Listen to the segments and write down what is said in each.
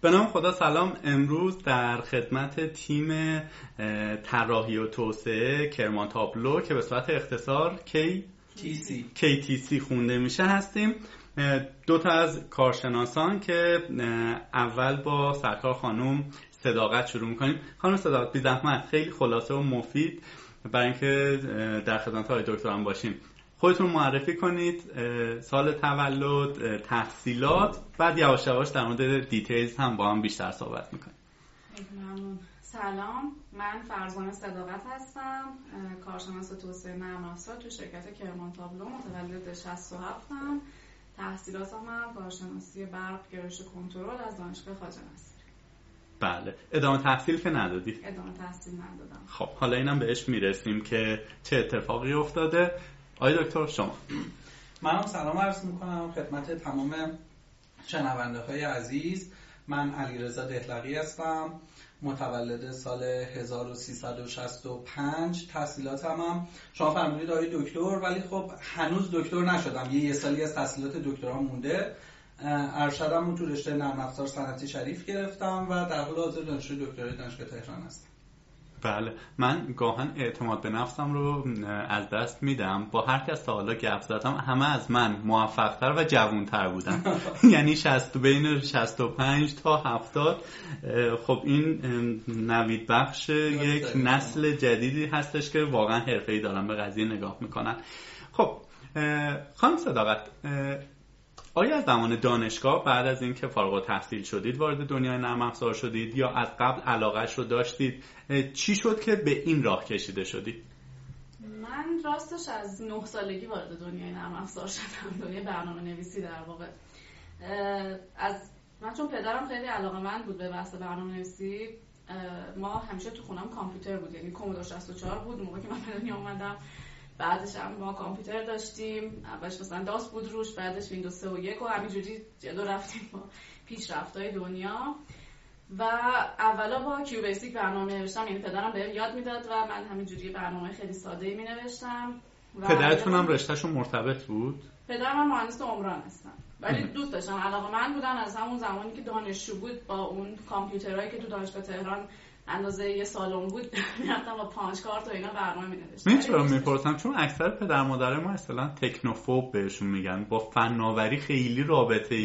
به نام خدا سلام. امروز در خدمت تیم طراحی و توسعه کرمان تابلو که به صورت اختصار کی KTC خونده میشه هستیم. دو تا از کارشناسان که اول با سرکار خانم صداقت شروع می‌کنیم. خانم صداقت بی زحمت خیلی خلاصه و مفید. برای اینکه در خدمت های دکتر هم باشیم. خودتون معرفی کنید سال تولد تحصیلات بعد یواش یواش در مورد details هم با هم بیشتر صحبت می‌کنیم. ممنون سلام. من فرزانه صداقت هستم. کارشناس توسعه نرم افزار تو شرکت کرمان تابلو. متولد 67 هم تحصیلات هم کارشناسی برق گرایش کنترل از دانشگاه خواجه نصیری بله. ادامه تحصیل که ندادی؟ ادامه تحصیل ندادم. خب حالا اینم بهش می‌رسیم که چه اتفاقی افتاده. آقای دکتر شما. منم سلام عرض می‌کنم خدمت تمام شنونده های عزیز. من علیرضا دهلقی هستم. متولد سال 1365 تحصیلاتم هم شما فرمودید آقای دکتر ولی خب هنوز دکتر نشدم. یه, یه سالی از تحصیلات دکترا مونده. ارشدم تو رشته نرم افزار صنعتی شریف گرفتم و در حال حاضر دانشجوی دکترای دانشگاه تهران هستم. بله. من گاهن اعتماد به نفسم رو از دست میدم. با هر کس تا حالا گپ زدم همه از من موفقتر و جوانتر بودن. یعنی 60 بین 65 تا 70 خب این نوید بخش یک نسل جدیدی هستش که واقعا حرفه‌ای دارن به قضیه نگاه می‌کنن. خب خانم صداقت آیا از زمان دانشگاه بعد از اینکه فارغ تحصیل شدید وارد دنیای نرم افزار شدید یا از قبل علاقهش رو داشتید چی شد که به این راه کشیده شدید؟ من راستش از نه سالگی وارد دنیای نرم افزار شدم. دنیای برنامه نویسی در واقع. از من چون پدرم خیلی علاقه من بود به بحث برنامه نویسی ما همیشه تو خونم کامپیوتر بود یعنی کومودور 64 بود موقعی که من به دنیا اومدم. بعدش هم ما کامپیوتر داشتیم اولش مثلا داس بود روش بعدش ویندوز 3 و 1 و همینجوری جلو رفتیم با های دنیا. و اولا با QBasic برنامه نوشتم یعنی پدرم بهم یاد می‌داد و من همینجوری برنامه خیلی ساده ای می نوشتم پدرتون هم رشتهشون مرتبط بود؟ پدرم مهندس عمران هستن ولی دوست داشتم علاقه من بودن از همون زمانی که دانشجو بود با اون کامپیوترهایی که تو دانشگاه تهران اندازه یه سالون بود می‌رفتم با punch card و اینا برنامه مینوشتم. من چرا می‌پرسم؟ چون اکثر پدر مادر ما اصلا technophobe بهشون میگن. با فناوری خیلی رابطه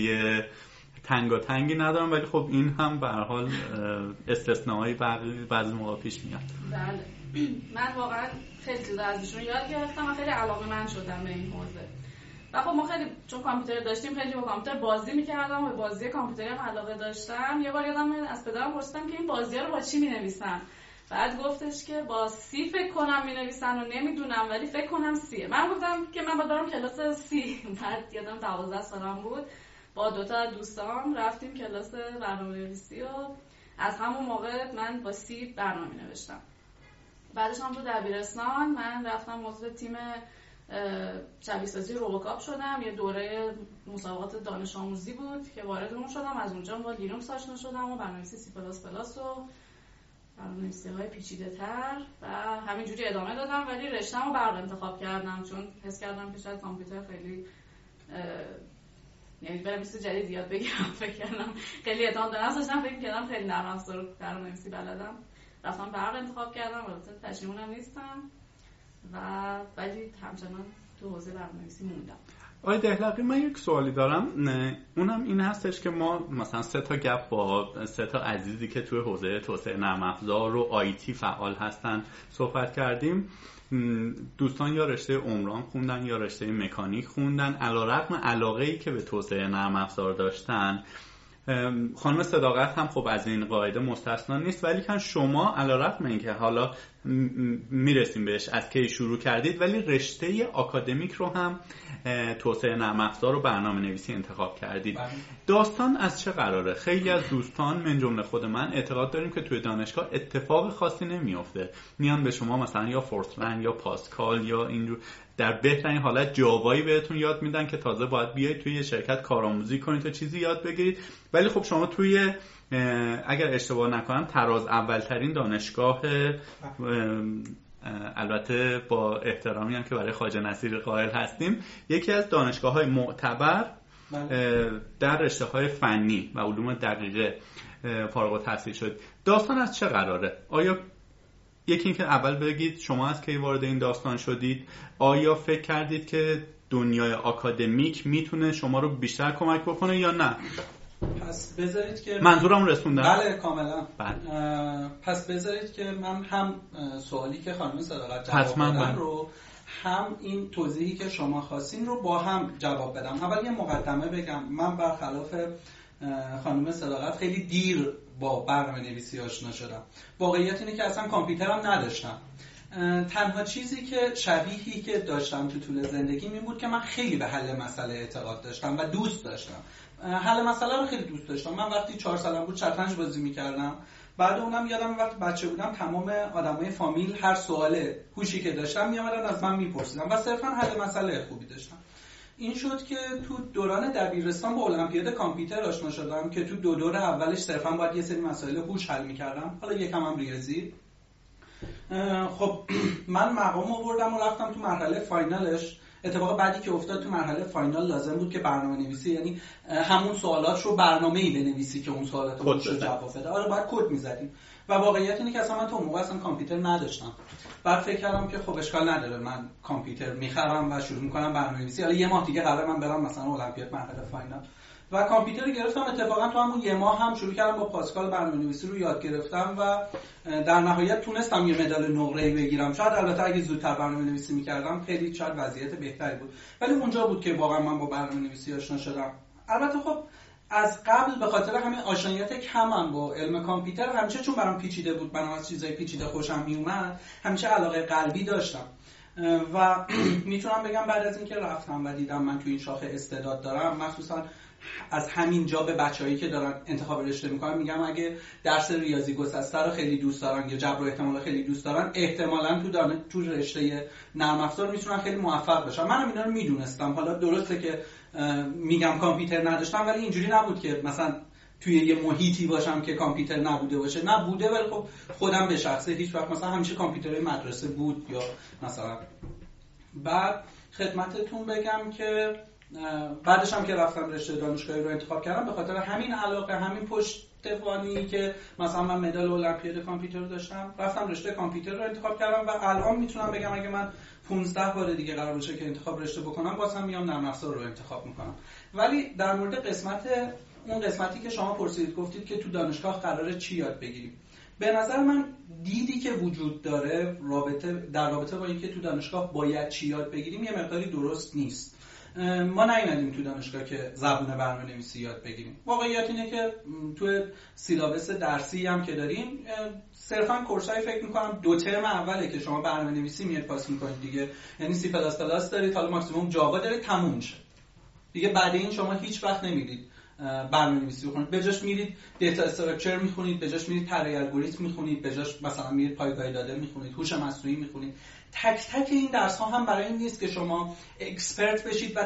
تنگا تنگی ندارم ولی خب این هم به هر حال استثناءایی بعضی موقع پیش میاد. بله. من واقعا خیلی چیزا ازشون یاد گرفتم و خیلی علاقه من شدم به این حوزه. و خب ما خیلی چون کامپیوتر داشتیم خیلی با کامپیوتر بازی می‌کردم و بازی کامپیوتری علاقه داشتم. یه بار یادم از پدرم پرسیدم که این بازی رو با چی می‌نویسن؟ بعد گفتش که با سی فکر کنم می نویسن و نمی‌دونم ولی فکر کنم سیه من گفتم که من با دارم کلاس سی بعد یادم 12 سالم بود. با دوتا دوستان رفتیم کلاس برنامه نویسی و از همون موقع من با C برنامه نوشتم. بعدش هم تو دبیرستان من رفتم موضوع تیم شبیه سازی روبوکاپ شدم. یه دوره مسابقات دانش آموزی بود که وارد اون شدم. از اونجا با لینوکس آشنا شدم و برنامه‌نویسی سی پلاس پلاس و برنامه‌نویسی های پیچیده تر و همینجوری ادامه دادم ولی رشتم رو برق انتخاب کردم چون حس کردم که شاید کامپیوتر خیلی یعنی برم مثل جدید یاد بگیرم. فکر کردم خیلی اعتماد به نفس داشتم. فکر کردم خیلی نرم افزار برنامه‌نویسی بلدم. رفتم برق انتخاب کردم. البته پشیمونم نیستم. و ولی همچنان تو حوزه برنامه‌نویسی موندم. آقای دهلقی من یک سوالی دارم. اونم این هستش که ما مثلا سه تا گپ با سه تا عزیزی که توی حوزه توسعه نرم افزار و آیتی فعال هستن صحبت کردیم. دوستان یا رشته عمران خوندن یا رشته مکانیک خوندن. علیرغم علاقه ای که به توسعه نرم افزار داشتن. خانم صداقت هم خب از این قاعده مستثنا نیست ولی کن شما علیرغم اینکه حالا می‌رسیم بهش از کی شروع کردید. ولی رشته آکادمیک رو هم توسعه نرم افزار و برنامه نویسی انتخاب کردید. بله. داستان از چه قراره؟ خیلی از دوستان من جمله خود من اعتقاد داریم که توی دانشگاه اتفاق خاصی نمیافته. میان به شما مثلا یا فورترن یا پاسکال یا اینجور در بهترین حالت جاوایی بهتون یاد میدن که تازه باید بیاید توی شرکت کارآموزی کنید تا چیزی یاد بگیرید. ولی خب شما توی اگر اشتباه نکنم تراز اولترین دانشگاه البته با احترامی هم که برای خواجه نصیر قائل هستیم یکی از دانشگاه های معتبر بله. در رشته های فنی و علوم دقیقه فارغ التحصیل شد. داستان از چه قراره؟ آیا یکی اینکه اول بگید شما از کی وارد این داستان شدید؟ آیا فکر کردید که دنیای آکادمیک می‌تونه شما رو بیشتر کمک بکنه یا نه؟ پس بذارید که منظورم رسوندم. بله کاملا. بله. پس بذارید که من هم سوالی که خانم صداقت جواب دادن. رو هم این توضیحی که شما خواستین رو با هم جواب بدم. اول یه مقدمه بگم. من برخلاف خانم صداقت خیلی دیر با برنامه نویسی آشنا شدم. واقعیت اینه که اصلا کامپیوترم نداشتم. تنها چیزی که شبیهی که داشتم تو طول زندگی این بود که من خیلی به حل مسئله اعتقاد داشتم و دوست داشتم. حل مسئله رو خیلی دوست داشتم. من وقتی چهار سالم بود شطرنج بازی می‌کردم. بعد اونم یادم وقتی بچه بودم تمام آدمای فامیل هر سوال هوشی که داشتم میامدن از من میپرسیدم و صرفا حل مسئله خوبی داشتم. این شد که تو دوران دبیرستان با المپیاد کامپیوتر آشنا شدم که تو دو دور اولش صرفا باید یه سری مسائل هوش حل می‌کردم. حالا یکم هم ریاضی. خب من مقام آوردم و رفتم تو مرحله فاینالش. اتفاق بعدی که افتاد تو مرحله فاینال لازم بود که برنامه نویسی یعنی همون سوالات رو برنامه ای بنویسی که اون سوالات رو جواب بده. آره باید کد می‌زدیم. و واقعیت اینه که اصلا من تو موقع اصلا کامپیوتر نداشتم. بعد فکر کردم که خب اشکال نداره من کامپیوتر می‌خرم و شروع می‌کنم برنامه نویسی. حالا یه ماه دیگه قرار من برم مثلا المپیاد مرحله فاینال. و کامپیوتر گرفتم. اتفاقا تو همون یه ماه هم شروع کردم با پاسکال برنامه نویسی رو یاد گرفتم و در نهایت تونستم یه مدال نقره بگیرم. شاید البته اگه زودتر برنامه نویسی می‌کردم خیلی شاید وضعیت بهتری بود. ولی اونجا بود که واقعا من با برنامه نویسی آشنا شدم. البته خب از قبل به خاطر همین آشنایت کمم با علم کامپیوتر همیشه چون برام پیچیده بود برام از چیزای پیچیده خوشم میومد همیشه علاقه قلبی داشتم. و می‌تونم بگم بعد از اینکه رفتم و دیدم من تو این شاخه استعداد دارم مخصوصا از همین جا به بچههایی که دارن انتخاب رشته می‌کنن میگم اگه درس ریاضی گسسته رو خیلی دوست دارن یا جبر و احتمال خیلی دوست دارن احتمالا تو دانه تو رشته نرم افزار می‌تونن خیلی موفق بشن. منم اینا رو می‌دونستم. حالا درسته که میگم کامپیوتر نداشتم ولی اینجوری نبود که مثلا توی یه محیطی باشم که کامپیوتر نبوده باشه. نه بوده ولی خب خودم به شخصه هیچ وقت مثلا همیشه کامپیوترهای مدرسه بود یا مثلا. بعد خدمتتون بگم که بعدش هم که رفتم رشته دانشگاهی رو انتخاب کردم به خاطر همین علاقه همین پشتوانی که مثلا من مدال المپیاد کامپیوتر داشتم رفتم رشته کامپیوتر رو انتخاب کردم و الان می‌تونم بگم اگه من 15 بار دیگه قرار باشه که انتخاب رشته بکنم باز هم میام نرم افزار رو انتخاب می‌کنم. ولی در مورد قسمت اون قسمتی که شما پرسیدید گفتید که تو دانشگاه قراره چی یاد بگیریم. به نظر من دیدی که وجود داره رابطه در رابطه با اینکه تو دانشگاه باید چی یاد بگیریم یه مقداری درست نیست. ما نیومدیم تو دانشگاه که زبون برنامه نویسی یاد بگیریم. واقعیت اینه که تو سیلابس درسی هم که داریم صرفا course ای فکر می‌کنم دو ترم اوله که شما برنامه نویسی میاد پاس می‌کنید دیگه. یعنی سی پلاس پلاس دارید حالا ماکسیموم جاوا دارید تموم میشه. دیگه بعد این شما هیچ وقت نمی‌دید برنامه نویسی بخونید به جاش میرید data structure می‌خونید به جاش میرید طراحی الگوریتم می‌خونید به جاش مثلا میرید پایگاه داده می‌خونید هوش مصنوعی می‌خونید. تک تک این درس ها هم برای این نیست که شما expert بشید و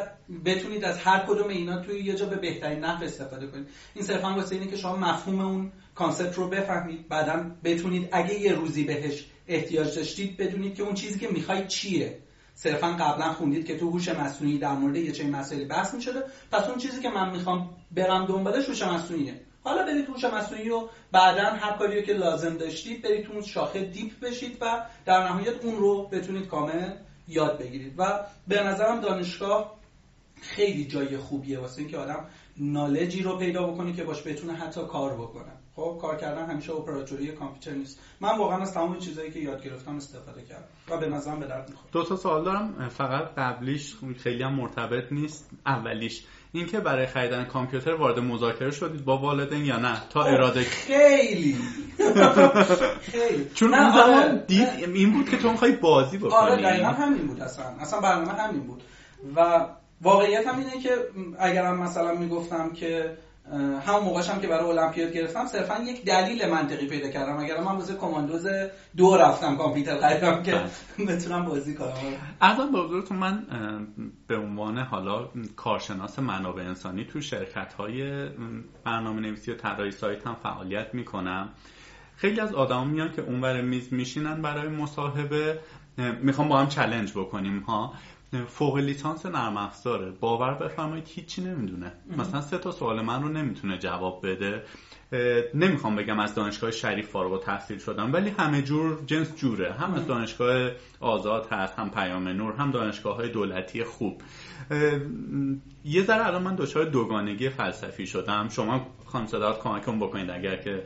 بتونید از هر کدوم اینا توی یه جا به بهترین نحو استفاده کنید. این صرفا واسه اینه که شما مفهوم اون کانسپت رو بفهمید بعدا بتونید اگه یه روزی بهش احتیاج داشتید بدونید که اون چیزی که می‌خواید چیه. صرفا قبلا خوندید که تو هوش مصنوعی در مورد یه چنین مسائلی بحث می‌شده پس اون چیزی که من می‌خوام برم دنبالش هوش مصنوعیه. حالا برید هوش مصنوعی رو بعدا هر کاری که لازم داشتید برید اون شاخه deep بشید و در نهایت اون رو بتونید کامل یاد بگیرید. و به نظرم دانشگاه خیلی جای خوبیه واسه اینکه آدم نالجی رو پیدا بکنه که باش بتونه حتی کار بکنه. خب کار کردن همیشه اپراتوری کامپیوتر نیست. من واقعا از تمام چیزایی که یاد گرفتم استفاده کردم و به نظرم به درد می‌خوره. دو تا سوال دارم. فقط قبلیش خیلی هم مرتبط نیست اولیش. اینکه برای خریدن کامپیوتر وارد مذاکره شدید با والدین یا نه تا خب، اراده خیلی. خیلی. چون اون زمان آره. دید این بود که تو می‌خوای بازی بکنی. آره دقیقا همین بود اصلا. اصلا برنامه همین بود. و واقعیت هم اینه که اگرم مثلا می‌گفتم که همون موقعش هم که برای المپیاد گرفتم صرفا یک دلیل منطقی پیدا کردم. اگر من واسه کماندوز دو رفتم کامپیوتر خریدم که بتونم بازی کنم. ارزم به من به عنوان حالا کارشناس منابع انسانی تو شرکت های برنامه نویسی و طراحی سایت هم فعالیت می‌کنم. خیلی از آدم میان که اونور میز میشینن برای مصاحبه. می‌خوام با هم چلنج بکنیم ها. فوق لیسانس نرم افزاره. باور بفرمایید هیچی نمی‌دونه. مثلا سه تا سوال من رو نمی‌تونه جواب بده. نمی‌خوام بگم از دانشگاه شریف فارغ و تحصیل شدم ولی همه جور جنس جوره. هم از دانشگاه آزاد هست هم پیام نور هم دانشگاه های دولتی خوب. یه ذره الان من دچار دوگانگی فلسفی شدم. شما خانم صدات کمکم بکنید اگر که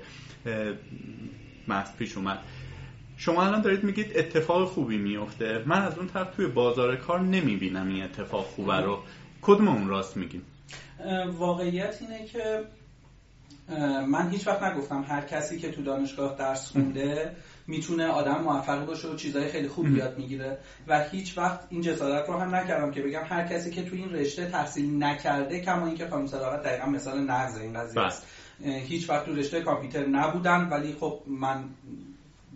مست پیش اومد. شما الان دارید میگید اتفاق خوبی میفته. من از اون طرف توی بازار کار نمی‌بینم این اتفاق خوبه رو. کدوم اون راست میگیم واقعیت اینه که من هیچ وقت نگفتم هر کسی که تو دانشگاه درس خونده می‌تونه آدم موفقی باشه و چیزهای خیلی خوب یاد می‌گیره. و هیچ وقت این جسارت رو هم نکردم که بگم هر کسی که تو این رشته تحصیل نکرده کما اینکه خانم صداقت دقیقا مثال نقض این قضیه است. هیچ وقت تو رشته کامپیوتر نبودن ولی خب من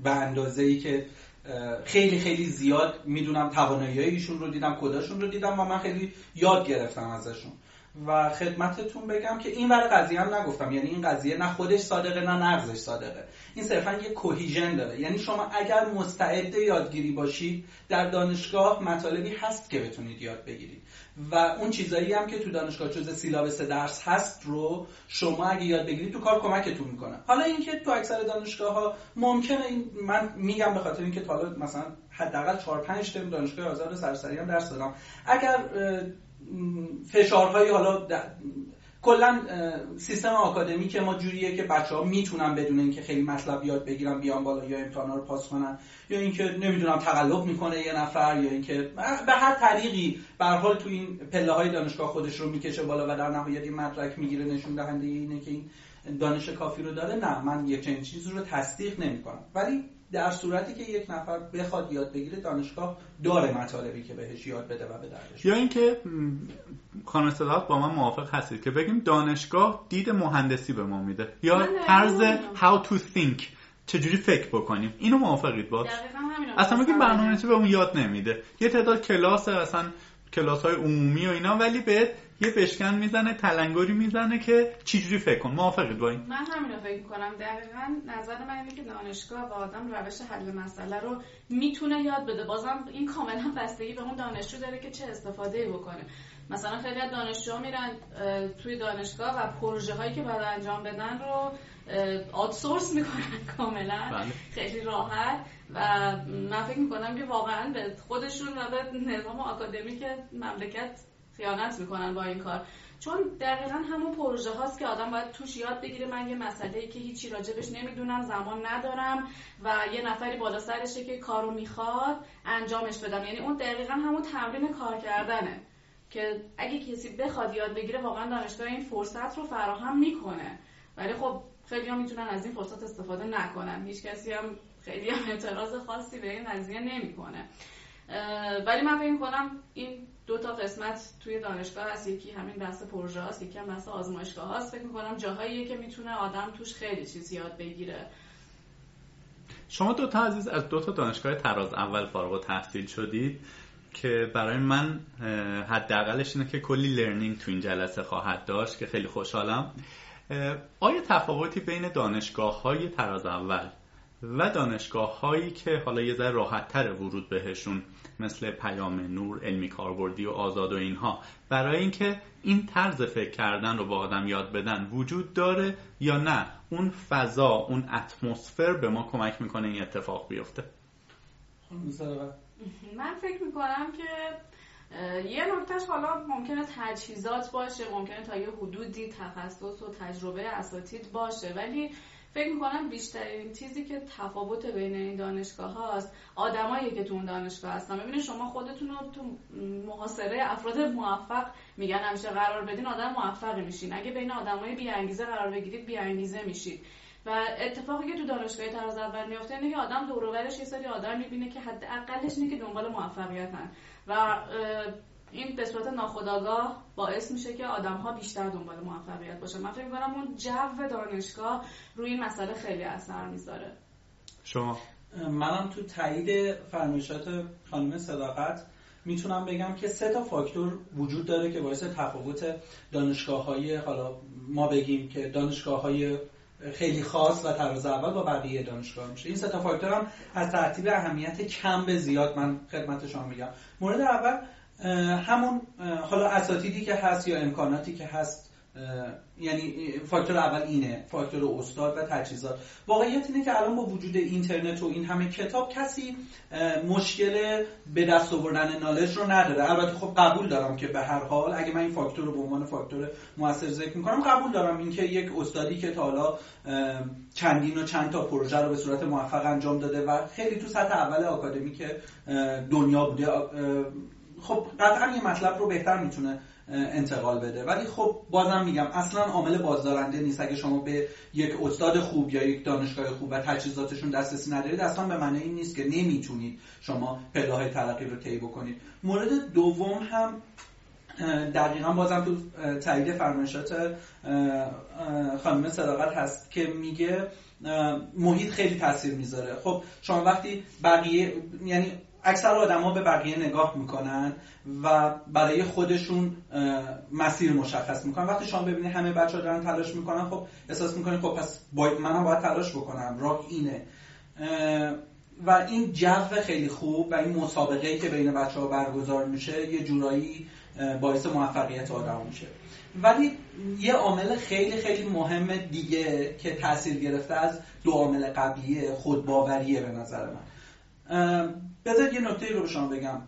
به اندازه ای که خیلی خیلی زیاد می‌دونم توانایی ایشون رو دیدم کداشون رو دیدم و من خیلی یاد گرفتم ازشون. و خدمتتون بگم که این ور قضیه هم نگفتم. یعنی این قضیه نه خودش صادقه نه نقضش صادقه. این صرفا یه کوهیژن داره. یعنی شما اگر مستعد یادگیری باشید در دانشگاه مطالبی هست که بتونید یاد بگیرید. و اون چیزایی هم که تو دانشگاه جز سیلابس درس هست رو شما اگه یاد بگیرید تو کار کمکتون می‌کنه. حالا اینکه تو اکثر دانشگاه ها ممکنه این من میگم به خاطر اینکه تا مثلا حداقل 4 5 ترم دانشگاه آزاد سرسری هم درس دادم. اگر فشارهایی حالا کلا سیستم آکادمی که ما جوریه که بچه ها می‌تونن بدون اینکه خیلی مطلب یاد بگیرن بیان بالا یا امتحانا رو پاس کنن یا اینکه نمی‌دونم تقلب می‌کنه یه نفر یا اینکه به هر طریقی به حال تو این پله های دانشگاه خودش رو می‌کشه بالا و در نهایت این مدرک می‌گیره نشون دهنده اینه که این دانش کافی رو داره. نه من یک چنین چیزی رو تصدیق نمی‌کنم. ولی در صورتی که یک نفر بخواد یاد بگیره دانشگاه داره مطالبی که بهش یاد بده و به دردش یا اینکه خانم صداقت با من موافق هستید که بگیم دانشگاه دید مهندسی به ما میده یا طرز how to think چجوری فکر بکنیم؟ اینو موافقید باز؟ اصلا بگیم برنامه‌نویسی به اون یاد نمیده. یه تعداد کلاس اصلا کلاس های عمومی و اینا ولی به یه بشکن می‌زنه تلنگری می‌زنه که چجوری فکر کن. موافقید با این؟ من همین رو فکر کنم دقیقا نظر من اینه که دانشگاه با آدم روش حل مسئله رو می‌تونه یاد بده. بازم این کاملا بستگی به اون دانشجو داره که چه استفاده بکنه. مثلا خیلی از دانشجوها میرن توی دانشگاه و پروژه هایی که باید انجام بدن رو آتسورس می‌کنن کاملا. بله. خیلی راحت. و من فکر می‌کنم که واقعا به خودشون و به نظام آکادمی مملکت خیانت می‌کنن با این کار. چون دقیقا همون پروژه هاست که آدم باید توش یاد بگیره من یه مسئله ای که هیچی راجبش نمی‌دونم زمان ندارم و یه نفری بالا سرشه که کارو می‌خواد انجامش بدم. یعنی اون دقیقا همون تمرین کار کردنه که اگه کسی بخواد یاد بگیره واقعا دانشگاه این فرصت رو فراهم می‌کنه. ولی خب خیلی هم می‌تونن از این فرصت استفاده نکنن. هیچ کسی هم خیلی هم اعتراض خاصی به این قضیه نمی‌کنه. ولی من فکر کنم این دو تا قسمت توی دانشگاه هست یکی همین بحث پروژه هست یکی هم بحث آزمایشگاه هست فکر می‌کنم جاهاییه که می‌تونه آدم توش خیلی چیز یاد بگیره. شما دو تا عزیز از دو تا دانشگاه تراز اول فارغ تحصیل شدید که برای من حداقلش اینه که کلی لرنینگ تو این جلسه خواهد داشت که خیلی خوشحالم. آیا تفاوتی بین دانشگاه های تراز اول و دانشگاه هایی که حالا یه ذره راحت تر ورود بهشون مثل پیام نور علمی کاربردی و آزاد و اینها. برای اینکه این طرز فکر کردن رو با آدم یاد بدن وجود داره یا نه اون فضا اون اتمسفر به ما کمک می‌کنه این اتفاق بیفته. من فکر می‌کنم که یه نکتهش حالا ممکنه تجهیزات باشه ممکنه تا یه حدودی تخصص و تجربه اساتید باشه ولی فکر می‌کنم بیشترین چیزی که تفاوت بین این دانشگاه هاست آدمایی که تو اون دانشگاه هستن. ببینید شما خودتون رو تو محاصره افراد موفق میگن همیشه قرار بدین آدم موفقی میشین. اگه بین آدمای بی انگیزه قرار بگیرید بی انگیزه میشید. و اتفاقی که تو دانشگاه طرز اول میفته اینه که آدم دور و یه سری آدم می‌بینه که حداقلش اینه که دنبال موفقیتن. و این به صورت ناخودآگاه باعث میشه که آدم ها بیشتر دنبال موفقیت باشه من فکر کنم اون جو دانشگاه روی این مسئله خیلی اثر می‌ذاره. شما؟ منم تو تایید فرمایشات خانم صداقت می‌تونم بگم که سه تا فاکتور وجود داره که باعث تفاوت دانشگاه های حالا ما بگیم که دانشگاه های خیلی خاص و طراز اول با بقیه دانشگاه میشه. این سه تا فاکتور هم از ترتیب اهمیت کم به زیاد من خدمت شما میگم. مورد اول همون حالا اساتیدی که هست یا امکاناتی که هست یعنی فاکتور اول اینه فاکتور استاد و تجهیزات. واقعیت اینه که الان با وجود اینترنت و این همه کتاب کسی مشکل به دست آوردن نالج رو نداره. البته خب قبول دارم که به هر حال اگه من این فاکتور رو به عنوان فاکتور موثر ذکر می‌کنم قبول دارم. اینکه یک استادی که تا حالا چندین و چند تا پروژه رو به صورت موفق انجام داده و خیلی تو سطح اول آکادمی که دنیا بوده خب قطعا یه مطلب رو بهتر می‌تونه انتقال بده. ولی خب بازم میگم اصلا عامل بازدارنده نیست. اگه شما به یک استاد خوب یا یک دانشگاه خوب و تجهیزاتشون دسترسی ندارید اصلا به معنی این نیست که نمی‌تونید شما پله های تلقی رو طی بکنید. مورد دوم هم دقیقا بازم تو تایید فرمایشات خانم صداقت هست که میگه محیط خیلی تاثیر می‌ذاره. خب شما وقتی بقیه یعنی اکثر آدما به بقیه نگاه می‌کنن و برای خودشون مسیر مشخص می‌کنن. وقتی شما ببینید همه بچه دارن تلاش می‌کنن خب احساس می‌کنید خب پس باید منم باید تلاش بکنم. راه اینه. و این جو خیلی خوب و این مسابقه که بین بچه ها برگزار میشه یه جورایی باعث موفقیت آدم میشه. ولی یه عامل خیلی خیلی مهم دیگه که تاثیر گرفته از دو عامل قبلیه خودباوریه به نظر من. بذارید یه نکته رو به شما بگم.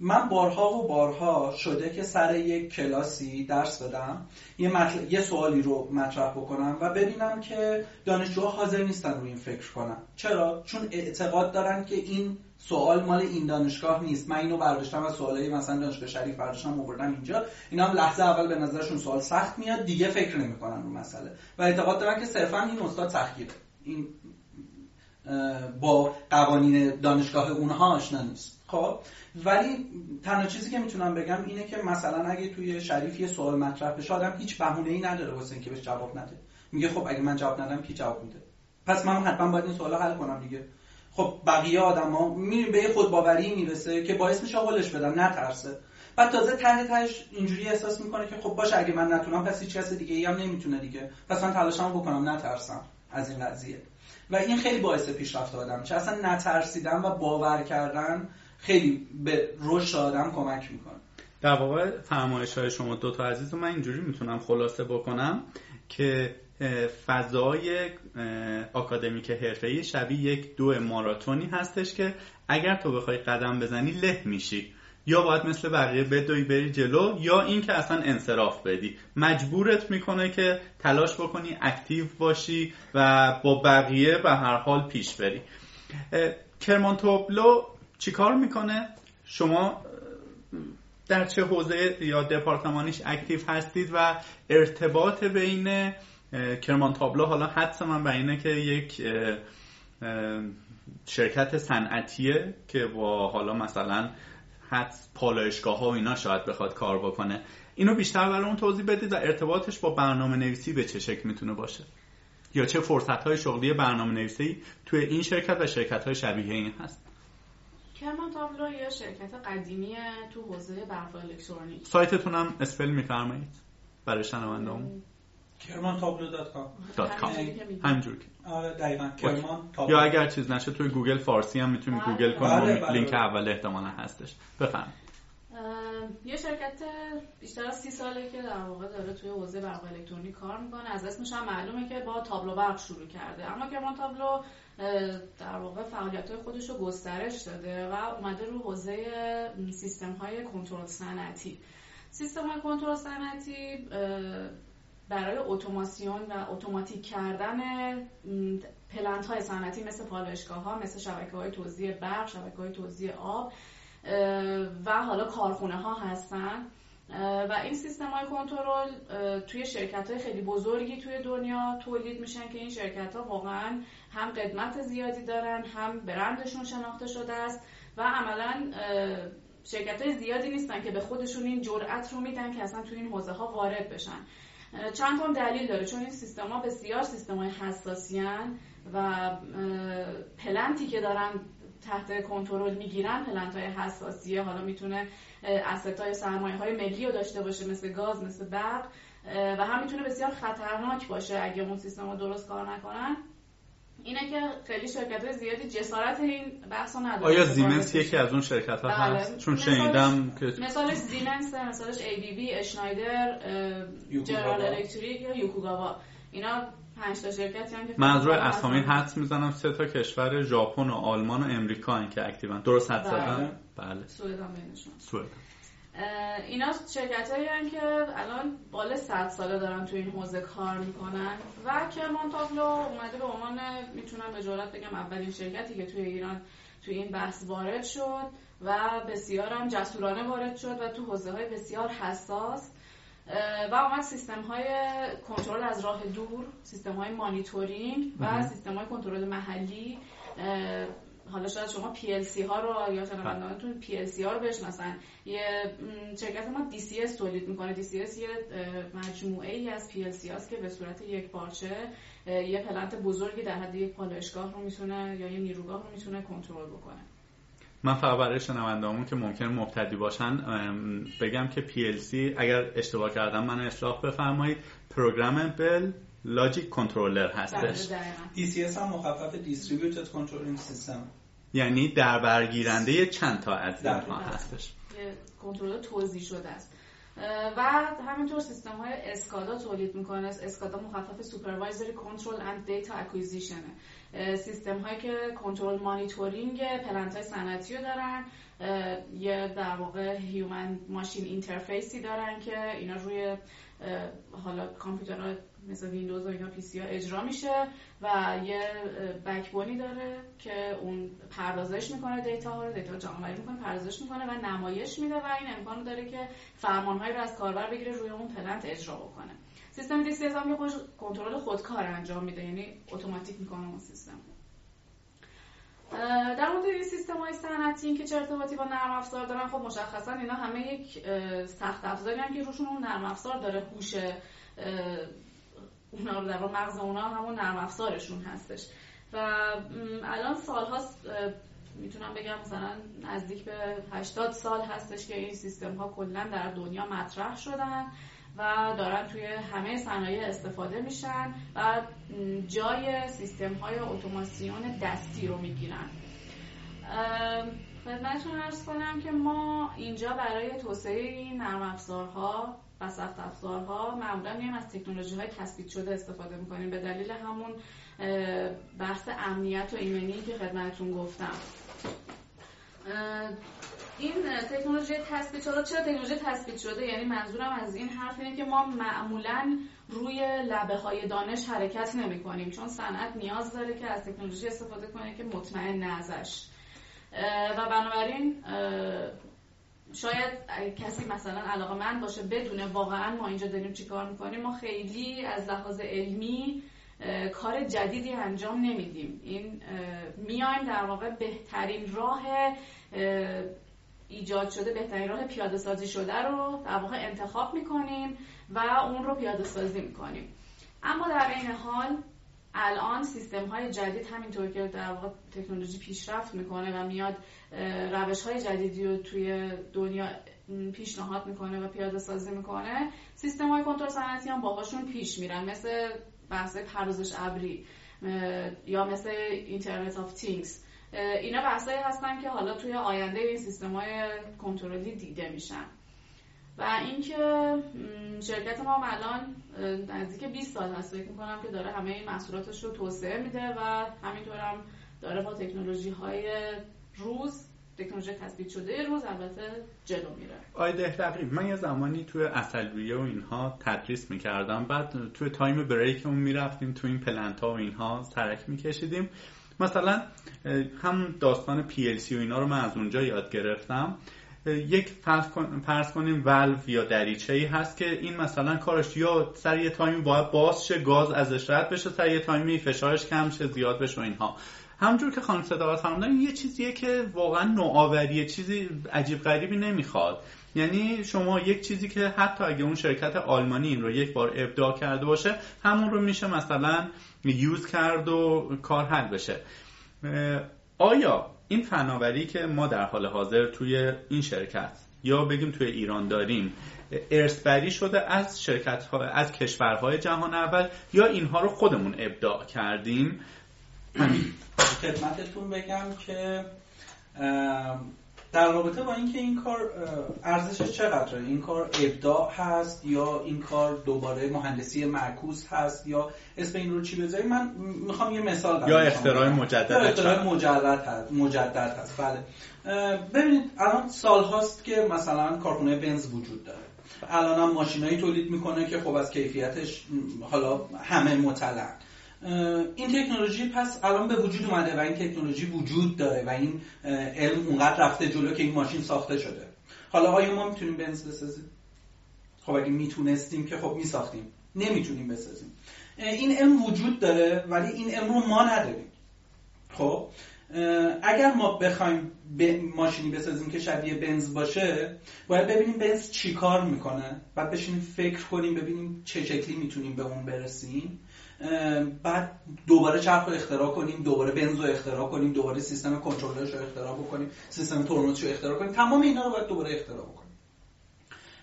من بارها و بارها شده که سر یک کلاسی درس بدم یه, یه سوالی رو مطرح بکنم و ببینم که دانشجوها حاضر نیستن روی این فکر کنم چرا؟ چون اعتقاد دارن که این سوال مال این دانشگاه نیست. من اینو برداشتم از سوالای مثلا دانشگاه شریف برداشتم آوردم اینجا. اینا هم لحظه اول به نظرشون سوال سخت میاد دیگه فکر نمی‌کنن رو مسئله. و اعتقاد دارن که صرفا این استاد سختگیره. این با قوانین دانشگاه اونها آشنا نیست. خب ولی تنها چیزی که می‌تونم بگم اینه که مثلا اگه توی شریف یه سوال مطرح بشه آدم هیچ بهونه ای نداره واسه اینکه بهش جواب نده. میگه خب اگه من جواب ندم کی جواب میده؟ پس من حتما باید این سوال حل کنم دیگه. خب بقیه آدما میریم به خود باوری می‌رسه که باعث میشه حلش بدن نترسه. بعد تازه ته تهش اینجوری احساس می‌کنه که خب باشه اگه من نتونم پس هیچ کس دیگه ای هم نمی‌تونه دیگه. پس من تلاشمو بکنم نترسم از این قضیه. و این خیلی باعث پیشرفت آدم چه اصلا نترسیدن و باور کردن خیلی به رشد آدم کمک می‌کنه. در واقع فرمایش های شما دو تا عزیز من اینجوری می‌تونم خلاصه بکنم که فضای آکادمیک حرفه‌ای شبیه یک دو ماراتونی هستش که اگر تو بخوای قدم بزنی له میشی. یا باید مثل بقیه بدوی بری جلو یا اینکه اصلا انصراف بدی. مجبورت می‌کنه که تلاش بکنی اکتیو باشی و با بقیه به هر حال پیش بری. کرمان توبلو چیکار می‌کنه؟ شما در چه حوزه یا دپارتمانیش اکتیو هستید و ارتباط بین کرمان تابلو حالا حدس من به اینه که یک شرکت صنعتیه که با حالا مثلا حد پالایشگاه ها و اینا شاید بخواد کار بکنه. اینو بیشتر برامون توضیح بدید و ارتباطش با برنامه نویسی به چه شکل می‌تونه باشه؟ یا چه فرصت های شغلی برنامه نویسی توی این شرکت و شرکت های شبیه این هست؟ کرمان تابلو یا شرکت قدیمی تو حوزه برق الکترونیک. سایتتون هم spell میفرمایید برای شنوندهامون کرمان تابلو dot com. همجور آره دقیقا. کرمان یا اگر چیز نشه توی گوگل فارسی هم می‌تونید بله. گوگل کنید بله، بله، لینک اول احتمالا هستش. بفهم. یه شرکت بیشتر از سی ساله که در واقع داره توی حوزه برق الکترونیک کار می‌کنه. از اسمش هم معلومه که با تابلو برق شروع کرده. اما کرمان تابلو در واقع فعالیت های خودش رو گسترش داده و اومده رو حوزه سیستم های کنترل صنعتی. سیستم های کنترل صنعتی برای اتوماسیون و اتوماتیک کردن پلنت های صنعتی مثل پالایشگاه ها مثل شبکه های توزیع برق شبکه های توزیع آب و حالا کارخونه ها هستن و این سیستم های کنترل توی شرکت های خیلی بزرگی توی دنیا تولید میشن که این شرکت ها واقعا هم قدمت زیادی دارن هم برندشون شناخته شده است و عملا شرکت های زیادی نیستن که به خودشون این جرأت رو میدن که اصلا توی این حوزه ها وارد بشن. چند تا دلیل داره؟ چون این سیستم ها بسیار سیستم های حساسیان و plant ی که دارن تحت کنترل می‌گیرن plant های حساسیه. حالا می‌تونه asset های سرمایه های ملی رو داشته باشه مثل گاز مثل برق و هم می‌تونه بسیار خطرناک باشه اگه اون سیستم رو درست کار نکنن. اینه که خیلی شرکت زیادی جسارت این بحث نداره. آیا زیمنس یکی از اون شرکت ها بله. هست؟ چون شنیدم که مثالش زیمنس مثالش بی اشنایدر جنرال الکتریک یا یوکوگاوا. اینا پنج تا شرکتی هم که منظور اسامی حدس می‌زنم سه تا کشور ژاپن و آلمان و امریکا این که اکتیون. درست حد زدم؟ بله, بله. سوئد هم بینشون. سوئد. اینا شرکت هایی که الان بال 100 ساله دارن تو این حوزه کار می‌کنن. و که مونتاگلو اومده به عنوان می‌تونم به جرات بگم اولین شرکتی که توی ایران توی این بحث وارد شد و بسیار هم جسورانه وارد شد و تو حوزه های بسیار حساس. و اومد سیستم های کنترل از راه دور سیستم های مانیتورینگ و سیستم های کنترل محلی. حالا شاید شما PLC ها رو یا شنوندگانتون PLC ها رو بشناسن. یه شرکت ما DCS تولید می‌کنه. DCS یه مجموعه ای از PLC هاست که به صورت یک پارچه یه پلنت بزرگی در حد یک پالایشگاه رو می‌تونه یا یه نیروگاه رو می‌تونه کنترل بکنه. من فقط برای شنوندهامون که ممکن مبتدی باشن بگم که PLC اگر اشتباه کردم من اصلاح بفرمایید. پروگرامبل لاجیک کنترلر هستش. DCS هم مخفف Distributed Controlling System. یعنی در برگیرنده چند تا از اینها هستش. کنترل توضیح شده است. و همینطور سیستم های SCADA تولید می‌کنه. SCADA مخفف supervisory control and data acquisition ه سیستم هایی که کنترل monitoring plant های صنعتی رو دارن. یه در واقع human machine interface ی دارن که اینا روی حالا کامپیوترها مثل ویندوز و اینا PC اجرا میشه و یه backbone ی داره که اون پردازش می‌کنه data ها رو data جمع می‌کنه پردازش می‌کنه و نمایش میده و این امکان داره که فرمانهایی رو از کاربر بگیره روی اون plant اجرا بکنه. سیستم DC هم یه کنترل خودکار انجام میده یعنی اتوماتیک می‌کنه اون سیستم در مورد این سیستم های صنعتی که چه ارتباطی با نرم افزار دارن خب مشخصا اینا همه یک سخت افزاری هم که روشون اون نرم افزار داره هوش اونا رو در مغز اونا همون نرم افزارشون هستش. و الان سال هاست می‌تونم بگم مثلا نزدیک به 80 سال هستش که این سیستم ها کلا در دنیا مطرح شدن و دارن توی همه صنایع استفاده میشن و جای سیستم های اتوماسیون دستی رو می‌گیرن. خدمتتون ارز کنم که ما اینجا برای توسعه این نرم افزارها و سخت افزارها معمولا میایم از تکنولوژی های تثبیت شده استفاده می‌کنیم. به دلیل همون بحث امنیت و ایمنی که خدمتتون گفتم. این تکنولوژی تثبیت شده چرا تکنولوژی تثبیت شده؟ یعنی منظورم از این حرف اینه که ما معمولا روی لبه های دانش حرکت نمی کنیم چون صنعت نیاز داره که از تکنولوژی استفاده کنه که مطمئن ازش و بنابراین شاید کسی مثلا علاقه من باشه بدونه واقعا ما اینجا داریم چی کار می‌کنیم ما خیلی از لحاظ علمی کار جدیدی انجام نمیدیم. این میایم در واقع بهترین راه ایجاد شده بهترین راه پیاده سازی شده رو در واقع انتخاب می‌کنیم و اون رو پیاده سازی می‌کنیم. اما در این حال الان سیستم های جدید همینطور که در واقع تکنولوژی پیشرفت می‌کنه و میاد روش های جدیدی رو توی دنیا پیشنهاد می‌کنه و پیاده سازی می‌کنه سیستم های کنترل صنعتی هم باهاشون پیش میرن مثل بحث پردازش ابری یا مثل Internet of Things اینا بحثایی هستن که حالا توی آینده این سیستم های کنترلی دیده میشن. و اینکه شرکت ما الان نزدیک 20 سال هست. فکر می‌کنم که داره همه این محصولاتش رو توسعه میده و همینطور هم داره با تکنولوژی های روز تکنولوژی تثبیت شده روز البته جلو میره. آره دقیقا من یه زمانی توی عسلویه و اینها تدریس می‌کردم. بعد توی time break مون می‌رفتیم توی این plant ها و اینها سرک میکشیدیم. مثلا هم داستان PLC و اینا رو من از اونجا یاد گرفتم. یک فرض کنیم ولو یا دریچه ای هست که این مثلا کارش یا سر یه تایمی باید باز شه گاز ازش رد بشه سر یه تایمی فشارش کم شه زیاد بشه و اینها. همجور که خانم صداقت فرمودن یه چیزیه که واقعا نوآوریه چیزی عجیب غریبی نمی‌خواد. یعنی شما یک چیزی که حتی اگه اون شرکت آلمانی این رو یک بار ابداع کرده باشه همون رو میشه مثلا یوز کرد و کار حل بشه. آیا این فناوری که ما در حال حاضر توی این شرکت یا بگیم توی ایران داریم ارثبری شده از شرکت ها از کشورهای جهان اول یا اینها رو خودمون ابداع کردیم؟ خدمتتون بگم که در رابطه با اینکه این کار ارزشش چقدره؟ این کار ابداع هست یا این کار دوباره مهندسی معکوس هست یا اسم این رو چی بذاری من می‌خوام یه مثال یا اختراع مجدد یا اختراع مجدد هست مجدد هست. بله. ببینید الان سال هاست که مثلا کارخونه بنز وجود داره. الان هم ماشینایی تولید می‌کنه که خب از کیفیتش حالا همه مطلع این تکنولوژی پس الان به وجود اومده و این تکنولوژی وجود داره و این علم اونقدر رفته جلو که این ماشین ساخته شده. حالا آیا ما می‌تونیم بنز بسازیم؟ خب اگه می‌تونستیم که خب میساختیم. نمی‌تونیم بسازیم. این علم وجود داره ولی این علم رو ما نداریم. خب اگر ما بخوایم ماشینی بسازیم که شبیه بنز باشه باید ببینیم بنز چی کار می‌کنه. بعد بشینیم فکر کنیم ببینیم چه شکلی می‌تونیم به اون برسیم. بعد دوباره چرخ رو اختراع کنیم دوباره بنز رو اختراع کنیم دوباره سیستم کنترلرش رو اختراع بکنیم سیستم ترمز رو اختراع کنیم. تمام اینا رو باید دوباره اختراع بکنیم.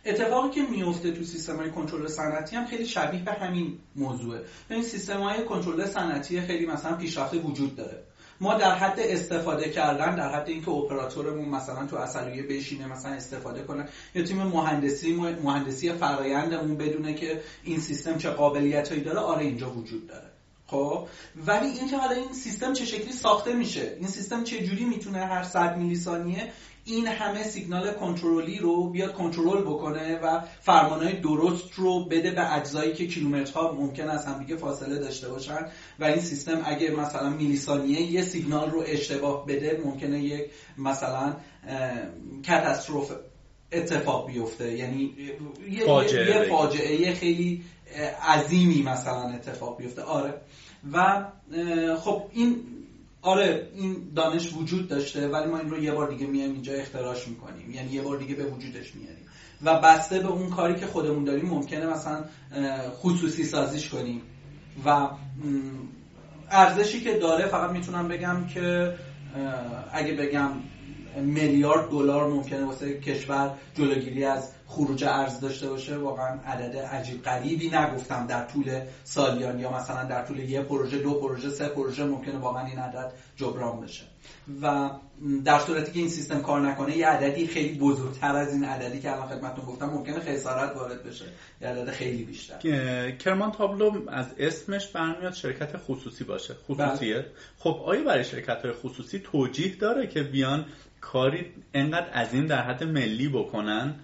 اتفاقی که میفته تو سیستم های کنترل صنعتی هم خیلی شبیه به همین موضوعه. این سیستم های کنترل صنعتی خیلی مثلا پیشرفته وجود داره. ما در حد استفاده کردن در حد اینکه اپراتورمون مثلا تو اصلیه بشینه مثلا استفاده کنه یا تیم مهندسی مهندسی فرایندمون بدونه که این سیستم چه قابلیتایی داره آره اینجا وجود داره. خب؟ ولی اینکه حالا این سیستم چه شکلی ساخته میشه این سیستم چه جوری می‌تونه هر 100 میلی ثانیه این همه سیگنال کنترلی رو بیاد کنترل بکنه و فرمانهای درست رو بده به اجزایی که کیلومترها ممکن است هم دیگه فاصله داشته باشن و این سیستم اگه مثلا میلی ثانیه یه سیگنال رو اشتباه بده ممکنه یک مثلا کاتاستروف اتفاق بیفته. یعنی یه فاجعه, یه فاجعه خیلی عظیمی مثلا اتفاق بیفته. آره. و خب این آره این دانش وجود داشته ولی ما این رو یه بار دیگه میایم اینجا اختراش می‌کنیم. یعنی یه بار دیگه به وجودش میاریم. و بسته به اون کاری که خودمون داریم ممکنه مثلا خصوصی سازیش کنیم. و ارزشی که داره فقط می‌تونم بگم که اگه بگم میلیارد دلار ممکنه واسه کشور جلوگیری از خروج ارز داشته باشه واقعا عدد عجیب غریبی نگفتم در طول سالیان یا مثلا در طول یه پروژه دو پروژه سه پروژه ممکنه واقعا این عدد جبران بشه. و در صورتی که این سیستم کار نکنه یه عددی خیلی بزرگتر از این عددی که الان خدمتتون گفتم ممکنه خسارت وارد بشه. یه عدد خیلی بیشتر. کرمان تابلو از اسمش برمیاد شرکت خصوصی باشه. خصوصیه. بله. خب آیا برای شرکت های خصوصی توجیه داره که بیان کاری انقدر عظیم در حد ملی بکنن؟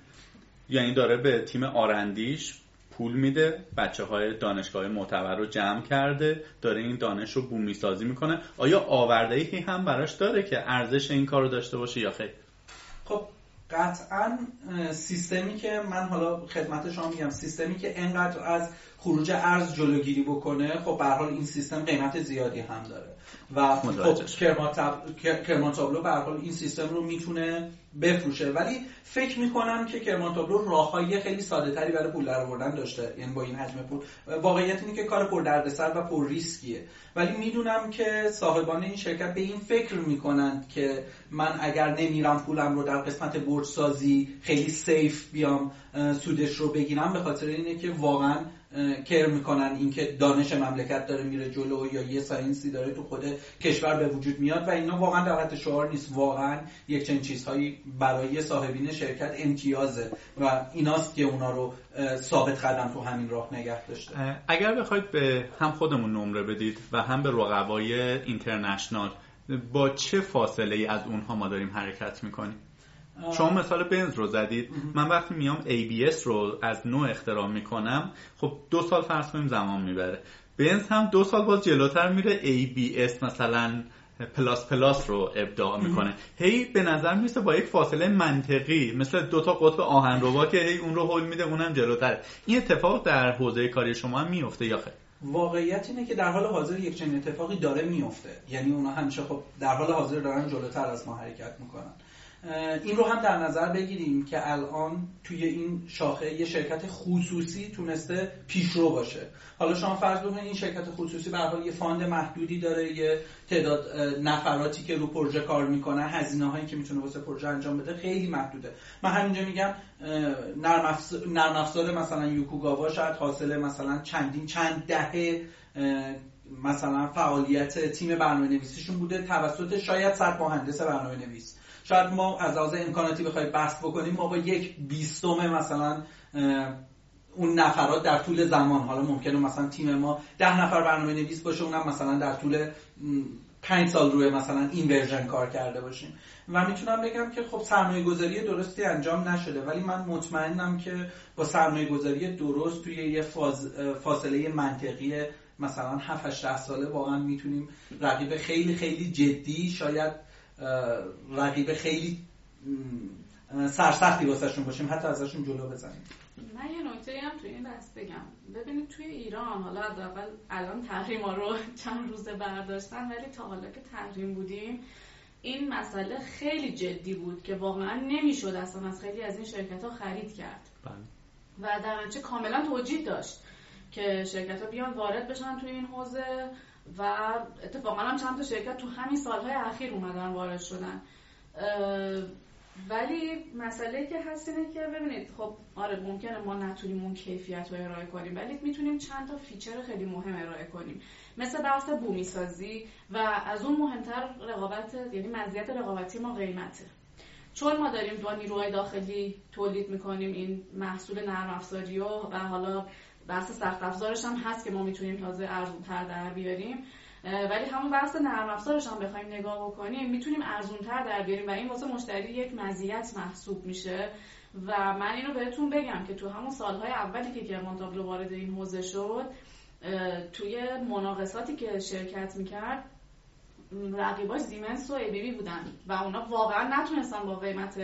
یعنی داره به تیم آرندیش پول میده بچه های دانشگاه معتبر رو جمع کرده داره این دانش رو بومی سازی می‌کنه. آیا آورده ای هم براش داره که ارزش این کار رو داشته باشه یا خیر؟ خب قطعا سیستمی که من حالا خدمت شما میگم سیستمی که انقدر از خروج ارز جلوگیری بکنه خب به حال این سیستم قیمت زیادی هم داره. و خب کرمان تابلو به حال این سیستم رو می‌تونه بفروشه. ولی فکر می‌کنم که کرمان تابلو راههای خیلی ساده تری برای پول در آوردن داشته. یعنی با این حجم پول. واقعیت اینه که کار پر دردسر و پر ریسکیه. ولی می‌دونم که صاحبان این شرکت به این فکر می‌کنند که من اگر نمیرم پولم رو در قسمت بورس سازی خیلی safe بیام سودش رو بگیرم به خاطر اینه که واقعا care می‌کنن اینکه دانش مملکت داره میره جلو یا یه science ی داره تو خود کشور به وجود میاد و اینا واقعا در حد شعار نیست. واقعا یک چنین چیزهایی برای صاحبین شرکت امتیازه و ایناست که اونا رو ثابت قدم تو همین راه نگه داشته. اگر بخواید به هم خودمون نمره بدید و هم به رقبای international با چه فاصله ای از اونها ما داریم حرکت می‌کنیم؟ شما مثال بنز رو زدید. من وقتی میام ABS رو از نو اختراع می‌کنم خب دو سال فرض کنیم زمان می‌بره. بنز هم دو سال باز جلوتر میره ABS مثلا پلاس پلاس رو ابداع می‌کنه. هی به نظر میسته با یک فاصله منطقی مثل دو تا قطب آهنربا که هی اون رو حل میده اونم جلوتر این اتفاق در حوزه کاری شما هم میفته یا خیر؟ واقعیت اینه که در حال حاضر یک چنین اتفاقی داره میفته یعنی اونا همیشه خب در حال حاضر دارن جلوتر از ما حرکت می‌کنن. این رو هم در نظر بگیریم که الان توی این شاخه یه شرکت خصوصی تونسته پیشرو باشه. حالا شما فرض بکنید این شرکت خصوصی به حال یه فاند محدودی داره یه تعداد نفراتی که رو پروژه کار می‌کنه هزینه هایی که می‌تونه واسه پروژه انجام بده خیلی محدوده. من همینجا میگم نرم افزار مثلا یوکوگاوا شاید حاصل مثلا چندین چند دهه مثلا فعالیت تیم برنامه نویسیشون بوده توسط شاید صد مهندس برنامه نویس شاید ما از لحاظ امکاناتی بخوایم بحث بکنیم ما با یک بیستم مثلا اون نفرات در طول زمان حالا ممکنه مثلا تیم ما ده نفر برنامه نویس باشه اونم مثلا در طول پنج سال روی مثلا این ورژن کار کرده باشیم. و می‌تونم بگم که خب سرمایه گذاری درستی انجام نشده ولی من مطمئنم که با سرمایه گذاری درست توی یه فاصله منطقی مثلا 7 8 ساله واقعا می‌تونیم رقیب خیلی خیلی جدی شاید رقیب خیلی سرسختی واسهشون باشیم حتی ازشون جلو بزنیم. من یه نکته هم توی این بحث بگم. ببینید توی ایران حالا اول الان تحریم ها رو چند روزه برداشتن ولی تا حالا که تحریم بودیم این مسئله خیلی جدی بود که واقعا نمی‌شد اصلا از خیلی از این شرکت ها خرید کرد. بله. و در نتیجه کاملا توجیه داشت که شرکت ها بیان وارد بشن توی این حوزه. و اتفاقا هم چند تا شرکت تو همین سالهای اخیر اومدن وارد شدن. ولی مسئله که هست اینه که ببینید خب آره ممکنه ما نتونیم اون کیفیت رو ارائه کنیم ولی می‌تونیم چند تا feature خیلی مهم ارائه کنیم. مثل بحث بومی سازی و از اون مهمتر رقابت یعنی مزیت رقابتی ما قیمته. چون ما داریم با نیروهای داخلی تولید می‌کنیم این محصول نرم افزاری و حالا بحث سخت افزارش هم هست که ما می‌تونیم تازه ارزون تر در بیاریم. ولی همون بحث نرم افزارش هم بخوایم نگاه بکنیم می‌تونیم ارزون تر در بیاریم و این واسه مشتری یک مزیت محسوب میشه. و من اینو بهتون بگم که تو همون سالهای اولی که گرمان تابلو وارد این حوزه شد توی مناقصاتی که شرکت می‌کرد رقیباش زیمنس و ایبیبی بودن و اونا واقعا نتونستن با قیمت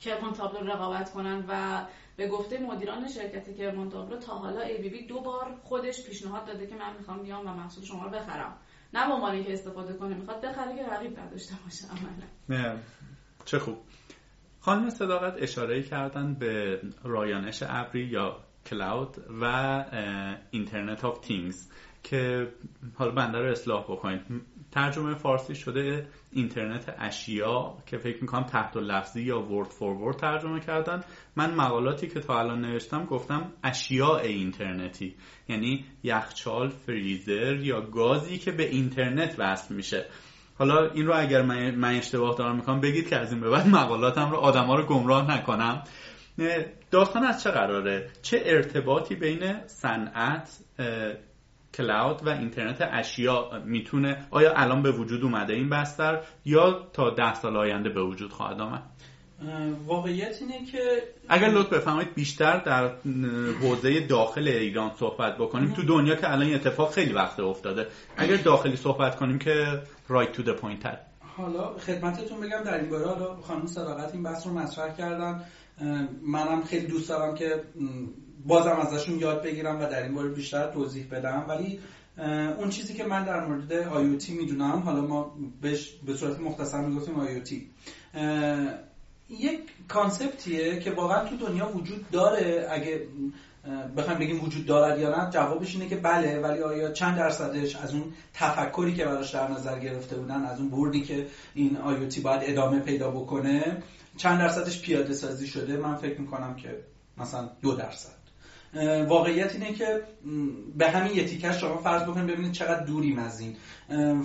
کرمان تابلو رقابت کنن و به گفته مدیران شرکت کرمان تابلو تا حالا ایبیبی دو بار خودش پیشنهاد داده که من می‌خوام بیام و محصول شما رو بخرم. نه به عنوان که استفاده کنه می‌خواد بخره که رقیب نداشته باشه عملا. چه خوب. خانم صداقت اشاره کردن به رایانش ابری یا cloud و Internet of Things که حالا بنده رو اصلاح بکنید. ترجمه فارسی شده اینترنت اشیا که فکر می‌کنم تحت‌اللفظی یا word for word ترجمه کردن. من مقالاتی که تا الان نوشتم گفتم اشیاء اینترنتی. یعنی یخچال فریزر یا گازی که به اینترنت وصل میشه. حالا این رو اگر من اشتباه دارم می‌کنم بگید که از این به بعد مقالاتم رو آدما رو گمراه نکنم. داستان از چه قراره؟ چه ارتباطی بین صنعت cloud و اینترنت اشیا می‌تونه آیا الان به وجود اومده این بستر یا تا ده سال آینده به وجود خواهد آمد؟ واقعیت اینه که اگر لطف بفرمایید بیشتر در حوزه داخل ایران صحبت بکنیم. تو دنیا که الان اتفاق خیلی وقت افتاده. اگر داخلی صحبت کنیم که right to the point حالا خدمتتون بگم در این باره حالا خانم صداقت این بحث رو مطرح کردن. منم خیلی دوست دارم که بازم ازشون یاد بگیرم و در این باره بیشتر توضیح بدم. ولی اون چیزی که من در مورد IoT می‌دونم حالا ما بهش به صورت مختصر می‌گفتیم IoT یک کانسپتیه که واقعا تو دنیا وجود داره. اگه بخوایم بگیم وجود دارد یا نه جوابش اینه که بله ولی آیا چند درصدش از اون تفکری که براش در نظر گرفته بودن از اون بردی که این IoT باید ادامه پیدا بکنه چند درصدش پیاده سازی شده؟ من فکر می‌کنم که مثلا دو درصد. واقعیت اینه که به همین یه تیکش شما فرض بکنید ببینید چقدر دوریم از این.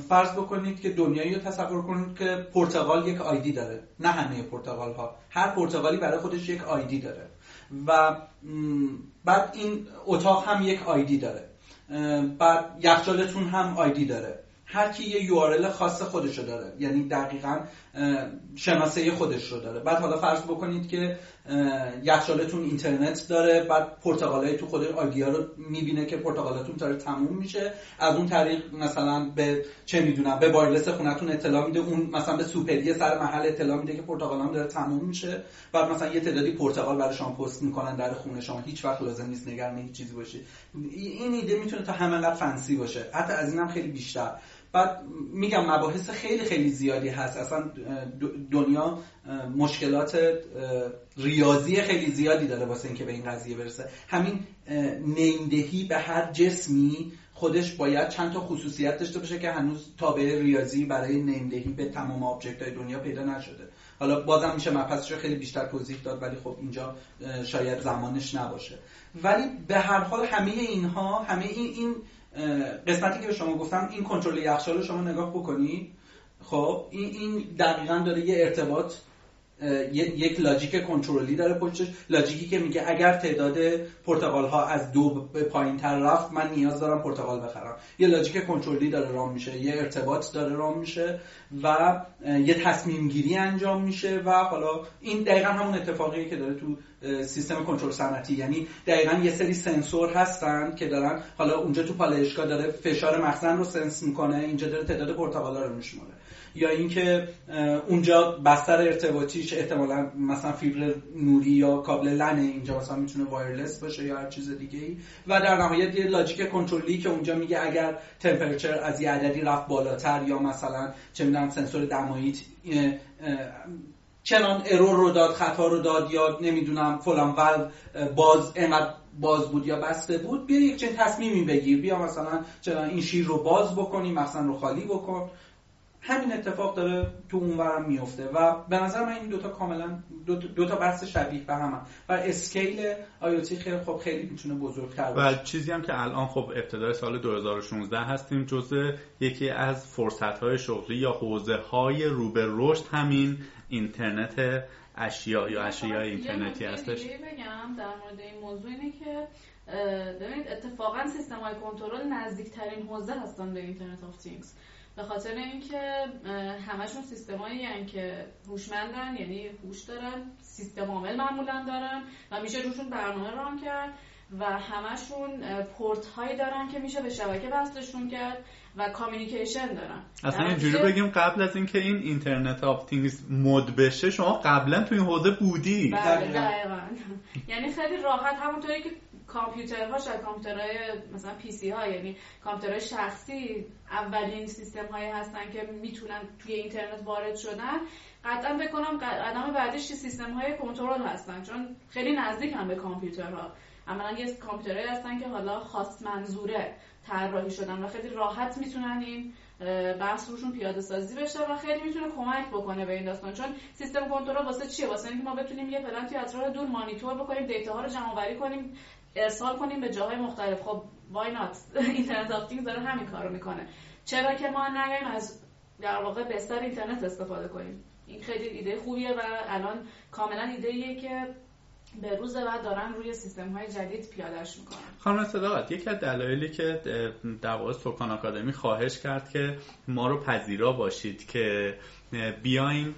فرض بکنید که دنیایی رو تصور کنید که پرتغال یک آیدی داره. نه همه پرتغال ها هر پرتغالی برای خودش یک آیدی داره. و بعد این اتاق هم یک آیدی داره. بعد یخچالتون هم آیدی داره. هر کی یه URL خاص خودشو داره. یعنی دقیقا شناسه خودش رو داره. بعد حالا فرض بکنید که یخچالتون اینترنت داره بعد پرتغالای تو خود آیدیا رو می‌بینه که پرتغالاتون داره تموم میشه. از اون طریق مثلا به چه می‌دونم به وایرلس خونتون اطلاع میده اون مثلا به سوپری سر محل اطلاع میده که پرتغالام داره تموم میشه. بعد مثلا یه تعدادی پرتغال برای شما پست می‌کنن در خونه شما. هیچ وقت لازم نیست نگران هیچ چیزی باشید این ایده می‌تونه تا همه فنسی باشه. حتی از اینم خیلی بیشتر. بعد میگم مباحث خیلی خیلی زیادی هست. اصلا دنیا مشکلات ریاضی خیلی زیادی داره واسه اینکه به این قضیه برسه. همین نیمدهی به هر جسمی خودش باید چند تا خصوصیت داشته باشه که هنوز تابع ریاضی برای نیمدهی به تمام آبجکت های دنیا پیدا نشده. حالا بازم میشه مبحثش رو خیلی بیشتر توضیح داد ولی خب اینجا شاید زمانش نباشه. ولی به هر حال همه اینها همه این این قسمتی که به شما گفتم این کنترل یخچال رو شما نگاه بکنید. خب این این دقیقا داره یه ارتباط یک لاجیک کنترلی داره پشتش. لاجیکی که میگه اگر تعداد پرتقال ها از دو به پایین تر رفت من نیاز دارم پرتقال بخرم. یه لاجیک کنترلی داره رام میشه یه ارتباط داره رام میشه و یه تصمیم گیری انجام میشه و حالا این دقیقا همون اتفاقیه که داره تو سیستم کنترل صنعتی. یعنی دقیقا یه سری سنسور هستن که دارن حالا اونجا تو پالایشگاه داره فشار مخزن رو سنس می‌کنه اینجا داره تعداد پرتقالا رو میشماره. یا اینکه اونجا بستر ارتباطیش احتمالا مثلا فیبر نوری یا کابل لنه اینجا مثلا می‌تونه وایرلس باشه یا هر چیز دیگه ای و در نهایت یه لاجیک کنترلی که اونجا میگه اگر تمپرچر از یه عددی رفت بالاتر یا مثلا چه می‌دونم سنسور دمایی چنان ارور رو داد خطا رو داد یا نمی‌دونم فلان ول باز انقدر باز بود یا بسته بود بیا یک چنین تصمیمی بگیر. بیا مثلا چنان این شیر رو باز بکنی مثلا رو خالی بکن. همین اتفاق داره تو اونورم میفته و به نظر من این دوتا کاملا دو, دو بحث شبیه به هم, و اسکیل آیوتی خیلی خب خیلی می‌تونه بزرگتر باشه. و چیزی هم که الان خب ابتدای سال 2016 هستیم جزء یکی از فرصت های شغلی یا حوزه های رو به رشد همین اینترنت اشیا یا اشیا اینترنتی هستش؟ بگم در مورد این موضوع اینه که ببینید اتفاقا سیستم های کنترل نزدیکترین حوزه هستن به Internet of Things. به خاطر اینکه همشون سیستمایی که هوشمندن یعنی هوش دارن سیستم عامل معمولا دارن و میشه روشون برنامه run کرد و همشون پورت هایی دارن که میشه به شبکه وصلشون کرد. و communication دارن اصلا اینجوری بگیم قبل از اینکه این Internet of Things مد بشه شما قبلا تو این حوزه بودی. بله دقیقا. یعنی خیلی راحت همونطوری که کامپیوترها شاید کامپیوترهای مثلا PC ها یعنی کامپیوترهای شخصی اولین سیستم هایی هستن که می‌تونن توی اینترنت وارد شدن. قطعا بکنم قدم بعدش سیستم های کنترل هستن چون خیلی نزدیک هم به کامپیوترها. عملا یه کامپیوترهایی هستن که حالا خاص منظوره. طراحی شدن و خیلی راحت می‌تونن این بحث روشون پیاده سازی بشه و خیلی می‌تونه کمک بکنه به این داستان. چون سیستم کنترل واسه چیه؟ واسه اینکه ما بتونیم یه plant توی اطراف دور مانیتور بکنیم data ها رو جمع آوری کنیم ارسال کنیم به جاهای مختلف. خب why not Internet of Things داره همین کارو می‌کنه. چرا که ما نیایم از در واقع بستر اینترنت استفاده کنیم؟ این خیلی ایده خوبیه و الان کاملا ایده ایه که به روز بعد دارن روی سیستم های جدید پیادهش می‌کنن. خانم صداقت یکی از دلایلی که در واقع سوکان آکادمی خواهش کرد که ما رو پذیرا باشید که بیایم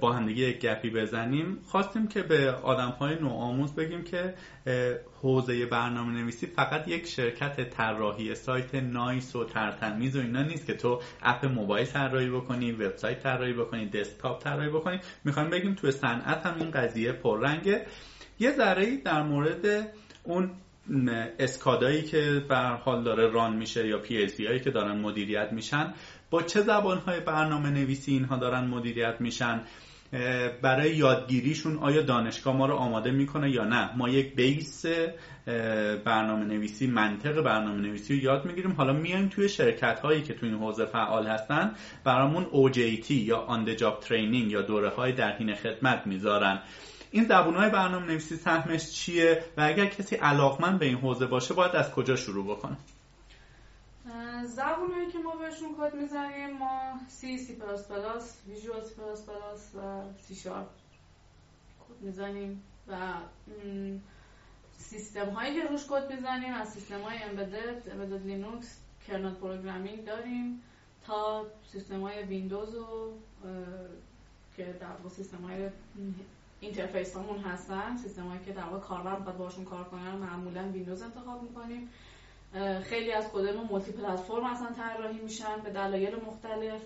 با هم دیگه گپی بزنیم. خواستیم که به آدم های نوآموز بگیم که حوزه برنامه نویسی فقط یک شرکت طراحی سایت نایس و ترتمیز و اینا نیست که تو اپ موبایل طراحی بکنی وبسایت طراحی بکنی دسکتاپ طراحی بکنی. می‌خوایم بگیم تو صنعت هم این قضیه پررنگه. یه ذره در مورد اون اسکادایی که به حال داره ران میشه یا پی هایی که دارن مدیریت میشن با چه زبانهای برنامه نویسی اینها دارن مدیریت میشن؟ برای یادگیریشون آیا دانشگاه ما رو آماده می‌کنه یا نه؟ ما یک بیس برنامه نویسی منطق برنامه نویسی رو یاد می‌گیریم. حالا میایم توی شرکت هایی که توی این حوزه فعال هستن برامون OJT یا the job training یا دوره های در حین خدمت می‌ذارن. این زبون های برنامه نویسی سهمش چیه و اگر کسی علاقمند به این حوزه باشه باید از کجا شروع بکنه؟ زبونهایی که ما بهشون کد می‌زنیم ما سی سی پلاس پلاس ویژوال سی پلاس پلاس و سی شارپ کد می‌زنیم و سیستم هایی که روش کد می‌زنیم از سیستم های embedded embedded Linux kernel programming داریم تا سیستم های ویندوز و که در واقع سیستم های interface همون هستن سیستم هایی که در واقع کاربر باید باشون کار کنن معمولا ویندوز انتخاب می‌کنیم. خیلی از کدمون multi-platform اصلا طراحی میشن به دلایل مختلف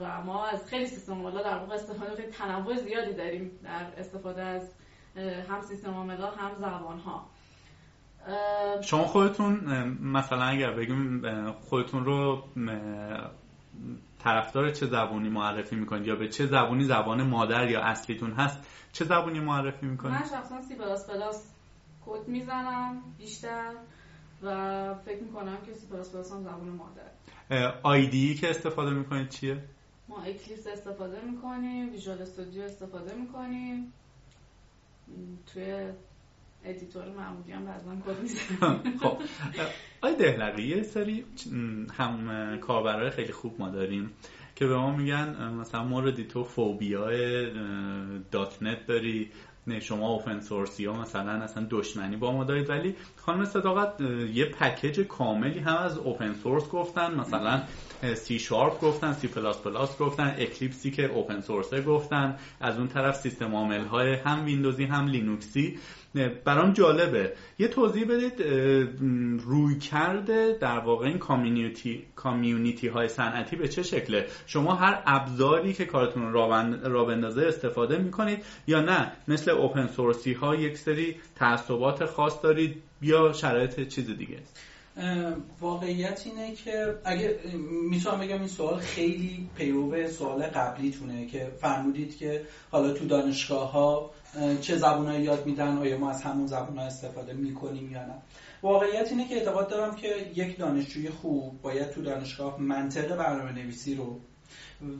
و ما از خیلی سیستم عاملا در واقع استفاده خیلی تنوع زیادی داریم در استفاده از هم سیستم عاملا هم زبان ها. شما خودتون مثلا اگر بگیم خودتون رو طرفدار چه زبونی معرفی می‌کنید یا به چه زبونی زبان مادر یا اصلیتون هست چه زبونی معرفی می‌کنید؟ من شخصا سی پلاس پلاس کد می‌زنم بیشتر. و فکر می‌کنم که سی پلاس پلاس هم زبون مادر IDE ای که استفاده می‌کنید چیه؟ ما Eclipse استفاده می‌کنیم Visual Studio استفاده می‌کنیم. توی editor معمولی هم بعضا کد خب آقای دهلقی یه سری هم کاربرای خیلی خوب ما داریم که به ما میگن مثلا ما رو دیتو فوبیای .NET داری نه شما open source ی ها مثلا اصلا دشمنی با ما دارید. ولی خانم صداقت یه package کاملی هم از open source گفتن. مثلا سی شارپ گفتن سی پلاس پلاس گفتن Eclipse ی که open source ه گفتن. از اون طرف سیستم عامل های هم ویندوزی هم لینوکسی برام جالبه. یه توضیح بدید روی کرده در واقع این کامیونیتی, کامیونیتی های صنعتی به چه شکله؟ شما هر ابزاری که کارتون را بندازه استفاده می‌کنید یا نه؟ مثل اوپن سورسی ها یک سری تعصبات خاص دارید یا شرایط چیز دیگه واقعیت اینه که اگه می‌تونم بگم این سوال خیلی پیرو سوال قبلیتونه که فرمودید که حالا تو دانشگاه ها چه زبونهایی یاد میدن آیا ما از همون زبون استفاده می‌کنیم یا نه. واقعیت اینه که اعتقاد دارم که یک دانشجوی خوب باید تو دانشگاه منطق برنامه نویسی رو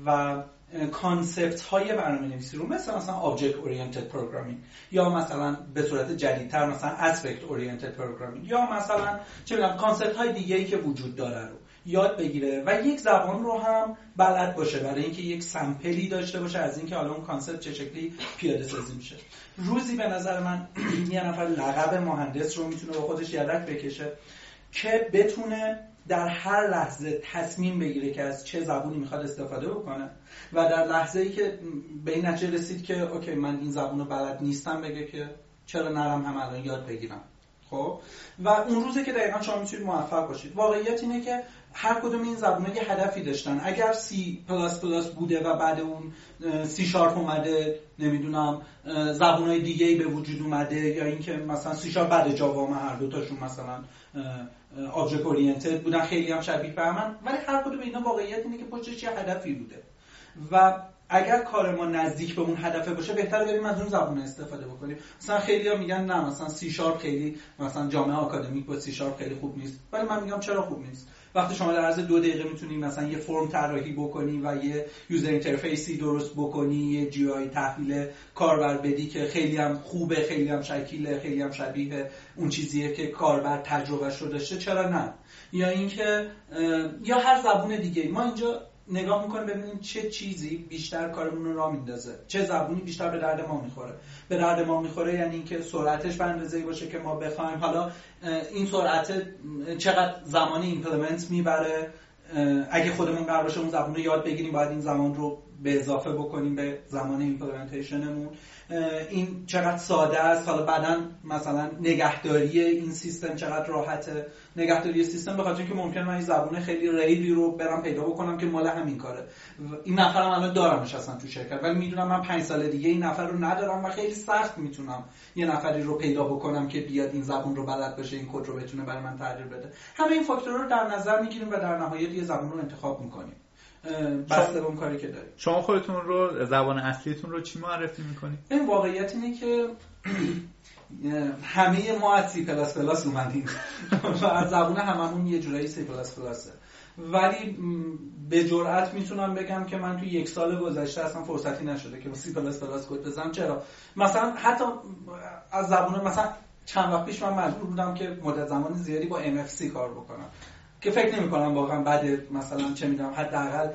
و concept های برنامه نویسی رو مثل مثلا object oriented programming یا مثلا به صورت جدیدتر مثلا aspect oriented programming یا مثلا چه concept های دیگه ای که وجود داره رو. یاد بگیره و یک زبان رو هم بلد باشه برای اینکه یک sample ی داشته باشه از اینکه حالا اون concept چه شکلی پیاده سازی میشه. روزی به نظر من یه نفر لقب مهندس رو می‌تونه به خودش یدک بکشه که بتونه در هر لحظه تصمیم بگیره که از چه زبونی می‌خواد استفاده بکنه و در لحظه ای که به این نتیجه رسید که OK من این زبون رو بلد نیستم بگه که چرا نرم هم الان یاد بگیرم. خب؟ و اون روزه که دقیقا شما می‌تونید موفق باشید. واقعیت اینه که هر کدوم این زبون یه هدفی داشتن. اگر سی پلاس پلاس بوده و بعد اون سی شارپ اومده نمی‌دونم زبون های دیگه به وجود اومده یا اینکه مثلا سی شارپ بعد Java هم هر دوتاشون مثلا object oriented بودن خیلی هم شبیه به هم ولی هر کدوم اینا واقعیت اینه که پشتش یه هدفی بوده. و اگر کار ما نزدیک به اون هدفه باشه بهتره بریم از اون زبون استفاده بکنیم. مثلا خیلی ها میگن نه مثلا سی شارپ خیلی مثلا جامعه آکادمیک با سی شارپ خیلی خوب نیست. ولی من میگم چرا خوب نیست؟ وقتی شما در عرض دو دقیقه می‌تونی مثلا یه فرم طراحی بکنی و یه user interface ی درست بکنی یه GUI تحویل کاربر بدی که خیلی هم خوبه خیلی هم شکیله خیلی هم شبیه اون چیزیه که کاربر تجربه رو داشته چرا نه؟ یا اینکه یا هر زبون دیگه ما اینجا نگاه می‌کنیم ببینیم چه چیزی بیشتر کارمون رو را میندازه. چه زبونی بیشتر به درد ما می‌خوره. به درد ما می‌خوره یعنی اینکه سرعتش به اندازه باشه که ما بخوایم. حالا این سرعت چقدر زمانی implement می‌بره؟ اگه خودمون قرار باشه اون زبون رو یاد بگیریم باید این زمان رو به اضافه بکنیم به زمان implementation مون این چقدر ساده است. حالا بعدا مثلا نگهداری این سیستم چقدر راحته. نگهداری سیستم به خاطر که ممکن من این زبونه خیلی ریلی رو برم پیدا بکنم که مال همین کاره. این نفرم الان دارمش اصلا تو شرکت. ولی می‌دونم من پنج سال دیگه این نفر رو ندارم و خیلی سخت می‌تونم یه نفری رو پیدا بکنم که بیاد این زبون رو بلد باشه این کد رو بتونه برای من تغییر بده. همه این فاکتورها رو در نظر می‌گیریم و در نهایت یه زبون رو انتخاب می‌کنیم. بسته به اون کاری که داریم. شما خودتون رو زبان اصلیتون رو چی معرفی می‌کنید این واقعیت اینه که همه ما از سی پلاس پلاس اومدیم. و از زبون هممون یه جورایی سی پلاس پلاسه ولی به جرئت می‌تونم بگم که من توی یک سال گذشته اصلا فرصتی نشده که با سی پلاس پلاس کد بزنم. چرا؟ مثلا حتی از زبون مثلا چند وقت پیش من مجبور بودم که مدت زمان زیادی با MFC کار بکنم. که فکر نمی کنم واقعا بعد مثلا چه می‌دونم حداقل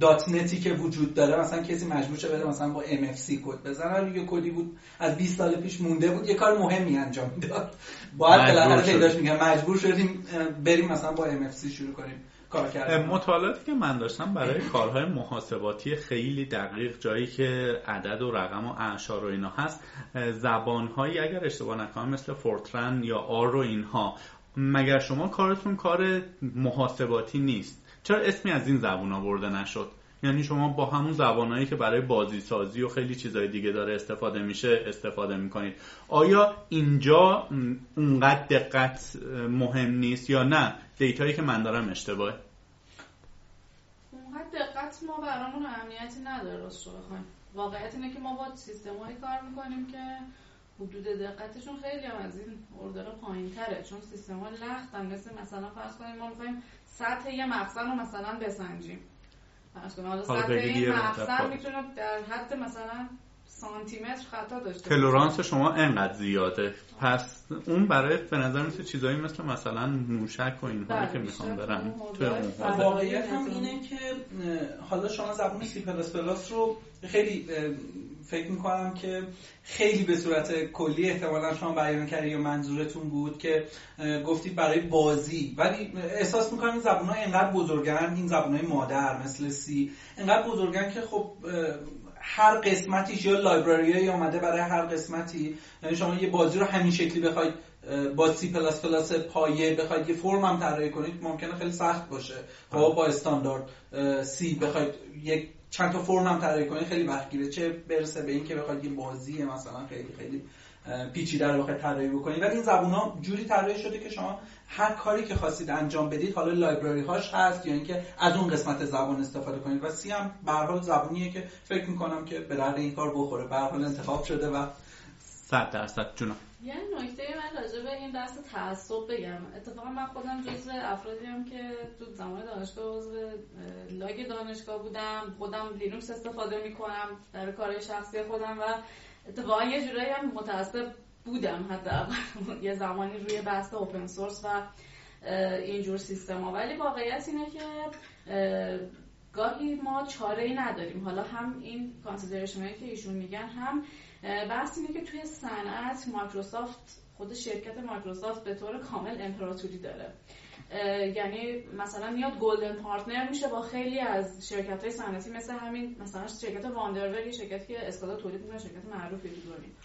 .NET ی که وجود داره مثلا کسی مجبور شه بره مثلا با MFC کد بزنه. یه کدی بود از 20 سال پیش مونده بود یه کار مهمی انجام می‌داد. باید بالاخره پیداش میگم مجبور شدیم بریم مثلا با MFC شروع کنیم کار کردن. مطالعاتی که من داشتم برای کارهای محاسباتی خیلی دقیق جایی که عدد و رقم و اعشار و اینا هست زبانهایی اگر اشتباه نکنم مثل Fortran یا R و اینها مگر شما کارتون کار محاسباتی نیست؟ چرا اسمی از این زبون آورده نشد؟ یعنی شما با همون زبانهایی که برای بازی سازی و خیلی چیزای دیگه داره استفاده میشه استفاده می‌کنید. آیا اینجا اونقدر دقت مهم نیست یا نه؟ دیتایی که من دارم اشتباهه. اونقدر دقت ما برامون اهمیتی نداره راست بخوایم. واقعیت اینه که ما با سیستمایی کار می‌کنیم که حدود دقتشون خیلی هم از این order پایین تره چون سیستم ها لختن. مثل مثلا فرض کنیم ما می‌خوایم سطح یه مخزن رو مثلا بسنجیم. فرض کنیم حالا سطح این مخزن می‌تونه در حد مثلا سانتی متر خطا داشته تلورانس شما انقدر زیاده؟ پس اون برای به نظر مثل چیزایی مثل مثلا موشک و اینها بله، که می‌خوام برن توی واقعیت هم اینه که حالا شما زبان سی پلاس پلاس رو خیلی فکر می‌کنم که خیلی به صورت کلی احتمالا شما بیان کردی یا منظورتون بود که گفتید برای بازی. ولی احساس می‌کنم این زبان ها اینقدر بزرگن این زبان های مادر مثل C اینقدر بزرگن که خب هر قسمتیش یا library آمده برای هر قسمتی یعنی شما یه بازی رو همین شکلی بخواید با سی پلاس پلاس پایه بخواید یه فرم هم طراحی کنید ممکنه خیلی سخت باشه. خب با استاندارد سی بخواید یک چند تا فرم هم طراحی کنید خیلی وقت گیره چه برسه به این که بخواید یه بازی مثلا خیلی خیلی پیچیده رو بخواید طراحی بکنید ولی این زبون جوری طراحی شده که شما هر کاری که خواستید انجام بدید حالا لایبراری هاش هست یا اینکه از اون قسمت زبان استفاده کنید. و سی هم به حال زبونیه که فکر می‌کنم که به درد این کار بخوره. به حال انتخاب شده و 100 درصد جونم. یه نکته من راجع به این دست تعصب بگم. اتفاقا من خودم جزو افرادی هم که تو زمان دانشگاه عضو LUG دانشگاه بودم خودم لینوکس استفاده می‌کنم در کار شخصی خودم و اتفاقا یه جورایی هم متعصب بودم حتی یه زمانی روی بحث open source و اینجور سیستم ها. ولی واقعیت اینه که گاهی ما چاره ای نداریم. حالا هم این consideration که ایشون میگن هم بحث اینه که توی صنعت مایکروسافت خود شرکت مایکروسافت به طور کامل امپراتوری داره. یعنی مثلا میاد golden partner میشه با خیلی از شرکت های صنعتی مثل همین مثلا شرکت Wonderware شرکتی که SCADA تولید می‌کنه شرکت معروفی دنیام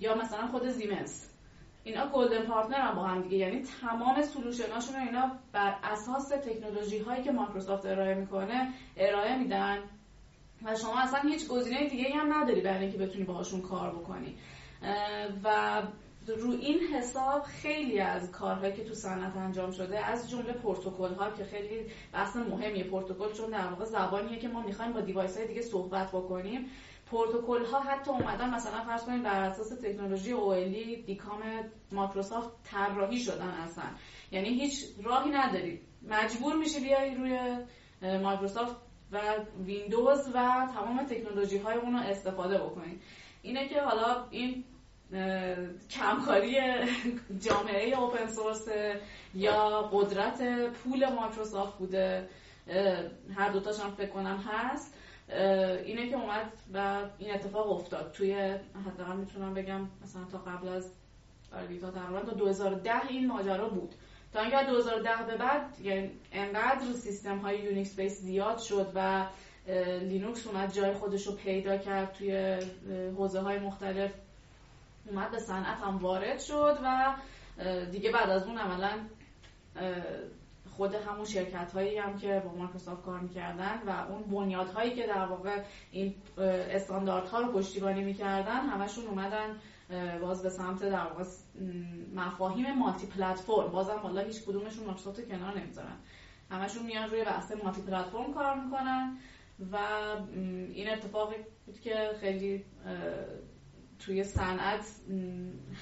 یا مثلا خود زیمنس اینا golden partner هم با هم دیگه. یعنی تمام solution اشون اینا بر اساس تکنولوژی هایی که مایکروسافت ارائه می‌کنه ارائه میدن. و شما اصلا هیچ گزینه دیگه هم نداری برای اینکه بتونی باهاشون کار بکنی. و رو این حساب خیلی از کارهایی که تو صنعت انجام شده از جمله پروتکل ها که خیلی بحث مهمیه. پروتکل چون در واقع زبانیه که ما می‌خوایم با device های دیگه صحبت بکنیم. پروتکل ها حتی اومدن مثلا فرض کنید بر اساس تکنولوژی OLE DCOM مایکروسافت طراحی شدن اصلا. یعنی هیچ راهی نداری. مجبور میشی بیای روی مایکروسافت و ویندوز و تمام تکنولوژی های اون رو استفاده بکنید. اینه که حالا این کمکاری جامعه open source یا قدرت پول مایکروسافت بوده هر دوتاش هم فکر کنم هست. اینه که اومد و این اتفاق افتاد. توی حداقل می‌تونم بگم مثلا تا قبل از تا تقریبا تا 2010 این ماجرا بود. تا اینکه 2010 به بعد یعنی انقدر سیستم های Unix base زیاد شد و لینوکس اومد جای خودش رو پیدا کرد توی حوزه های مختلف اومد به صنعت هم وارد شد و دیگه بعد از اون عملا خود همون شرکت هایی هم که با مایکروسافت کار می‌کردن و اون بنیاد هایی که در واقع این استانداردها رو پشتیبانی می‌کردن همشون اومدن باز به سمت در واقع مفاهیم multi platform بازم حالا هیچ کدومشون مایکروسافت کنار نمی‌ذارن. همشون میان روی بحث multi platform کار می‌کنن و این اتفاقی بود که خیلی توی صنعت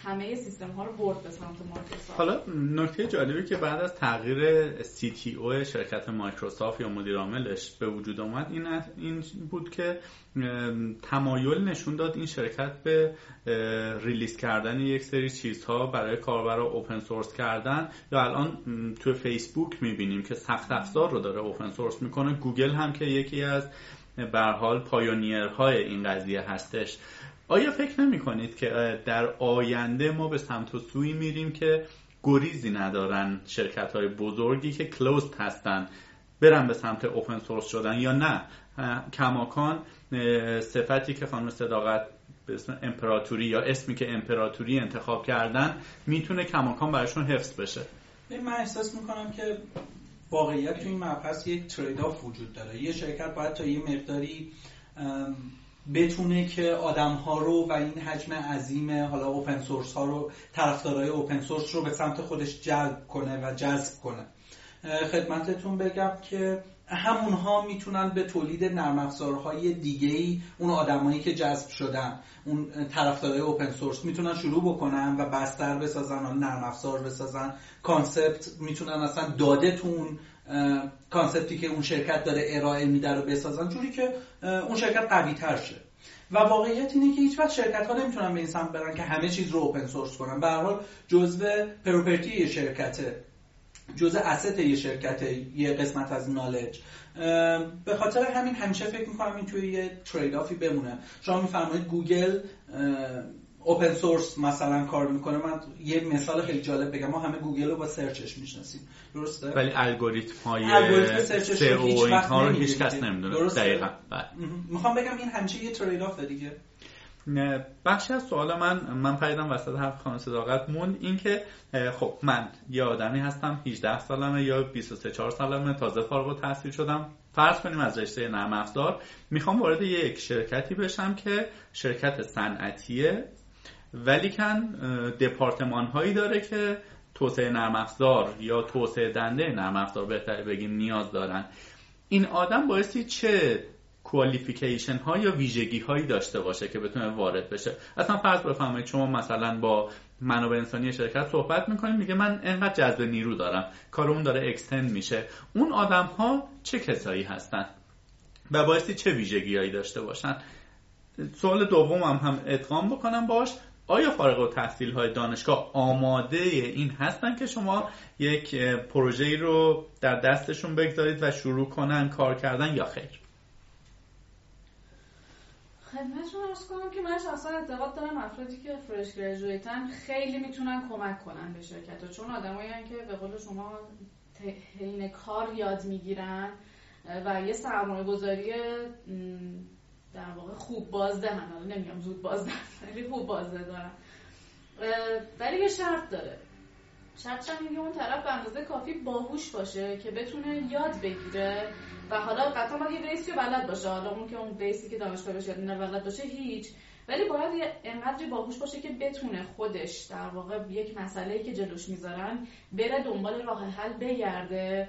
همه سیستم ها رو برد به سمت مایکروسافت. حالا نکته جالبی که بعد از تغییر CTO شرکت مایکروسافت یا مدیر عاملش به وجود آمد این این بود که تمایل نشون داد این شرکت به release کردن یک سری چیزها برای کاربرا open source کردن. یا الان تو فیسبوک می‌بینیم که سخت افزار رو داره open source می‌کنه. گوگل هم که یکی از به حال پایونیرهای این قضیه هستش. آیا فکر نمی کنید که در آینده ما به سمت و سوی میریم که گریزی ندارن شرکت های بزرگی که کلوزد هستن برن به سمت اوپن سورس شدن یا نه؟ کماکان صفتی که خانم صداقت به اسم امپراتوری یا اسمی که امپراتوری انتخاب کردن می‌تونه کماکان براشون حفظ بشه. من احساس می‌کنم که واقعیت تو این مبحث یک ترید آف وجود داره. یه شرکت باید تا یه مقداری بتونه که آدم ها رو و این حجم عظیم حالا اوپن سورس ها رو طرفدارای اوپن سورس رو به سمت خودش جلب کنه و جذب کنه. خدمتتون بگم که همونها می‌تونن به تولید نرم افزارهای دیگه ای اون آدمایی که جذب شدن اون طرفدارای اوپن سورس می‌تونن شروع بکنن و بستر بسازن نرم افزار بسازن concept می‌تونن اصلا داده تو concept ی که اون شرکت داره ارائه میده رو بسازن جوری که اون شرکت قوی تر شه. و واقعیت اینه که هیچ وقت شرکت ها نمی‌تونن به این سمت برن که همه چیز رو open source کنن. به هر حال جزء property یه شرکته جزء asset یه شرکت یه قسمت از knowledge به خاطر همین همیشه فکر می‌کنم این توی یه trade-off ی بمونه. شما میفرمایید گوگل open source مثلا کار می‌کنه من یه مثال خیلی جالب بگم. ما همه گوگل رو با search ش می‌شناسیم. درسته؟ ولی الگوریتم های search ش رو هیچ وقت رو هیچ کس نمی‌دونه. دقیقاً. بله. می‌خوام بگم این همیشه یه trade-off دیگه. بخشی از سوال من من پریدم وسط حرف خانم صداقت موند این که خب من یه آدمی هستم 18 سالمه یا 23 4 سالمه تازه فارغ التحصیل شدم. فرض کنیم از رشته نرم افزار. می‌خوام وارد یک شرکتی بشم که شرکت صنعتیه. ولی کن دپارتمان هایی داره که توسعه نرم افزار یا توسعه دنده نرم افزار بهتر بگیم نیاز دارن. این آدم بایستی چه کوالیفیکیشن ها یا ویژگی هایی داشته باشه که بتونه وارد بشه؟ اصلا فرض بفرمایید شما مثلا با منابع انسانی شرکت صحبت می‌کنیم میگه من انقدر جذب نیرو دارم کارمون داره اکستند میشه. اون آدم ها چه کسایی هستن و بایستی چه ویژگی هایی داشته باشن؟ سوال دوم هم هم ادغام بکنم باش. آیا فارغ و تحصیل های دانشگاه آماده این هستن که شما یک پروژه رو در دستشون بگذارید و شروع کنن کار کردن یا خیر؟ خدمتتون ارز کنم که من شخصا اعتقاد دارم افرادی که فرش گریجویتن خیلی می‌تونن کمک کنن به شرکت ها. چون آدمایی که به قول شما حین کار یاد می‌گیرن و یه سرمایه گذاری در واقع خوب بازده هم حالا نمیگم زود بازده ولی خوب بازده دارن ولی یه شرط داره. شرطش هم میگه اون طرف به اندازه کافی باهوش باشه که بتونه یاد بگیره و حالا قطعا باید یه بیسی رو بلد باشه. حالا اون که اون بیسی که دانشگاه بشه نه بلد باشه هیچ. ولی باید یه انقدری باهوش باشه که بتونه خودش در واقع یک مسئله که جلوش می‌ذارن بره دنبال راه حل بگرده.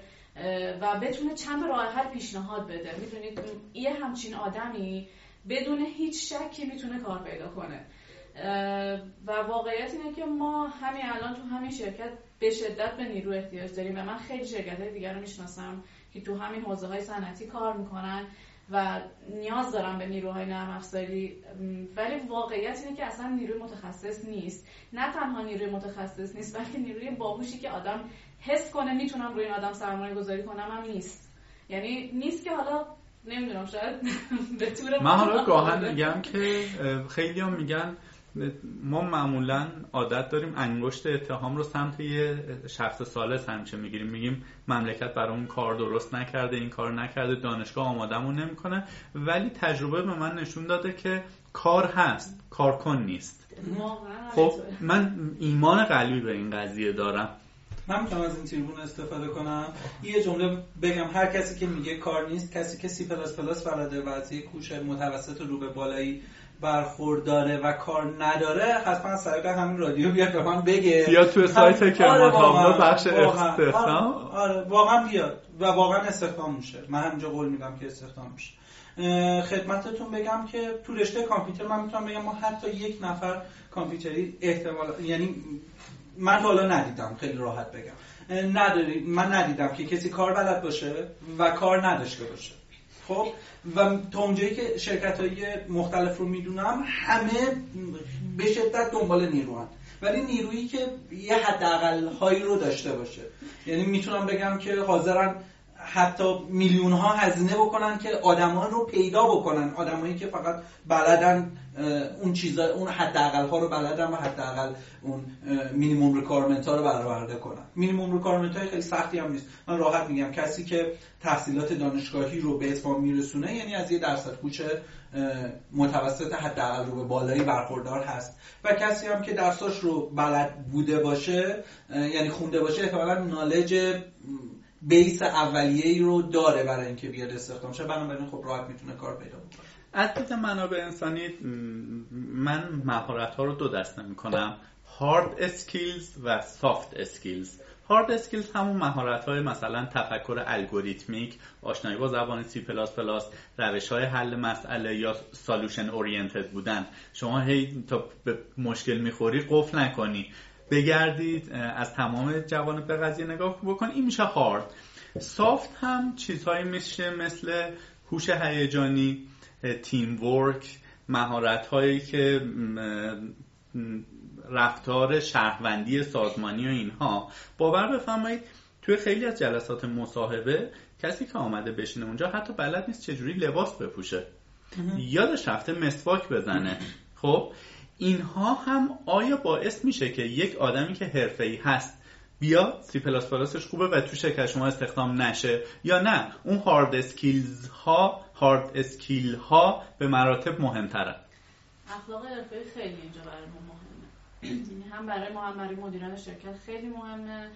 و بتونه چند راه حل پیشنهاد بده. می‌دونید یه همچین آدمی بدون هیچ شکی می‌تونه کار پیدا کنه. و واقعیت اینه که ما همین الان تو همین شرکت به شدت به نیرو احتیاج داریم و من خیلی شرکت های دیگر رو می‌شناسم که تو همین حوزه های صنعتی کار می‌کنن و نیاز دارن به نیروهای نرم افزاری. ولی واقعیت اینه که اصلا نیروی متخصص نیست. نه تنها نیروی متخصص نیست بلکه نیروی باهوشی که آدم حس کنه می‌تونم روی این آدم سرمایه گذاری کنم هم نیست. یعنی نیست که حالا نمی‌دونم شاید به طور من حالا گاهن میگم که خیلی هم میگن ما معمولا عادت داریم انگشت اتهام رو سمت یه شخص سالس همیشه می‌گیریم. میگیم مملکت برای اون کار درست نکرده این کار نکرده دانشگاه آمادمون نمی‌کنه. ولی تجربه به من نشون داده که کار هست کار کن نیست. خب من ایمان قلبی به این قضیه دارم. من می‌تونم از این تریبون استفاده کنم. یه جمله بگم هر کسی که میگه کار نیست کسی که سی پلاس پلاس بلده و از یه هوش متوسط رو به بالایی برخورداره و کار نداره حتما از طریق همین رادیو بیاد به من بگه. یا تو سایت کرمان آره بخش استخدام. آره واقعا بیاد و واقعا استخدام میشه. من همینجا قول میدم که استخدام میشه خدمتتون بگم که تو رشته کامپیوتر من می‌تونم بگم ما حتی یک نفر کامپیوتری احتمال یعنی من حالا ندیدم خیلی راحت بگم. نداری من ندیدم که کسی کار بلد باشه و کار نداشته باشه. خب؟ و تا اونجایی که شرکت های مختلف رو می‌دونم همه به شدت دنبال نیروان ولی نیرویی که یه حداقل هایی رو داشته باشه. یعنی می‌تونم بگم که حاضرن حتی میلیون ها هزینه بکنن که آدمان رو پیدا بکنن. آدمایی که فقط بلدن اون چیزا اون حداقل ها رو بلدن و حداقل اون minimum requirement ها رو برآورده کنن. minimum requirement های خیلی سختی هم نیست. من راحت میگم کسی که تحصیلات دانشگاهی رو به اتمام میرسونه یعنی از یه درصد هوش متوسط حداقل رو به بالایی برخوردار هست. و کسی هم که درساش رو بلد بوده باشه یعنی خونده باشه احتمالاً knowledge base اولیه رو داره برای اینکه بیاد استخدام شه. بنابراین خب راحت می‌تونه کار پیدا بکنه. از دید منابع انسانی من مهارت ها رو دو دسته می‌کنم. hard skills و soft skills hard skills همون مهارت های مثلا تفکر الگوریتمیک آشنایی با زبان سی پلاس پلاس روش های حل مسئله یا solution oriented بودن. شما هی تا به مشکل می‌خوری قفل نکنی. بگردید از تمام جوانب به قضیه نگاه بکن. این میشه هارد. سافت هم چیزهایی میشه مثل هوش هیجانی تیم ورک مهارت هایی که رفتار شهروندی سازمانی و اینها. باور بفرمایید توی خیلی از جلسات مصاحبه کسی که آمده بشینه اونجا حتی بلد نیست چجوری لباس بپوشه. یادش رفته مسواک بزنه. خب اینها هم آیا باعث میشه که یک آدمی که حرفه‌ای هست بیا سی پلاس پلاسش خوبه و تو شرکت شما استخدام نشه یا نه؟ اون hard skills ها hard skill ها به مراتب مهمتره اخلاق حرفه‌ای خیلی اینجا برای ما مهمه. یعنی هم برای ما هم برای مدیران شرکت خیلی مهمه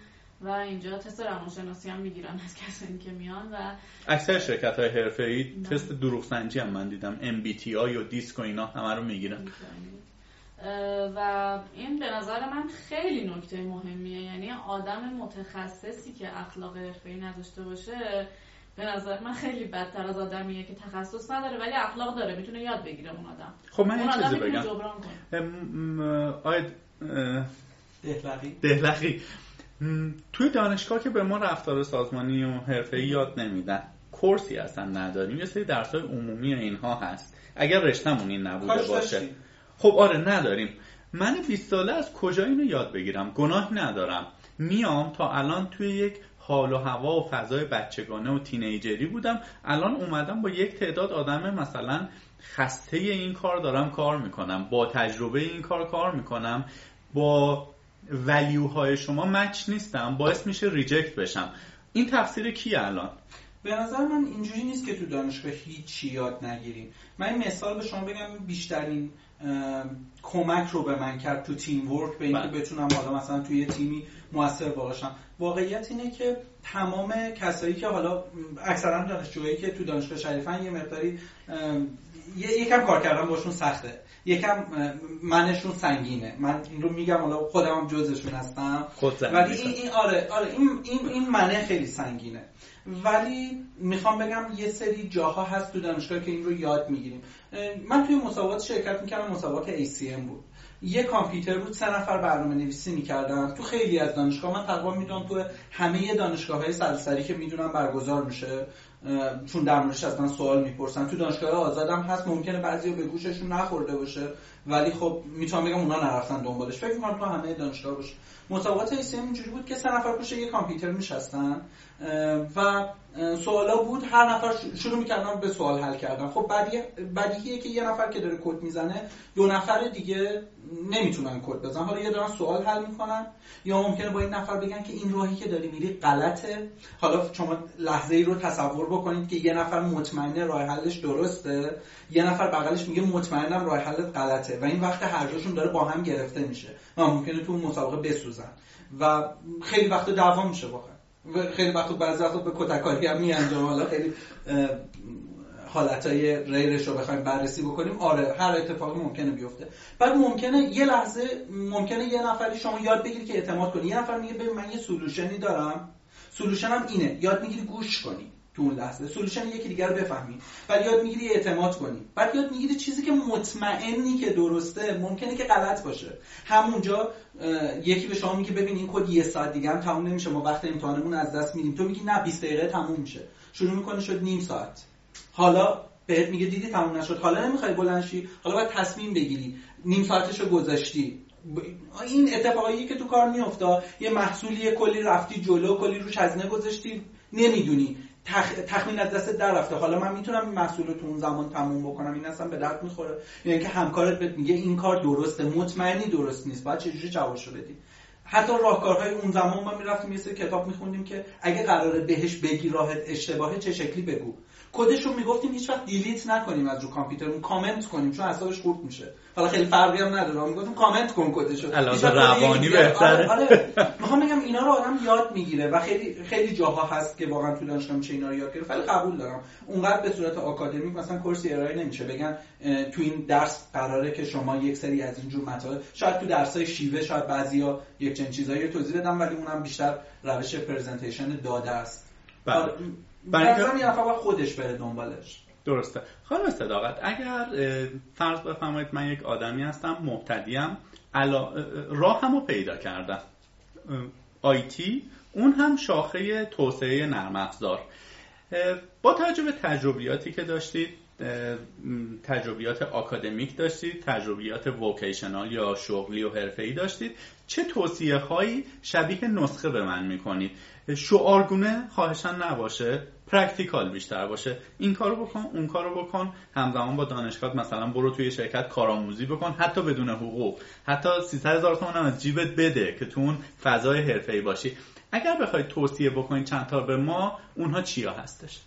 و اینجا تست روانشناسی هم می‌گیرن از کسانی که میان و اکثر شرکت های حرفه ای تست دروغ سنجی هم من دیدم. MBTI و دیسک و اینا همه رو می‌گیرن. و این به نظر من خیلی نکته مهمیه. یعنی آدم متخصصی که اخلاق حرفه‌ای نداشته باشه به نظر من خیلی بدتر از آدمیه که تخصص نداره ولی اخلاق داره. می‌تونه یاد بگیره اون آدم. خب من اون یه چیزی بگم. جبران کنه. آید دهلقی. دهلقی. توی دانشگاه که به ما رفتار سازمانی و حرفه‌ای یاد نمیدن کورسی اصلا نداریم. یه سری درسای عمومی اینها هست. اگر رشتمون این نبوده باشه. خب آره نداریم. من 20 ساله از کجا اینو یاد بگیرم؟ گناه ندارم. میام تا الان توی یک حال و هوا و فضای بچگانه و تینیجری بودم. الان اومدم با یک تعداد آدم مثلا خسته این کار دارم کار می‌کنم. با تجربه این کار کار می‌کنم. با ولیوهای شما مچ نیستم. باعث میشه ریجکت بشم. این تفسیر کیه الان؟ به نظر من اینجوری نیست که تو دانشگاه هیچی یاد نگیریم. من مثال به شما بگم بیشترین کمک رو به من کرد تو تیم ورک به اینکه بله. بتونم حالا مثلا توی یه تیمی موثر باشم. واقعیت اینه که تمام کسایی که حالا اکثرا دانشجوهایی که تو دانشگاه شریفن یه مقداری یکم کار کردن باشون سخته. یکم منشون سنگینه. من این رو میگم حالا خودم هم جزشون هستم. ولی. این, این آره آره این این این منه خیلی سنگینه. ولی می‌خوام بگم یه سری جاها هست تو دانشگاه که این رو یاد می‌گیریم. من توی مسابقات شرکت می‌کردم مسابقات ACM بود. یه کامپیوتر بود سه نفر برنامه نویسی می‌کردن. تو خیلی از دانشگاه من تقریبا می‌دونم تو همه دانشگاه های سراسری که می‌دونم برگزار میشه. چون در موردش از من سوال می‌پرسن. تو دانشگاه آزادم هست ممکنه بعضیا به گوششون نخورده باشه. ولی خب می‌تونم بگم اونا نرفتن دنبالش. فکر می‌کنم تو همه دانشگاه باشه. مسابقات ACM اینجوری بود که سه نفر پشت یه کامپیوتر میشستن و سوالا بود. هر نفر شروع می‌کردن به سوال حل کردن. خب بدیه بدیهیه که یه نفر که داره کد می‌زنه دو نفر دیگه نمی‌تونن کد بزنن. حالا یا دارن سوال حل می‌کنن. یا ممکنه با این نفر بگن که این راهی که داری میری غلطه. حالا شما لحظه ای رو تصور بکنید که یه نفر مطمئنه راه حلش درسته. یه نفر بغلش میگه مطمئنم راه حلت غلطه. و این وقت هر دوشون داره با هم گرفته میشه. و ممکنه تو اون مسابقه بسوزن. و خیلی وقت دعوا میشه واقعا. خیلی وقت بعضی وقت به کتککاری هم میانجام. حالا خیلی حالتهای ریرش رو بخوایم بررسی بکنیم. آره هر اتفاقی ممکنه بیفته. بعد ممکنه یه لحظه ممکنه یه نفری شما یاد بگیری که اعتماد کنی. یه نفر میگه ببین من یه سولوشنی دارم. سولوشنم اینه. یاد می‌گیری گوش کنی. تو اون لحظه سولوشن یکی دیگر رو بفهمی بعد یاد می‌گیری اعتماد کنی. بعد یاد می‌گیری چیزی که مطمئنی که درسته ممکنه که غلط باشه. همونجا یکی به شما میگه ببین این کد یه ساعت دیگه هم تموم نمیشه. ما وقت امتحانمون از دست میدیم. تو میگی نه 20 دقیقه تموم میشه. شروع می‌کنه شد نیم ساعت. حالا بهت میگه دیدی تموم نشد. حالا نمی‌خوای بلند حالا باید تصمیم بگیری. نیم ساعتشو گذاشتی. این اتفاقایی که تو کار میفته یه محصولی کلی رفتی جلو کلی روش هزینه گذاشتی. نمی‌دونی. تخ... تخمین از دست در رفته. حالا من می‌تونم محصول تو اون زمان تموم بکنم. این اصلا به درد می‌خوره. یعنی که همکارت بهت میگه این کار درسته. مطمئنی درست نیست. باید چجوری جوابشو بدی؟ حتی راهکارهای اون زمان ما می‌رفتیم یه سری کتاب میخوندیم که اگه قراره بهش بگی راهت اشتباهه چه شکلی بگو؟ کدش رو می‌گفتیم هیچ وقت delete نکنیم از رو کامپیوترمون کامنت کنیم چون اعصابش خورد میشه. حالا خیلی فرقی هم نداره. می‌گفتیم کامنت کن کدش رو روانی بهتره. آره, آره. می‌خوام بگم اینا رو آدم یاد می‌گیره و خیلی خیلی جاها هست که واقعا تو دانشگاه میشه اینا رو یاد گرفت. ولی قبول دارم. اونقدر به صورت آکادمیک مثلا کورسی ارائه نمیشه. بگن تو این درس قراره که شما یک سری از اینجور مطالب شاید تو درسای شیوه شاید بعضیا یک چنین چیزایی توضیح بدم ولی اونم بیشتر روش پرزنتیشن داده است. بله. برای یه نفر خودش بره دنبالش. درسته. خانم صداقت اگر فرض بفرمایید من یک آدمی هستم مبتدیم علا... راه همو پیدا کردم. IT اون هم شاخه توسعه نرم افزار. با توجه به تجربیاتی که داشتید تجربیات آکادمیک داشتید تجربیات vocational یا شغلی و حرفه‌ای داشتید چه توصیه هایی شبیه نسخه به من می‌کنید؟ شعارگونه خواهشا نباشه practical بیشتر باشه. این کارو بکن اون کارو بکن. همزمان با دانشگاه مثلا برو توی شرکت کارآموزی بکن حتی بدون حقوق. حتی 300 هزار تومان از جیبت بده که تو اون فضای حرفه‌ای باشی. اگر بخواید توصیه بکنید چند تا به ما اونها چیا هستش؟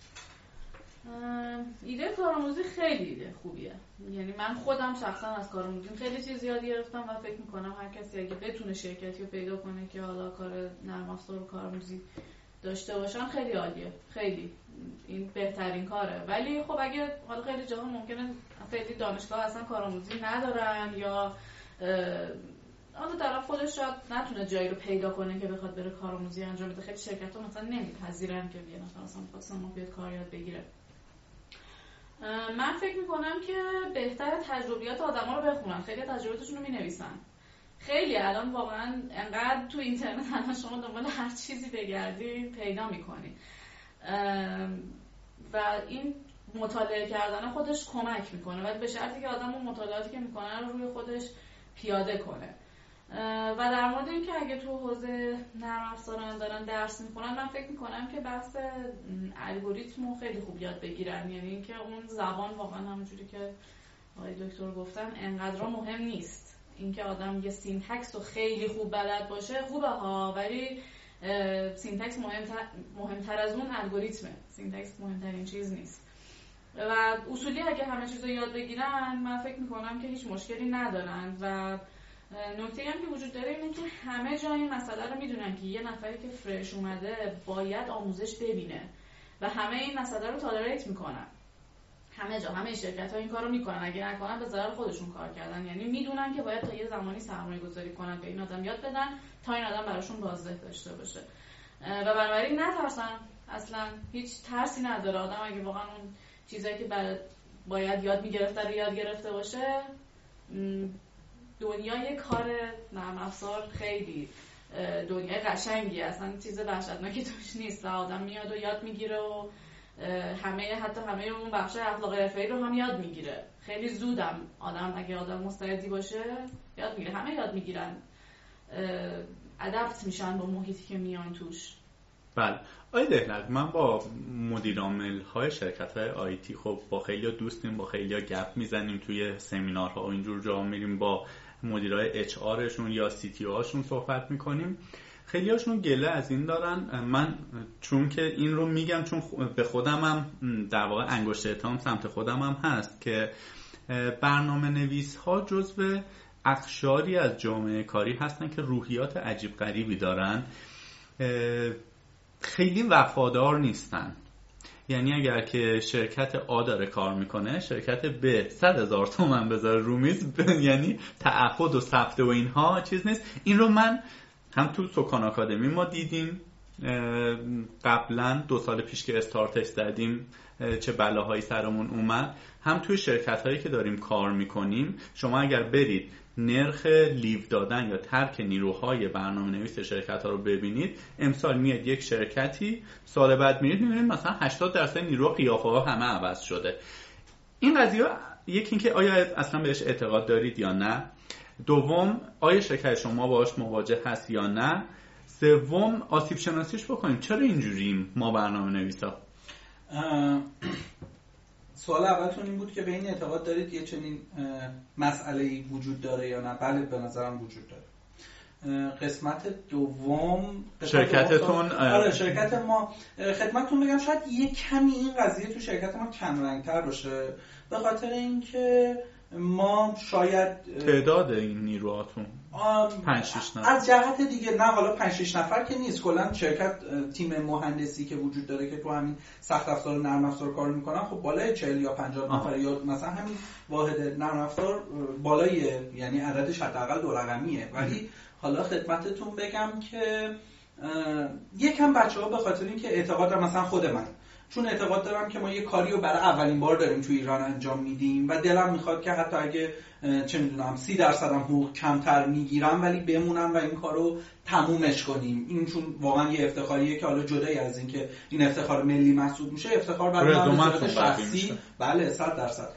ایده کارآموزی خیلی ایده خوبیه. یعنی من خودم شخصا از کارآموزی خیلی چیز یاد گرفتم و فکر می‌کنم هر کسی اگه بتونه شرکتی رو پیدا کنه که حالا کار نرم افزار و کارآموزی داشته باشن خیلی عالیه. خیلی این بهترین کاره. ولی خب اگه حالا خیلی جاها ممکنه خیلی دانشگاه اصلا کارآموزی ندارن یا حالا طرف خودش شاید نتونه جایی رو پیدا کنه که بخواد بره کارآموزی انجام بده. خیلی شرکت ها مثلا نمیپذیرن که نفر مثلا خواستم ما بیاد کار یاد بگیره من فکر می‌کنم که بهتر تجربیات آدما رو بخونن. خیلی تجربیاتشون رو می‌نویسن. خیلی الان واقعا انقدر تو اینترنت الان شما دنبال هر چیزی بگردید پیدا می‌کنید و این مطالعه کردن خودش کمک می‌کنه. ولی به شرطی که آدم اون مطالعاتی که می‌کنه رو روی خودش پیاده کنه. و در مورد اینکه اگه تو حوزه نرم افزار دارن درس می‌خونن من فکر می‌کنم که بحث الگوریتم خیلی خوب یاد بگیرن. یعنی اینکه اون زبان واقعا همونجوری که آقای دکتر گفتن انقدر مهم نیست. اینکه آدم یه syntax رو خیلی خوب بلد باشه خوبه ها ولی syntax مهمتر, مهمتر از اون الگوریتمه. syntax مهمترین چیز نیست. و اصولی اگه همه چیز رو یاد بگیرن من فکر می‌کنم که هیچ مشکلی ندارن. و نکته هم که وجود داره اینه که همه جای این مسئله رو می‌دونن که یه نفری که fresh اومده باید آموزش ببینه و همه این مسئله رو tolerate می‌کنن. همه جا همه شرکت ها این کارو می‌کنن. اگه نکنن به ضرر خودشون کار کردن. یعنی می‌دونن که باید تا یه زمانی سرمایه گذاری کنن به این آدم یاد بدن تا این آدم براشون بازده داشته باشه. و بنابراین نترسن. اصلا هیچ ترسی نداره. آدم اگه واقعا اون چیزایی که باید یاد می‌گرفته رو یاد گرفته باشه دنیای کار نرم افزار خیلی دنیای قشنگی اصلا چیز وحشتناکی توش نیست. و آدم میاد و یاد می‌گیره و همه حتی همه اون بخش اخلاق حرفه‌ای رو هم یاد می‌گیره. خیلی زودم آدم اگه آدم مستعدی باشه یاد می‌گیره. همه یاد می‌گیرن. ادپت میشن با محیطی که میان توش. بله. آی دهنک من با مدیر های شرکت های آیتی خب با خیلی دوستیم با خیلی گپ می‌زنیم توی سمینارها و اینجور جا میریم با مدیرای اچ آرشون یا سی تی هاشون صحبت می‌کنیم. خیلی هاشون گله از این دارن. من چون که این رو میگم چون به خودم هم در واقع انگشت اتهام سمت خودم هم هست که برنامه نویس ها جزو اخشاری از جامعه کاری هستن که روحیات عجیب غریبی دارن. خیلی وفادار نیستن. یعنی اگر که شرکت آ داره کار می‌کنه شرکت ب 100 هزار تومن بذاره رو میز یعنی تعهد و ثبت و اینها چیز نیست. این رو من هم تو سکان آکادمی ما دیدیم قبلا دو سال پیش که استارتش زدیم. چه بلاهایی سرمون اومد. هم توی شرکت هایی که داریم کار می‌کنیم شما اگر برید نرخ لیو دادن یا ترک نیروهای برنامه نویس شرکت ها رو ببینید امسال میاد یک شرکتی سال بعد میاد می‌بینید مثلا 80 درصد نیرو قیافه ها همه عوض شده. این قضیه یکی اینکه آیا اصلا بهش اعتقاد دارید یا نه. دوم آیا شرکت شما باش مواجه هست یا نه. سوم آسیب شناسیش بکنیم. چرا اینجوریم ما برنامه نویسا سوال اولتون این بود که به این اعتقاد دارید یه چنین مسئله وجود داره یا نه؟ بله به نظرم وجود داره. قسمت دوم شرکتتون آره شرکت ما. خدمتتون بگم شاید یه کمی این قضیه تو شرکت ما کم رنگتر باشه. به خاطر اینکه ما شاید تعداد این نیروهاتون؟ 5 6 نفر. از جهت دیگه نه حالا 5 6 نفر که نیست. کلا شرکت تیم مهندسی که وجود داره که تو همین سخت افزار نرم افزار کار می‌کنن خب بالای 40 یا 50 نفر یا مثلا همین واحد نرم افزار بالای یعنی عددش حداقل دو رقمیه. ولی حالا خدمتتون بگم که یکم بچه ها به خاطر اینکه اعتقاد مثلا خود من چون اعتقاد دارم که ما یه کاری رو برای اولین بار داریم تو ایران انجام میدیم و دلم می‌خواد که حتی اگه چه می‌دونم سی درصدم حقوق کمتر می‌گیرم ولی بمونم و این کار رو تمومش کنیم. این چون واقعا یه افتخاریه که حالا جدای از اینکه این افتخار ملی محسوب میشه افتخار برای من شخصی. بله صد درصد.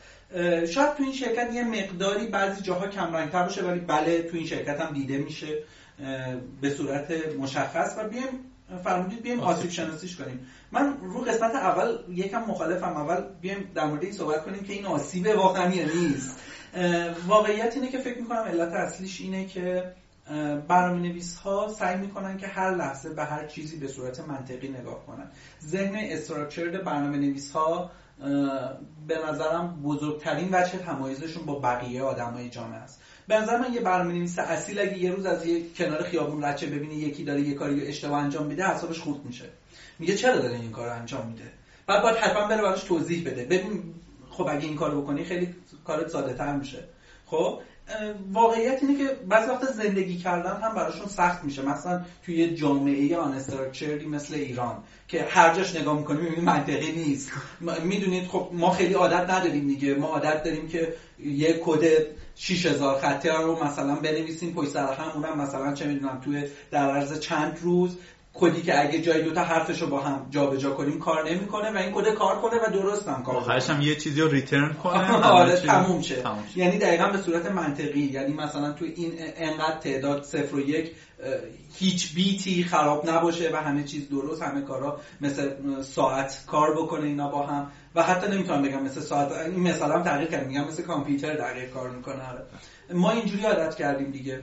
شاید تو این شرکت یه مقداری بعضی جاها کم رنگتر باشه ولی بله تو این شرکت هم دیده میشه به صورت مشخص. و بیایم فرمودید بیایم آسیب شناسیش کنیم. من رو قسمت اول یکم مخالفم. اول بیایم در مورد این صحبت کنیم که این آسیب واقعا یا نیست. واقعیت اینه که فکر می‌کنم علت اصلیش اینه که برنامه نویس ها سعی می‌کنن که هر لحظه به هر چیزی به صورت منطقی نگاه کنن. ذهن استراکچرد برنامه نویس ها به نظرم بزرگترین وجه تمایزشون با بقیه آدمای جامعه است. به نظر من یه برنامه نویس اصیل اگه یه روز از یه کنار خیابون رچه ببینه یکی داره یه کاری اشتباه انجام میده حسابش خورد میشه. میگه چرا داره این کار انجام میده؟ بعد باید حتما بره براش توضیح بده. ببین خب اگه این کارو بکنی خیلی کارت ساده تر میشه. خب؟ واقعیت اینه که بعضی وقت زندگی کردن هم براشون سخت میشه. مثلا توی جامعه آن مثل ایران که هر جاش نگاه می‌کنیم می‌بینیم منطقی نیست. می‌دونید خب ما خیلی عادت نداریم دیگه. ما عادت داریم که یه کد 6000 خطی رو مثلا بنویسیم پشت سر هم اونم مثلا چه می‌دونم توی در عرض چند روز کدی که اگه جای دوتا حرفش رو با هم جابجا جا کنیم کار نمی‌کنه و این کد کار کنه و درست هم کار کنه هم یه چیزی رو ریترن کنه. آره تموم شه. یعنی دقیقا به صورت منطقی یعنی مثلا تو این انقدر تعداد صفر و یک هیچ بیتی خراب نباشه و همه چیز درست همه کارا مثل ساعت کار بکنه اینا با هم. و حتی نمی‌تونم بگم مثل ساعت این مثلا هم تغییر کردم میگم مثل کامپیوتر دقیق کار می‌کنه آره. ما اینجوری عادت کردیم دیگه.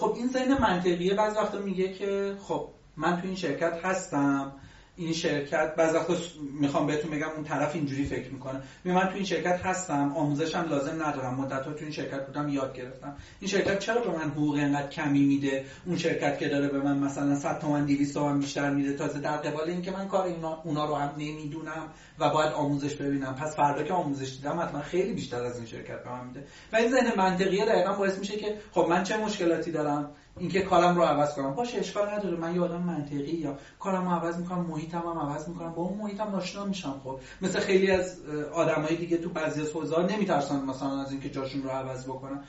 خب این ذهن منطقیه بعض وقتا میگه که خب من تو این شرکت هستم. این شرکت بعض وقتا می‌خوام بهتون بگم اون طرف اینجوری فکر می‌کنه. من تو این شرکت هستم آموزشم لازم ندارم. مدت تو این شرکت بودم یاد گرفتم. این شرکت چرا به من حقوق اینقدر کمی میده؟ اون شرکت که داره به من مثلا 100 تومن 200 تومن بیشتر میده تازه در قبال اینکه من کار اونا, اونا رو هم نمی‌دونم و باید آموزش ببینم. پس فردا که آموزش دیدم حتما خیلی بیشتر از این شرکت به من میده. و این ذهن منطقیه دقیقا باعث میشه که خب من چه مشکلاتی دارم؟ اینکه کارم رو عوض کنم. باشه اشکال نداره. من یه آدم منطقی یا کارم رو عوض می‌کنم محیطم هم عوض می‌کنم. با اون محیطم آشنا میشم خب. مثل خیلی از آدمای دیگه تو بعضی از حوزه‌ها نمیترسن مثلا از اینکه جاشون رو عوض بکنن.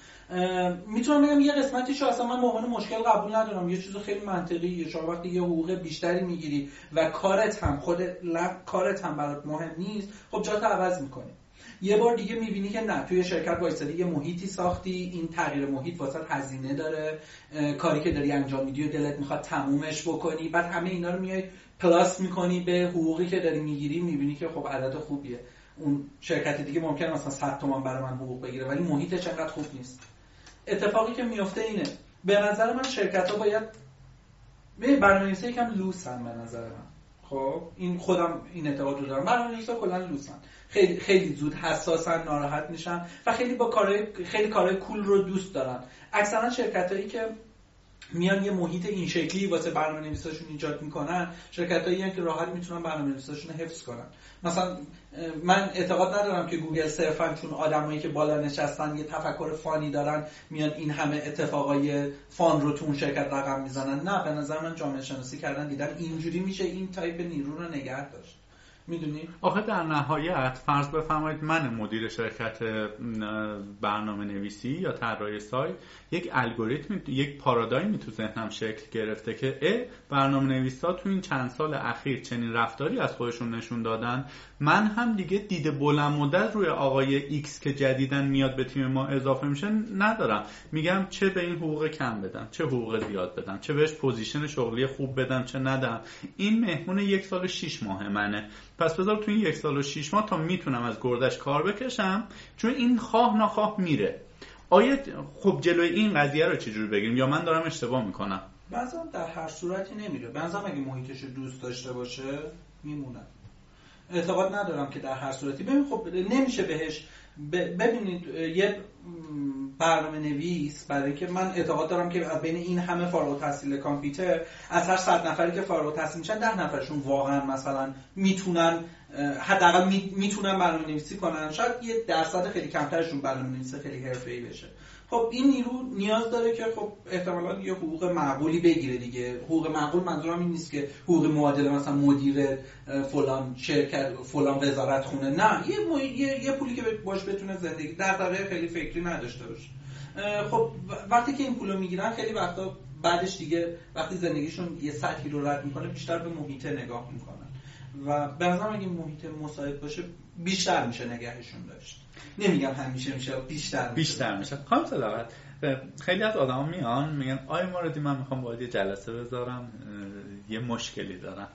می‌تونم بگم یه قسمتیش اصلا من به مشکل قبول ندارم. یه چیز خیلی منطقی یه شما وقتی یه حقوق بیشتری می‌گیری و کارت هم خود کارت هم برات مهم نیست خب جات عوض می‌کنی. یه بار دیگه می‌بینی که نه توی شرکت وایسادی یه محیطی ساختی این تغییر محیط واسه هزینه داره کاری که داری انجام میدی و دلت می‌خواد تمومش بکنی. بعد همه اینا رو میای پلاس می‌کنی به حقوقی که داری می‌گیری می‌بینی که خب عدد خوبیه. اون شرکت دیگه ممکن مثلا 100 تومن برای من حقوق بگیره ولی محیطش انقدر خوب نیست. اتفاقی که میفته اینه به نظر من شرکت ها باید برنامه‌نویسی یکم لوسن به نظر من. خب این خودم این اعتقاد رو دارم. برنامه‌نویسا کلا لوسن. خیلی خیلی زود حساسن ناراحت میشن و خیلی با کارهای خیلی کارهای کول رو دوست دارن. اکثرا شرکتایی که میان یه محیط این شکلی واسه برنامه نویساشون ایجاد می‌کنن شرکت هایی که راحت می‌تونن برنامه نویساشون حفظ کنن. مثلا من اعتقاد ندارم که گوگل صرفا چون آدمایی که بالا نشستن یه تفکر fun ی دارن میان این همه اتفاقای fun رو تو اون شرکت رقم می‌زنن. نه به نظر من جامعه شناسی کردن دیدن اینجوری میشه این تایپ نیرو رو نگه داشت. می‌دونی؟ آخه در نهایت فرض بفرمایید من مدیر شرکت برنامه نویسی یا طراحی سایت یک الگوریتم یک پارادایمی تو ذهنم شکل گرفته که ا برنامه نویسا تو این چند سال اخیر چنین رفتاری از خودشون نشون دادن من هم دیگه دیده بلند مدت روی آقای X که جدیدا میاد به تیم ما اضافه میشه ندارم. میگم چه به این حقوق کم بدم چه حقوق زیاد بدم چه بهش position شغلی خوب بدم چه ندم. این مهمون یک سال و شیش ماه منه. پس بذار تو این یک سال و شیش ماه تا می‌تونم از گردش کار بکشم چون این خواه نخواه میره. آیا خب جلوی این قضیه رو چجور بگیریم؟ یا من دارم اشتباه می‌کنم؟ بعضا در هر صورتی نمیره. بعضا اگه محیطش دوست داشته باشه میمونه. اعتقاد ندارم که در هر صورتی. ببین خب نمیشه بهش ببینید یه برنامه نویس برای که من اعتقاد دارم که بین این همه فارغ تحصیل کامپیوتر از هر صد نفری که فارغ تحصیل میشن ده نفرشون واقعا مثلا می‌تونن حداقل می‌تونن برنامه نویسی کنن. شاید یه درصد خیلی کمترشون برنامه نویسی خیلی حرفه‌ای بشه. خب این نیرو نیاز داره که خب احتمالا یه حقوق معقولی بگیره دیگه. حقوق معقول منظورم این نیست که حقوق معادله مثلا مدیر فلان شرکت فلان وزارت خونه. نه یه, یه،, یه پولی که باش بتونه زندگی در خیلی فکری نداشته باشه. خب وقتی که این پولو می‌گیرن خیلی وقتا بعدش دیگه وقتی زندگیشون یه سطحی رو رد می‌کنه بیشتر به محیط نگاه می‌کنن. و به نظرم اگه محیط مساعد باشه بیشتر میشه نگهشون داشت. نمیگم همیشه میشه بیشتر میشه. بیشتر میشه. خانم صداقت خیلی از آدم میان میگن آی موردی من می‌خوام باید یه جلسه بذارم یه مشکلی دارم.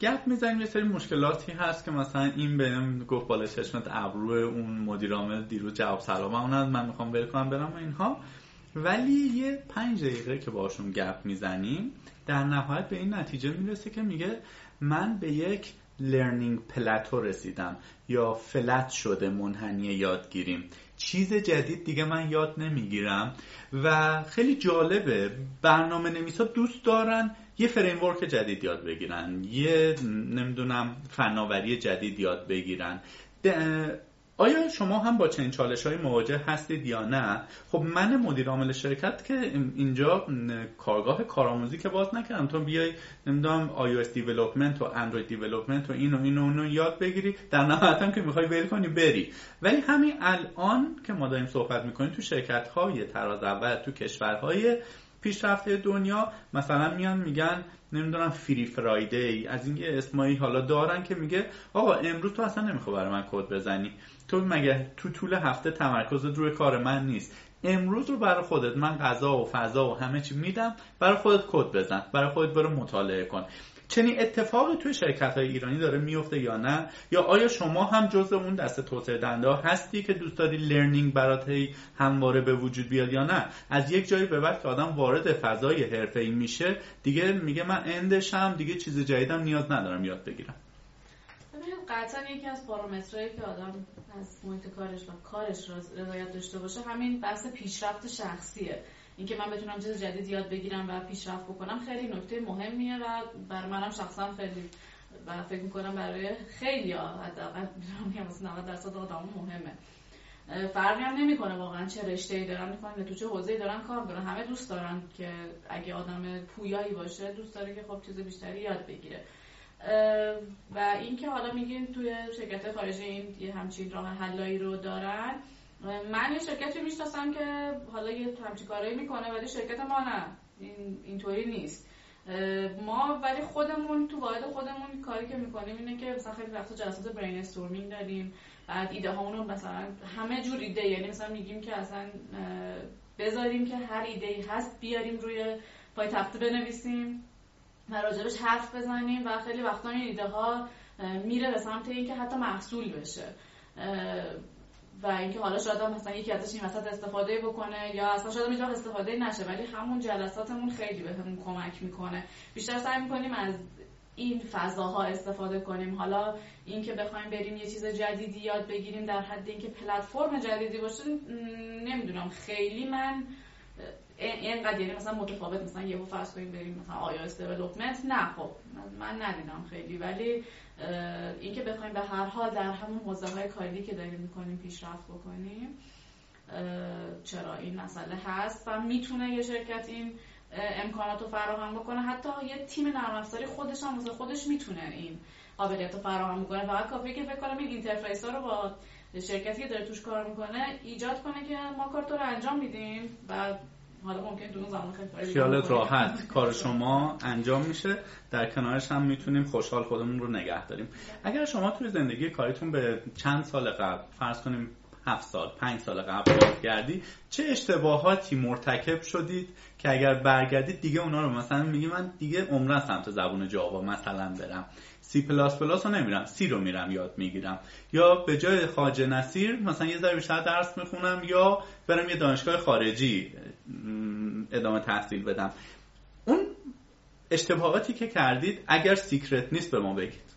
گپ می‌زنیم یه سری مشکلاتی هست که مثلا این بهم گفت بالا چشمت ابرو اون مدیرامل دیروز جواب سلام اون من می‌خوام ول کنم برم اینها. ولی یه پنج دقیقه که باشون گپ می‌زنیم در نهایت به این نتیجه می‌رسه که میگه من به یک learning plateau رسیدم یا flat شده منحنی یادگیریم. چیز جدید دیگه من یاد نمی‌گیرم و خیلی جالبه. برنامه نویسا دوست دارن یه framework جدید یاد بگیرن یه نمی‌دونم فناوری جدید یاد بگیرن. آیا شما هم با چنین چالش هایی مواجه هستید یا نه؟ خب من مدیر عامل شرکت که اینجا کارگاه کارآموزی که باز نکردم تو بیای نمی‌دونم iOS دیولپمنت و اندروید دیولپمنت و اینو اینو اونو یاد بگیری. در نهایت هم که می‌خوای ول کنی بری. ولی همین الان که ما داریم صحبت می‌کنیم تو شرکت های تراز اول تو کشورهای پیشرفته دنیا مثلا میان میگن نمی‌دونم فری فرایدی از این اسمایی حالا دارن که میگه آقا امروز تو اصلا نمی‌خوای برای من کد بزنی. تو مگه تو طول هفته تمرکز روی کار من نیست؟ امروز رو برای خودت من غذا و فضا و همه چی میدم برای خودت کد بزن برای خودت برو مطالعه کن. چنین اتفاقی توی شرکت های ایرانی داره میفته یا نه؟ یا آیا شما هم جز اون دست توسعه دنده هستی که دوست داری لرنینگ برات همواره به وجود بیاد یا نه؟ از یک جایی به بعد که آدم وارد فضای حرفه‌ای میشه دیگه میگه من اندشم دیگه چیز جدیدم نیاز ندارم یاد بگیرم. قطعا یکی از پارامترهایی که آدم از محیط کارش و کارش رضایت داشته باشه همین بحث پیشرفت شخصیه. اینکه من بتونم چیز جدید یاد بگیرم و پیشرفت بکنم خیلی نکته مهمیه و برای منم شخصا خیلی و فکر می‌کنم برای خیلی حداقل میگم 90 درصد آدم مهمه. فرقی هم نمی‌کنه واقعا چه رشته ای دارن می‌کنن تو چه حوزه‌ای دارن کار دارن همه دوست دارن که اگه آدم پویایی باشه دوست داره که خب چیز بیشتری یاد بگیره. و اینکه حالا میگین توی شرکت خارجی این یه همچین راه حلایی رو دارن. من یه شرکتی می‌شناسم که حالا یه همچین کارایی می‌کنه ولی شرکت ما نه. این اینطوری نیست. ما ولی خودمون تو واحد خودمون کاری که می‌کنیم اینه که مثلا خیلی وقتا جلسات برین استورمینگ داریم. بعد ایده رو مثلا همه جور ایده یعنی مثلا میگیم که اصلا بذاریم که هر ایده ای هست بیاریم روی پای تخته بنویسیم. راجبش حرف بزنیم و خیلی وقتا این ایده ها میره به سمت اینکه حتی محصول بشه. و اینکه حالا شاید مثلا یکی ازش این وسط استفاده بکنه یا اصلا شاید هیچ استفاده نشه ولی همون جلساتمون خیلی بهمون کمک می‌کنه. بیشتر سعی می‌کنیم از این فضاها استفاده کنیم. حالا اینکه بخوایم بریم یه چیز جدیدی یاد بگیریم در حد اینکه پلتفرم جدیدی باشه نمی‌دونم. خیلی من اینقدر یعنی مثلا متفاوت مثلا یهو فرض کنیم بریم مثلا AI development نه خب من ندیدم خیلی. ولی اینکه بخوایم به هر حال در همون حوزه های کاری که داریم می‌کنیم پیشرفت بکنیم چرا این مسئله هست؟ و می‌تونه یه شرکت این امکانات رو فراهم بکنه. حتی یه تیم نرم افزاری خودش هم خودش می‌تونه این قابلیت رو فراهم بکنه. فقط کافیه که فکر کنم این interface ها رو با شرکتی که داره توش کار می‌کنه ایجاد کنه که ما کار تو رو انجام میدیم. و حالا زمان خیلی خیالت راحت. کار شما انجام میشه. در کنارش هم می‌تونیم خوشحال خودمون رو نگه داریم. اگر شما توی زندگی کاریتون به چند سال قبل فرض کنیم هفت سال پنج سال قبل برگردی چه اشتباهاتی مرتکب شدید که اگر برگردید دیگه اونا رو مثلا میگی من دیگه عمرن سمت زبون جاوا مثلا برم. سی پلاس پلاس رو نمیرم C رو میرم یاد می‌گیرم. یا به جای خواجه نصیر مثلا یه ذره بیشتر درس می‌خونم یا برم یه دانشگاه خارجی ادامه تحصیل بدم. اون اشتباهاتی که کردید اگر secret نیست به ما بگید.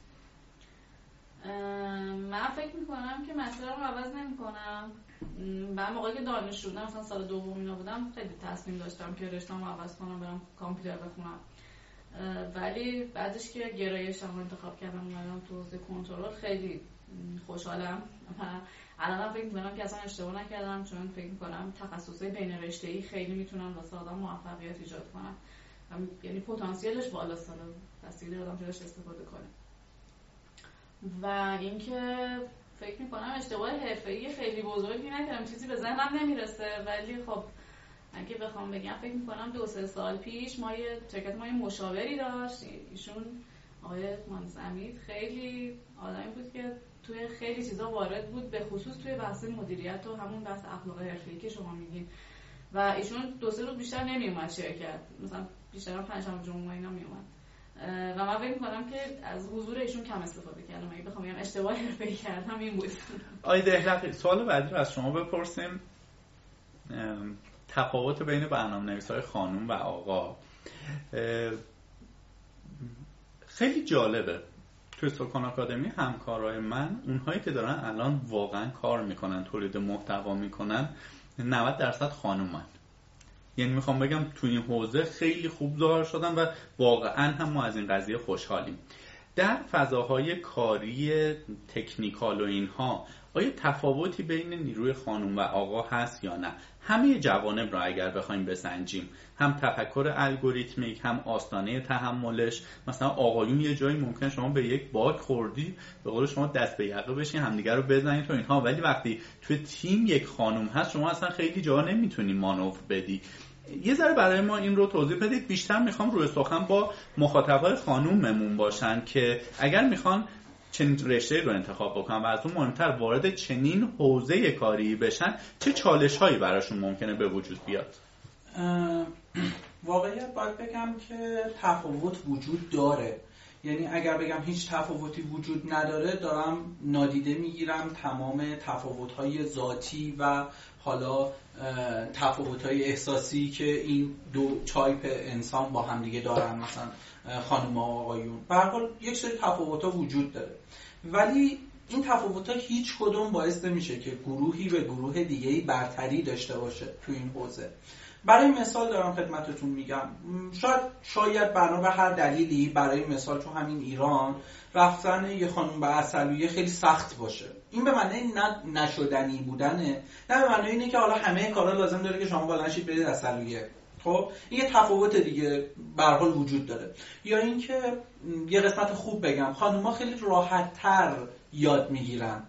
من فکر می‌کنم که مسئله رو عوض نمی‌کنم. من موقعی که دانشجو بودم مثلا سال دوم اینا بودم خیلی تصمیم داشتم که رشته‌مو عوض کنم برم کامپیوتر بخونم. ولی بعدش که گرایش هم انتخاب کردم اومدم تو حوزه کنترل خیلی خوشحالم و الان فکر می‌کنم که اصلا اشتباه نکردم چون فکر می‌کنم تخصصهای بین رشته خیلی می‌تونن واسه آدم موفقیت ایجاد کنن. یعنی پتانسیلش بالا ساله بستگی آدم چه استفاده کنه. و اینکه فکر می‌کنم اشتباه حرفه‌ای خیلی بزرگی نکردم چیزی به ذهنم نمی‌رسه ولی خب اگه بخوام بگم فکر می‌کنم دو سه سال پیش ما یه شرکت ما یه مشاوری داشت. ایشون آقای مانزمید خیلی آدمی بود که توی خیلی چیزا وارد بود به خصوص توی بحث مدیریت و همون بحث اخلاق حرفه‌ای که شما میگین. و ایشون دو سه روز بیشتر نمیومد شرکت. مثلا بیشتر پنجشنبه جمعه اینا میومد و من فکر می‌کنم که از حضور ایشون کم استفاده کردم. اگه بخوام بگم اشتباه حرفه‌ای کردم این بود. آی دهلقی سوال بعدی رو از شما بپرسیم. تفاوت بین برنامه نویس های خانوم و آقا. خیلی جالبه. توی سکان آکادمی همکارای من اونهایی که دارن الان واقعا کار می‌کنن تولید محتوا می‌کنن 90 درصد خانومن یعنی می‌خوام بگم تو این حوزه خیلی خوب ظاهر شدن و واقعا هم ما از این قضیه خوشحالیم. در فضاهای کاری تکنیکال و اینها آیا تفاوتی بین نیروی خانم و آقا هست یا نه؟ همه جوانب را اگر بخوایم بسنجیم. هم تفکر الگوریتمیک هم آستانه تحملش. مثلا آقایون یه جایی ممکن شما به یک باگ خوردی به قول شما دست به یقه بشین همدیگه رو بزنید تو اینها. ولی وقتی توی تیم یک خانم هست شما اصلا خیلی جا نمی‌تونی مانور بدی. یه ذره برای ما این رو توضیح بدید. بیشتر می‌خوام روی سخن با مخاطبای خانوممون باشن که اگر می‌خوان چنین رشته رو انتخاب بکنن و از اون مهمتر وارد چنین حوزه کاری بشن چه چالش هایی براشون ممکنه به وجود بیاد؟ واقعیت باید بگم که تفاوت وجود داره. یعنی اگر بگم هیچ تفاوتی وجود نداره دارم نادیده می‌گیرم تمام تفاوت‌های ذاتی و حالا تفاوت‌های احساسی که این دو چایپ انسان با همدیگه دارن. مثلا خانم و آقایون. به یک سری تفاوت‌ها وجود داره. ولی این تفاوت‌ها هیچ کدوم باعث نمیشه که گروهی به گروه دیگه‌ای برتری داشته باشه تو این حوزه. برای مثال دارم خدمتتون میگم. شاید شاید بنا به هر دلیلی برای مثال تو همین ایران رفتن یه خانم به اصلویه خیلی سخت باشه. این به معنی نشدنی بودنه. نه به معنی اینه که حالا همه کارا لازم داره که شما بلنشید برید اصلویه خب این یه تفاوت دیگه به حال وجود داره. یا اینکه یه قسمت خوب بگم خانوما خیلی راحت تر یاد می‌گیرن.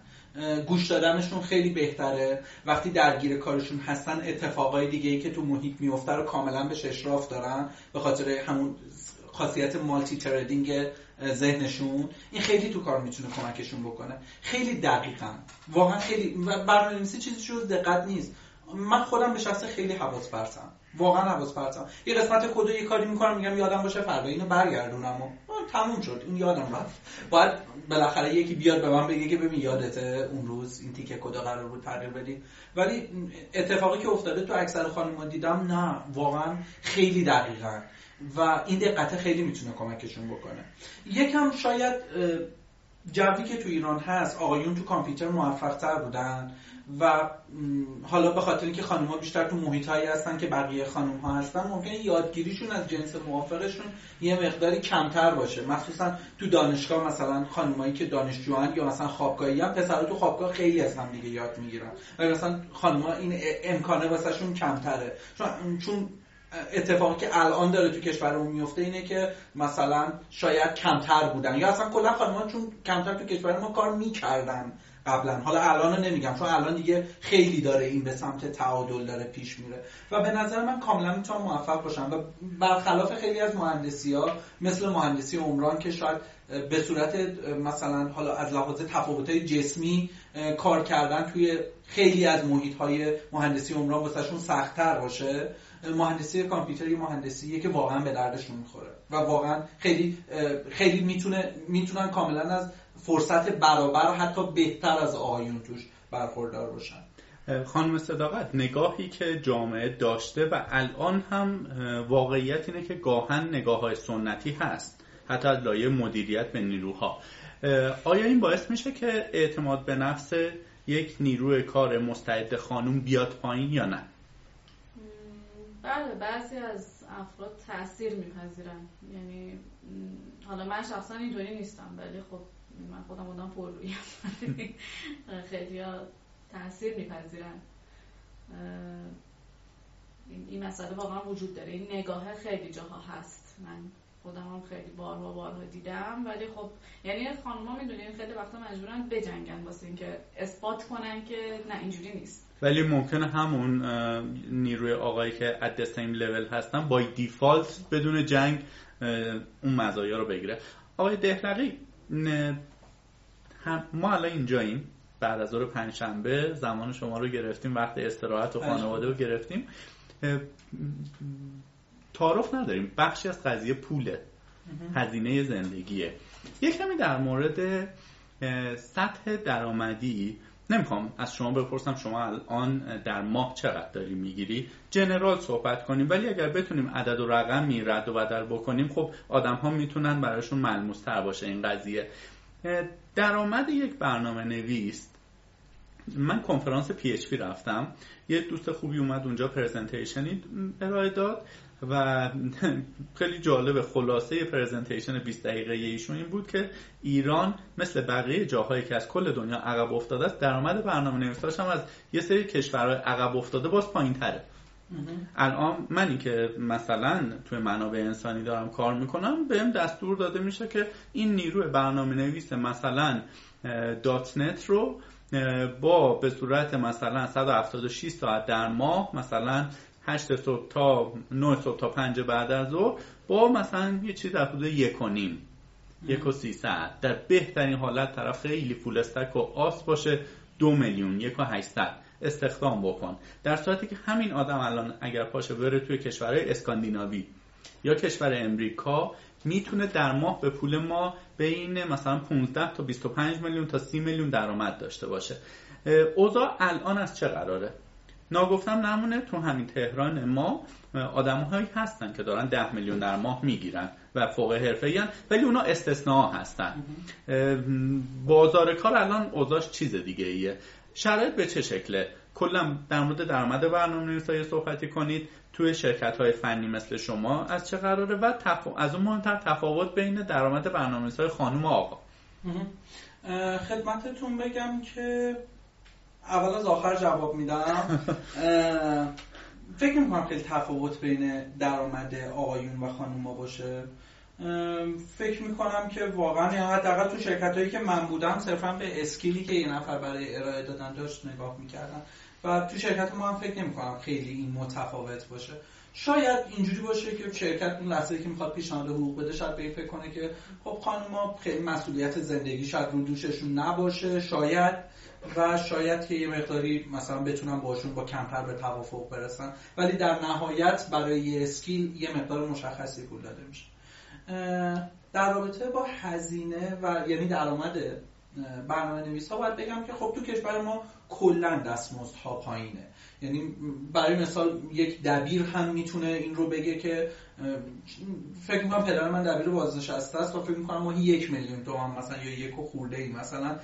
گوش دادنشون خیلی بهتره. وقتی درگیر کارشون هستن اتفاقای دیگه ای که تو محیط میفته رو کاملا بهش اشراف دارن به خاطر همون خاصیت مالتی تردینگ ذهنشون. این خیلی تو کار می‌تونه کمکشون بکنه. خیلی دقیقا. واقعا خیلی برنامه‌نویسی چیزی شد دقت نیست. من خودم به شخص خیلی حواس پرتم واقعا حواس پرتم یه قسمت کدو یه کاری می‌کنم میگم یادم باشه فردا اینو برگردونم و تموم شد. این یادم رفت. باید بالاخره یکی بیاد به من بگه که ببین یادته اون روز این تیکه کدا قرار بود تغییر بدی. ولی اتفاقی که افتاده تو اکثر خانم‌ها دیدم نه واقعا خیلی دقیقا. و این دقت خیلی می‌تونه کمکشون بکنه. یکم شاید جوی که تو ایران هست آقایون تو کامپیوتر موفق تر بودن و حالا به خاطر اینکه خانم بیشتر تو محیط هایی هستن که بقیه خانم ها هستن ممکنه یادگیریشون از جنس موافقشون یه مقداری کمتر باشه. مخصوصا تو دانشگاه مثلا خانمایی که دانشجوان یا مثلا خوابگاهی هم پسرا تو خوابگاه خیلی از هم دیگه یاد می‌گیرن. و مثلا ها این امکانه واسهشون کمتره. چون اتفاقی که الان داره تو کشورمون میفته اینه که مثلا شاید کمتر بودن. یا اصلا کلا خانم‌ها چون کمتر تو کشور ما کار می‌کردن قبلا. حالا الان نمیگم چون الان دیگه خیلی داره این به سمت تعادل داره پیش میره. و به نظر من کاملا می‌تونم موفق باشم. و برخلاف خیلی از مهندسی ها مثل مهندسی عمران که شاید به صورت مثلا حالا از لحاظ تفاوت جسمی کار کردن توی خیلی از محیط های مهندسی عمران واسهشون سختتر باشه. مهندسی کامپیوتر یه مهندسیه که واقعا به دردشون می‌خوره. و واقعا خیلی خیلی می‌تونه می‌تونن کاملا از فرصت برابر حتی بهتر از آقایون توش برخوردار باشن. خانم صداقت نگاهی که جامعه داشته و الان هم واقعیت اینه که گاهن نگاه های سنتی هست حتی از لایه مدیریت به نیروها. آیا این باعث میشه که اعتماد به نفس یک نیروی کار مستعد خانوم بیاد پایین یا نه؟ بله بعضی از افراد تاثیر میپذیرن. یعنی حالا من شخصا اینطوری نیستم ولی خب من خودم آدم پر رویم خیلی ها تاثیر میپذیرن. این مسئله واقعا وجود داره. این نگاه خیلی جاها هست. من خودم هم خیلی بارها بارها دیدم. ولی خب یعنی خانوما می‌دونین خیلی وقتا مجبورن بجنگن واسه اینکه اثبات کنن که نه اینجوری نیست. ولی ممکنه همون نیروی آقایی که ات سیم لول هستن با دیفالت بدون جنگ اون مزایا رو بگیره. آقای دهلقی ما الان اینجاییم. بعد از ظهر پنجشنبه زمان شما رو گرفتیم وقت استراحت و خانواده رو گرفتیم. تعارف نداریم. بخشی از قضیه پوله. هزینه زندگیه. یک کمی در مورد سطح درآمدی. نمی‌خوام از شما بپرسم شما الان در ماه چقدر داری می‌گیری؟ general صحبت کنیم ولی اگر بتونیم عدد و رقمی رد و بدل بکنیم خب آدم ها می‌تونن براشون ملموس تر باشه این قضیه. درآمد یک برنامه نویس من کنفرانس PHP رفتم. یه دوست خوبی اومد اونجا presentation ی ارائه داد. و خیلی جالب خلاصه presentation 20 دقیقه ایشون این بود که ایران مثل بقیه جاهایی که از کل دنیا عقب افتاده است درآمد برنامه نویساش هم از یه سری کشورهای عقب افتاده باز پایین تره الان منی که مثلا توی منابع انسانی دارم کار می‌کنم بهم دستور داده میشه که این نیروی برنامه نویس مثلا دات نت رو با به صورت مثلا 176 ساعت در ماه مثلا 8 صبح تا 9 صبح تا 5 بعد از ظهر با مثلا یه چیز در حدود یک و نیم یک و سی ساعت. در بهترین حالت طرف خیلی فول استک و آس باشه دو میلیون یک و هشتصد استخدام بکن. در صورتی که همین آدم الان اگر پاشه بره توی کشورهای اسکاندیناوی یا کشور امریکا می‌تونه در ماه به پول ما بین مثلا 15 تا 25 میلیون تا 30 میلیون درآمد داشته باشه. اوضاع الان از چه قراره؟ ناگفتم نمونه تو همین تهران ما آدم هایی هستن که دارن 10 میلیون در ماه می‌گیرن و فوق حرفه ولی اونا استثناء هستن. بازار کار الان اوضاعش چیز دیگه ایه. شرایط به چه شکله؟ کلا در مورد درآمد برنامه نویسای صحبتی کنید. توی شرکت های فنی مثل شما از چه قراره؟ و از اون مهمتر تفاوت بین درآمد برنامه های خانم و آقا. خدمتتون بگم که اول از آخر جواب میدم. فکر می‌کنم خیلی تفاوت بین درآمد آقایون و خانوما باشه. فکر می‌کنم که واقعا حداقل تو شرکت هایی که من بودم صرفا به اسکیلی که یه نفر برای ارائه دادن داشت نگاه می‌کردم. و تو شرکت ما هم فکر نمی‌کنم خیلی این متفاوت باشه. شاید اینجوری باشه که شرکت اون لحظه که می‌خواد پیشنهاد حقوق بده شاید به فکر کنه که خب خانوما خیلی مسئولیت زندگی شاید رو دوششون نباشه. شاید و شاید که یه مقداری مثلا بتونن باشون با کمتر به توافق برسن ولی در نهایت برای یه اسکیل یه مقدار مشخصی پول داده میشه. در رابطه با هزینه و یعنی درآمد برنامه نویس ها باید بگم که خب تو کشور ما کلا ها پایینه. یعنی برای مثال یک دبیر هم می‌تونه این رو بگه که فکر می‌کنم پدر من دبیر بازنشسته است و فکر می‌کنم ماهی یک میلیون تومان مثلا یا یک و خورده ای مثلا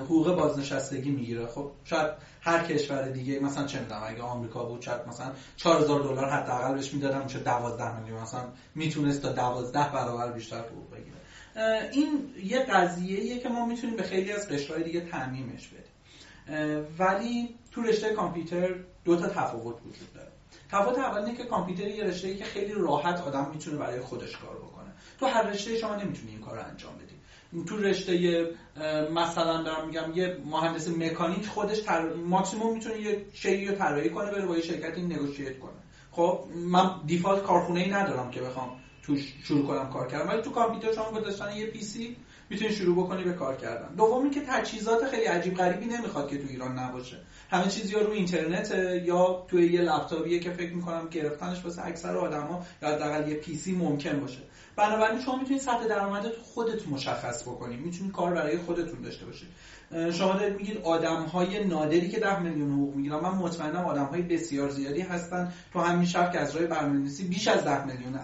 حقوق بازنشستگی می‌گیره. خب شاید هر کشور دیگه مثلا چه می‌دونم اگه آمریکا بود شاید مثلا 4000 دلار حداقل بهش می‌دادن میشه 12 میلیون. مثلا می‌تونست تا 12 برابر بیشتر حقوق بگیره. این یه قضیه‌ایه که ما می‌تونیم به خیلی از قشرهای دیگه تعمیمش بدیم. ولی تو رشته کامپیوتر دو تا تفاوت وجود داره. تفاوت اول اینه که کامپیوتر یه رشته که خیلی راحت آدم می‌تونه برای خودش کار بکنه. تو هر رشته شما نمی‌تونی این کار رو انجام بدی. تو رشته مثلا دارم میگم یه مهندس مکانیک خودش تر... ماکسیموم می‌تونه یه شیء رو طراحی کنه بره با یه شرکتی نگوشیت کنه. خب من دیفالت کارخونه ای ندارم که بخوام تو شروع کنم کار کردم ولی تو کامپیوتر شما گذاشتن یه پی سی می‌تونی شروع بکنی به کار کردن. دوم که تجهیزات خیلی عجیب غریبی نمی‌خواد که تو ایران نباشه. همه چیزی یا رو اینترنت یا توی یه لپتاپیه که فکر می‌کنم گرفتنش واسه اکثر آدما یا حداقل یه پی سی ممکن باشه. بنابراین شما می‌تونید سطح درآمدت خودت مشخص بکنید. می‌تونید کار برای خودتون داشته باشید. شما دارید میگید آدم های نادری که ده میلیون حقوق می‌گیرن. من مطمئنم آدم های بسیار زیادی هستن. تو همین شهر که از راه برنامه‌نویسی بیش از ده میلیون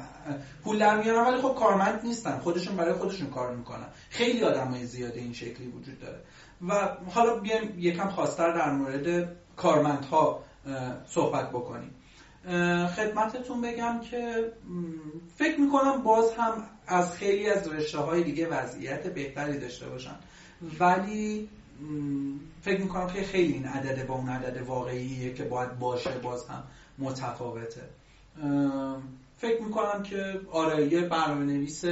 پول در میارن ولی خب کارمند نیستن. خودشون برای خودشون کار می‌کنن. خیلی آدم های زیادی این شکلی وجود داره. و حالا بیایم یکم خواستر در مورد کارمندها صحبت بکنیم. خدمتتون بگم که فکر می‌کنم باز هم از خیلی از رشته های دیگه وضعیت بهتری داشته باشن. ولی فکر می‌کنم که خیلی این عدد با اون عدد واقعیه که باید باشه باز هم متفاوته. فکر می‌کنم که آره یه برنامه نویس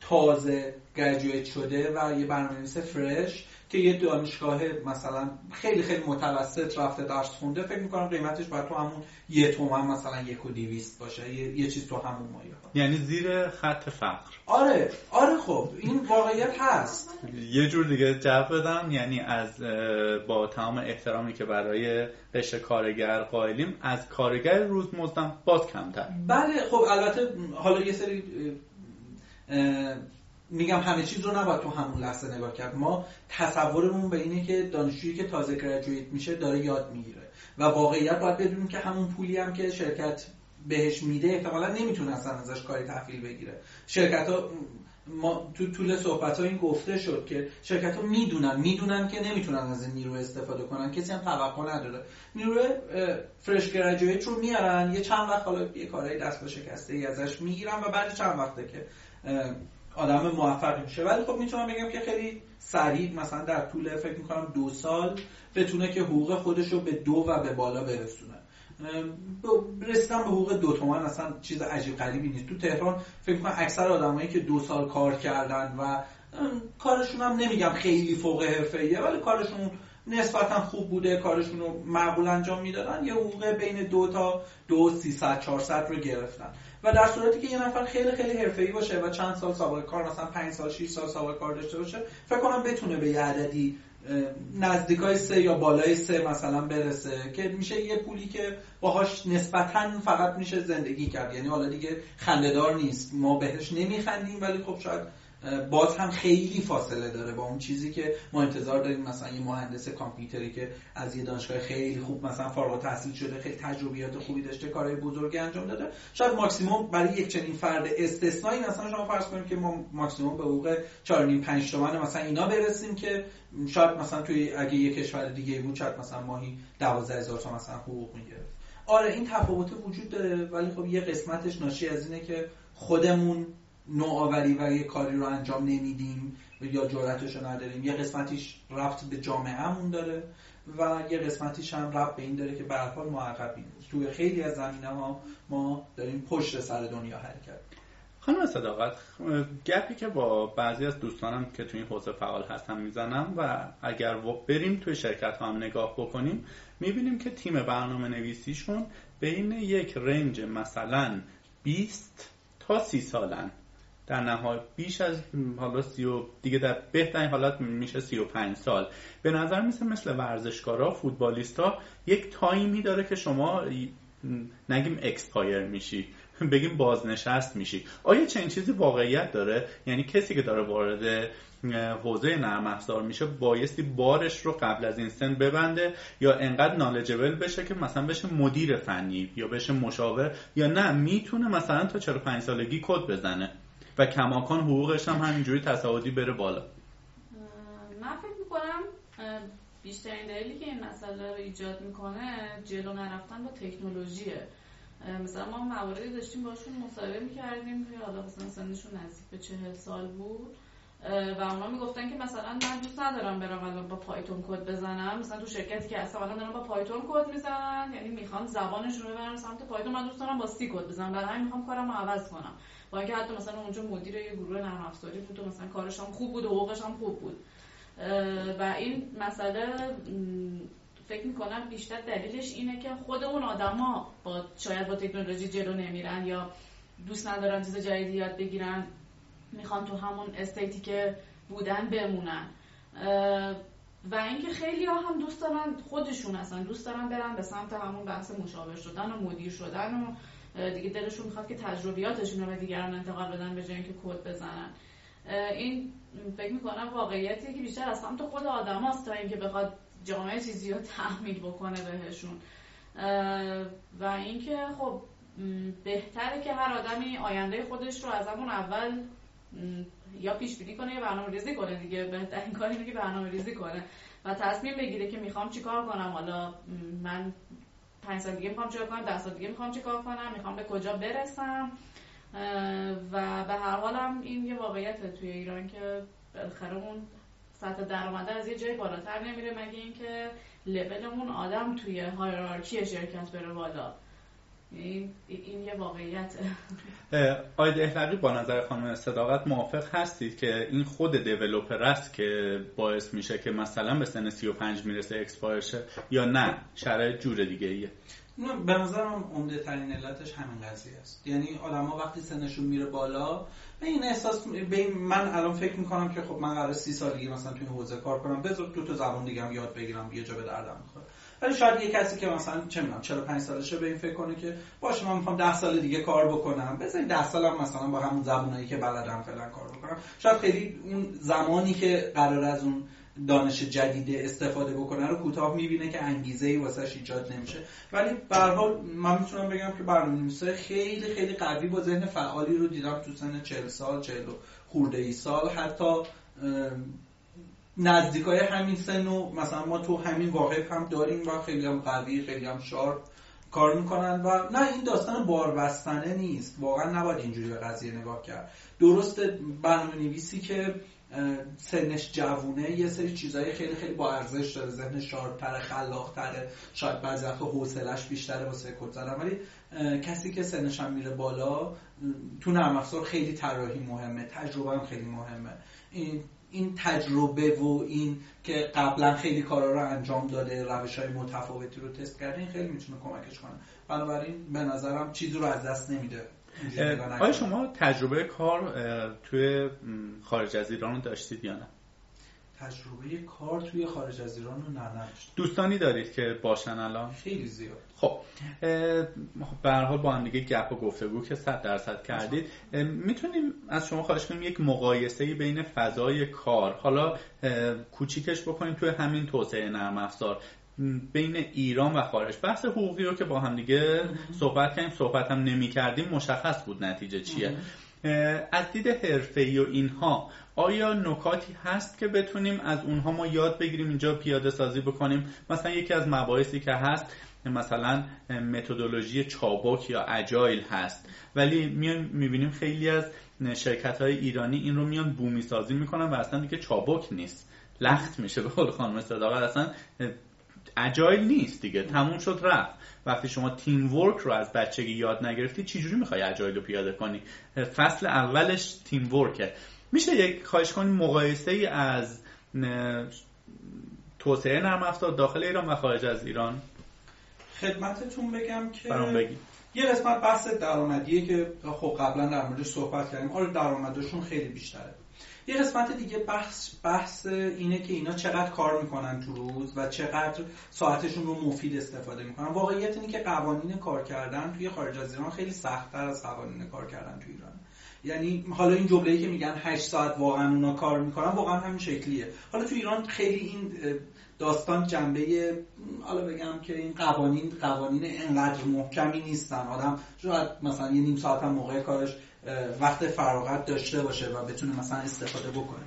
تازه گرجویت شده و یه برنامه نویس فرش که یه دانشگاه مثلا خیلی خیلی متوسط رفته درس خونده فکر می‌کنم قیمتش باید تو همون یه تومن مثلا یک و دیویست باشه یه, یه چیز تو همون مایه یعنی زیر خط فقر. آره آره خب این واقعیت هست. یه جور دیگه جواب بدم یعنی از با تمام احترامی که برای قشر کارگر قائلیم از کارگر روز مزدم باز کمتر. بله خب البته حالا یه سری میگم همه چیز رو نباید تو همون لحظه نگاه کرد. ما تصورمون به اینه که دانشجویی که تازه گریجویت میشه داره یاد می‌گیره و واقعیت باید بدونیم که همون پولی هم که شرکت بهش میده احتمالا نمی‌تونه اصلا ازش کاری تحویل بگیره. شرکت ها ما تو طول صحبت ها این گفته شد که شرکت ها می‌دونن می‌دونن که نمی‌تونن از این نیرو استفاده کنن. کسی هم توقع نداره. نیرو فرش گریجویت رو میارن یه چند وقت حالا یه کارهای دست با شکسته ای ازش می‌گیرن و بعد چند وقته که آدم موفقی میشه. ولی خب می‌تونم بگم که خیلی سریع مثلا در طول فکر می‌کنم دو سال بتونه که حقوق خودش رو به دو و به بالا برسونه. رسیدن به حقوق دو تومن اصلا چیز عجیب غریبی نیست. تو تهران فکر کنم اکثر آدمایی که دو سال کار کردن و کارشون هم نمیگم خیلی فوق حرفه‌ایه ولی کارشون نسبتا خوب بوده کارشون رو معقول انجام می‌دادن یه حقوق بین دو تا دو سیصد چهارصد رو گرفتن. و در صورتی که یه نفر خیلی خیلی حرفه‌ای باشه و چند سال سابقه کار مثلا 5 سال 6 سال سابقه کار داشته باشه فکر کنم بتونه به یه عددی نزدیکای سه یا بالای سه مثلا برسه که میشه یه پولی که باهاش نسبتا فقط میشه زندگی کرد. یعنی حالا دیگه خندهدار نیست. ما بهش نمیخندیم ولی خب شاید باز هم خیلی فاصله داره با اون چیزی که ما انتظار داریم. مثلا یه مهندس کامپیوتری که از یه دانشگاه خیلی خوب مثلا فارغ تحصیل شده خیلی تجربیات خوبی داشته کارهای بزرگی انجام داده. شاید ماکسیموم برای یک چنین فرد استثنایی مثلا شما فرض کنیم که ما ماکسیموم به حقوق 4 5 تومن مثلا اینا برسیم که شاید مثلا توی اگه یه کشور دیگه بود شاید مثلا ماهی 12000 تومن مثلا حقوق می‌گرفت. آره این تفاوت وجود داره ولی خب یه قسمتش ناشی از اینه که خودمون نوآوری و یه کاری رو انجام نمیدیم یا جرأتش رو نداریم. یه قسمتیش رفت به جامعهمون داره و یه قسمتیش هم رفت به این داره که به حال ما توی خیلی از زمینه ها ما داریم پشت سر دنیا حرکت خانم صداقت گپی که با بعضی از دوستانم که توی این حوزه فعال هستن می‌زنم و اگر بریم توی شرکت هم نگاه بکنیم می‌بینیم که تیم برنامه نویسیشون بین یک range مثلا 20 تا 30 سالن. در نهایت بیش از حالا سی و دیگه در بهترین حالت میشه 35 سال. به نظر میرسه مثل ورزشکارا فوتبالیستا یک time ی داره که شما نگیم expire میشی. بگیم بازنشست میشی. آیا چنین چیزی واقعیت داره؟ یعنی کسی که داره وارد حوزه نرم افزار میشه بایستی بارش رو قبل از این سن ببنده یا انقدر نالجبل بشه که مثلا بشه مدیر فنی یا بشه مشاور یا نه می‌تونه مثلا تا 45 سالگی کد بزنه. و کماکان حقوقش هم همینجوری تصاعدی بره بالا. من فکر می‌کنم بیشترین دلیلی که این مسئله رو ایجاد می‌کنه جلو نرفتن با تکنولوژیه. مثلا ما مواردی داشتیم باشون مصاحبه می‌کردیم که حالا مثلا سنشون نزدیک به چهل سال بود. و اونا می‌گفتن که مثلا من دوست ندارم برم با پایتون کد بزنم. مثلا تو شرکتی که هستم الان با پایتون کد می‌زنن یعنی می‌خوان زبانشون رو ببرن سمت پایتون. من دوست دارم با سی کد بزنم. برای همین می‌خوام کارم رو عوض کنم. با اینکه حتی مثلا اونجا مدیر یه گروه نرم افزاری بود و مثلا کارش هم خوب بود و حقوقش هم خوب بود. و این مسئله فکر می‌کنم بیشتر دلیلش اینه که خود اون آدما با شاید با تکنولوژی جلو نمیرن یا دوست ندارن چیز جدیدی یاد بگیرن می‌خوان تو همون استیتی که بودن بمونن. و اینکه خیلی ها هم دوست دارن خودشون هستن دوست دارن برن به سمت همون بحث مشاور شدن و مدیر شدن و دیگه دلشون می‌خواد که تجربیاتشون رو به دیگران انتقال بدن به جای اینکه کد بزنن. این فکر می‌کنم واقعیتی که بیشتر از سمت خود آدم تا اینکه بخواد جامعه چیزی رو تحمیل بکنه بهشون. و اینکه خب بهتره که هر آدمی آینده خودش رو از همون اول یا پیش بینی کنه یا برنامه ریزی کنه دیگه. بهترین کار اینه که برنامه ریزی کنه و تصمیم بگیره که می‌خوام چیکار کنم. حالا من پنج سال دیگه می‌خوام چیکار کنم؟ ده سال دیگه می‌خوام چیکار کنم؟ می‌خوام به کجا برسم؟ و به هر حال این یه واقعیت توی ایران که بالاخره اون سطح درآمده از یه جای بالاتر نمیره مگه اینکه لول مون آدم توی hierarchy شرکت بره بالا. این, این یه واقعیت آقای دهلقی با نظر خانم صداقت موافق هستید که این خود developer است که باعث میشه که مثلا به سن 35 می‌رسه expire یا نه؟ شرایط جور دیگه ایه. به نظرم عمده ترین علتش همین قضیه است. یعنی آدما وقتی سنشون میره بالا به این احساس به این من الان فکر می‌کنم که خب من قرار سی سال دیگه مثلا توی حوزه کار کنم. بذار دو تا زبان دیگه هم یاد بگیرم یه جا به دردم می‌خوره. ولی شاید یه کسی که مثلا چه می‌دونم 45 سالشه به این فکر کنه که باشه من می‌خوام 10 سال دیگه کار بکنم. بذارید 10 سالم مثلا با همون زبونایی که بلدم فعلا کار بکنم. شاید خیلی اون زمانی که قرار از اون دانش جدید استفاده بکنه رو کوتاه می‌بینه که انگیزه ای واسش ایجاد نمیشه. ولی به حال من می‌تونم بگم که برنامه‌نویسای خیلی خیلی قوی با ذهن فعالی رو دیدم تو سن 40 سال 40 خورده ای سال. حتی نزدیکای همین سن و مثلا ما تو همین واقع هم داریم و خیلی هم قوی خیلی هم شارپ کار می‌کنن و نه این داستان باربستنه نیست. واقعا نباید اینجوری به قضیه نگاه کرد. درست برنامه نویسی که سنش جوونه یه سری چیزهای خیلی خیلی با ارزش داره. ذهن شارپتره خلاقتره شاید بعضی وقتا حوصلش بیشتره واسه کد زدن. ولی کسی که سنش هم میره بالا تو نرم خیلی طراحی مهمه تجربه هم خیلی مهمه. این این تجربه و این که قبلا خیلی کارا رو انجام داده روش های متفاوتی رو تست کرده این خیلی می‌تونه کمکش کنه. بنابراین به نظرم چیزی رو از دست نمیده. آیا شما تجربه کار توی خارج از ایران داشتید یا نه؟ تجربه کار توی خارج از ایران رو نه دوستانی دارید که باشن الان؟ خیلی زیاد. خب به حال با هم دیگه گپ و گفتگو که 100 درصد کردید. می‌تونیم از شما خواهش کنیم یک مقایسه بین فضای کار حالا کوچیکش بکنیم توی همین توسعه نرم افزار بین ایران و خارج. بحث حقوقی رو که با هم دیگه صحبت کردیم صحبت هم نمی کردیم مشخص بود نتیجه چیه. از دید حرفه‌ای و اینها آیا نکاتی هست که بتونیم از اونها ما یاد بگیریم اینجا پیاده سازی بکنیم؟ مثلا یکی از مباحثی که هست مثلا متدولوژی چابک یا اجایل هست. ولی میان می‌بینیم خیلی از شرکت های ایرانی این رو میان بومی سازی می‌کنن و اصلا دیگه چابک نیست. لخت میشه. به قول خانم صداقت اصلا اجایل نیست دیگه. تموم شد رفت. وقتی شما تیم ورک رو از بچگی یاد نگرفتی چجوری می‌خوای اجایل رو پیاده کنی؟ فصل اولش تیم ورکه. میشه یک خواهش کنی مقایسه ای از توسعه نرم افزار داخل ایران و خارج از ایران؟ خدمتتون بگم که بگی. یه قسمت بحث درآمدیه که خب قبلا در موردش صحبت کردیم. آره درآمدشون خیلی بیشتره. یه قسمت دیگه بحث بحث اینه که اینا چقدر کار می‌کنن تو روز و چقدر ساعتشون رو مفید استفاده می‌کنن. واقعیت اینه که قوانین کار کردن توی خارج از ایران خیلی سختتر از قوانین کار کردن تو ایران. یعنی حالا این جمله‌ای که میگن 8 ساعت واقعا اونا کار می‌کنن واقعا همین شکلیه. حالا تو ایران خیلی این داستان جنبه حالا بگم که این قوانین قوانین انقدر محکمی نیستن. آدم شاید مثلا یه نیم ساعت هم موقع کارش وقت فراغت داشته باشه و بتونه مثلا استفاده بکنه.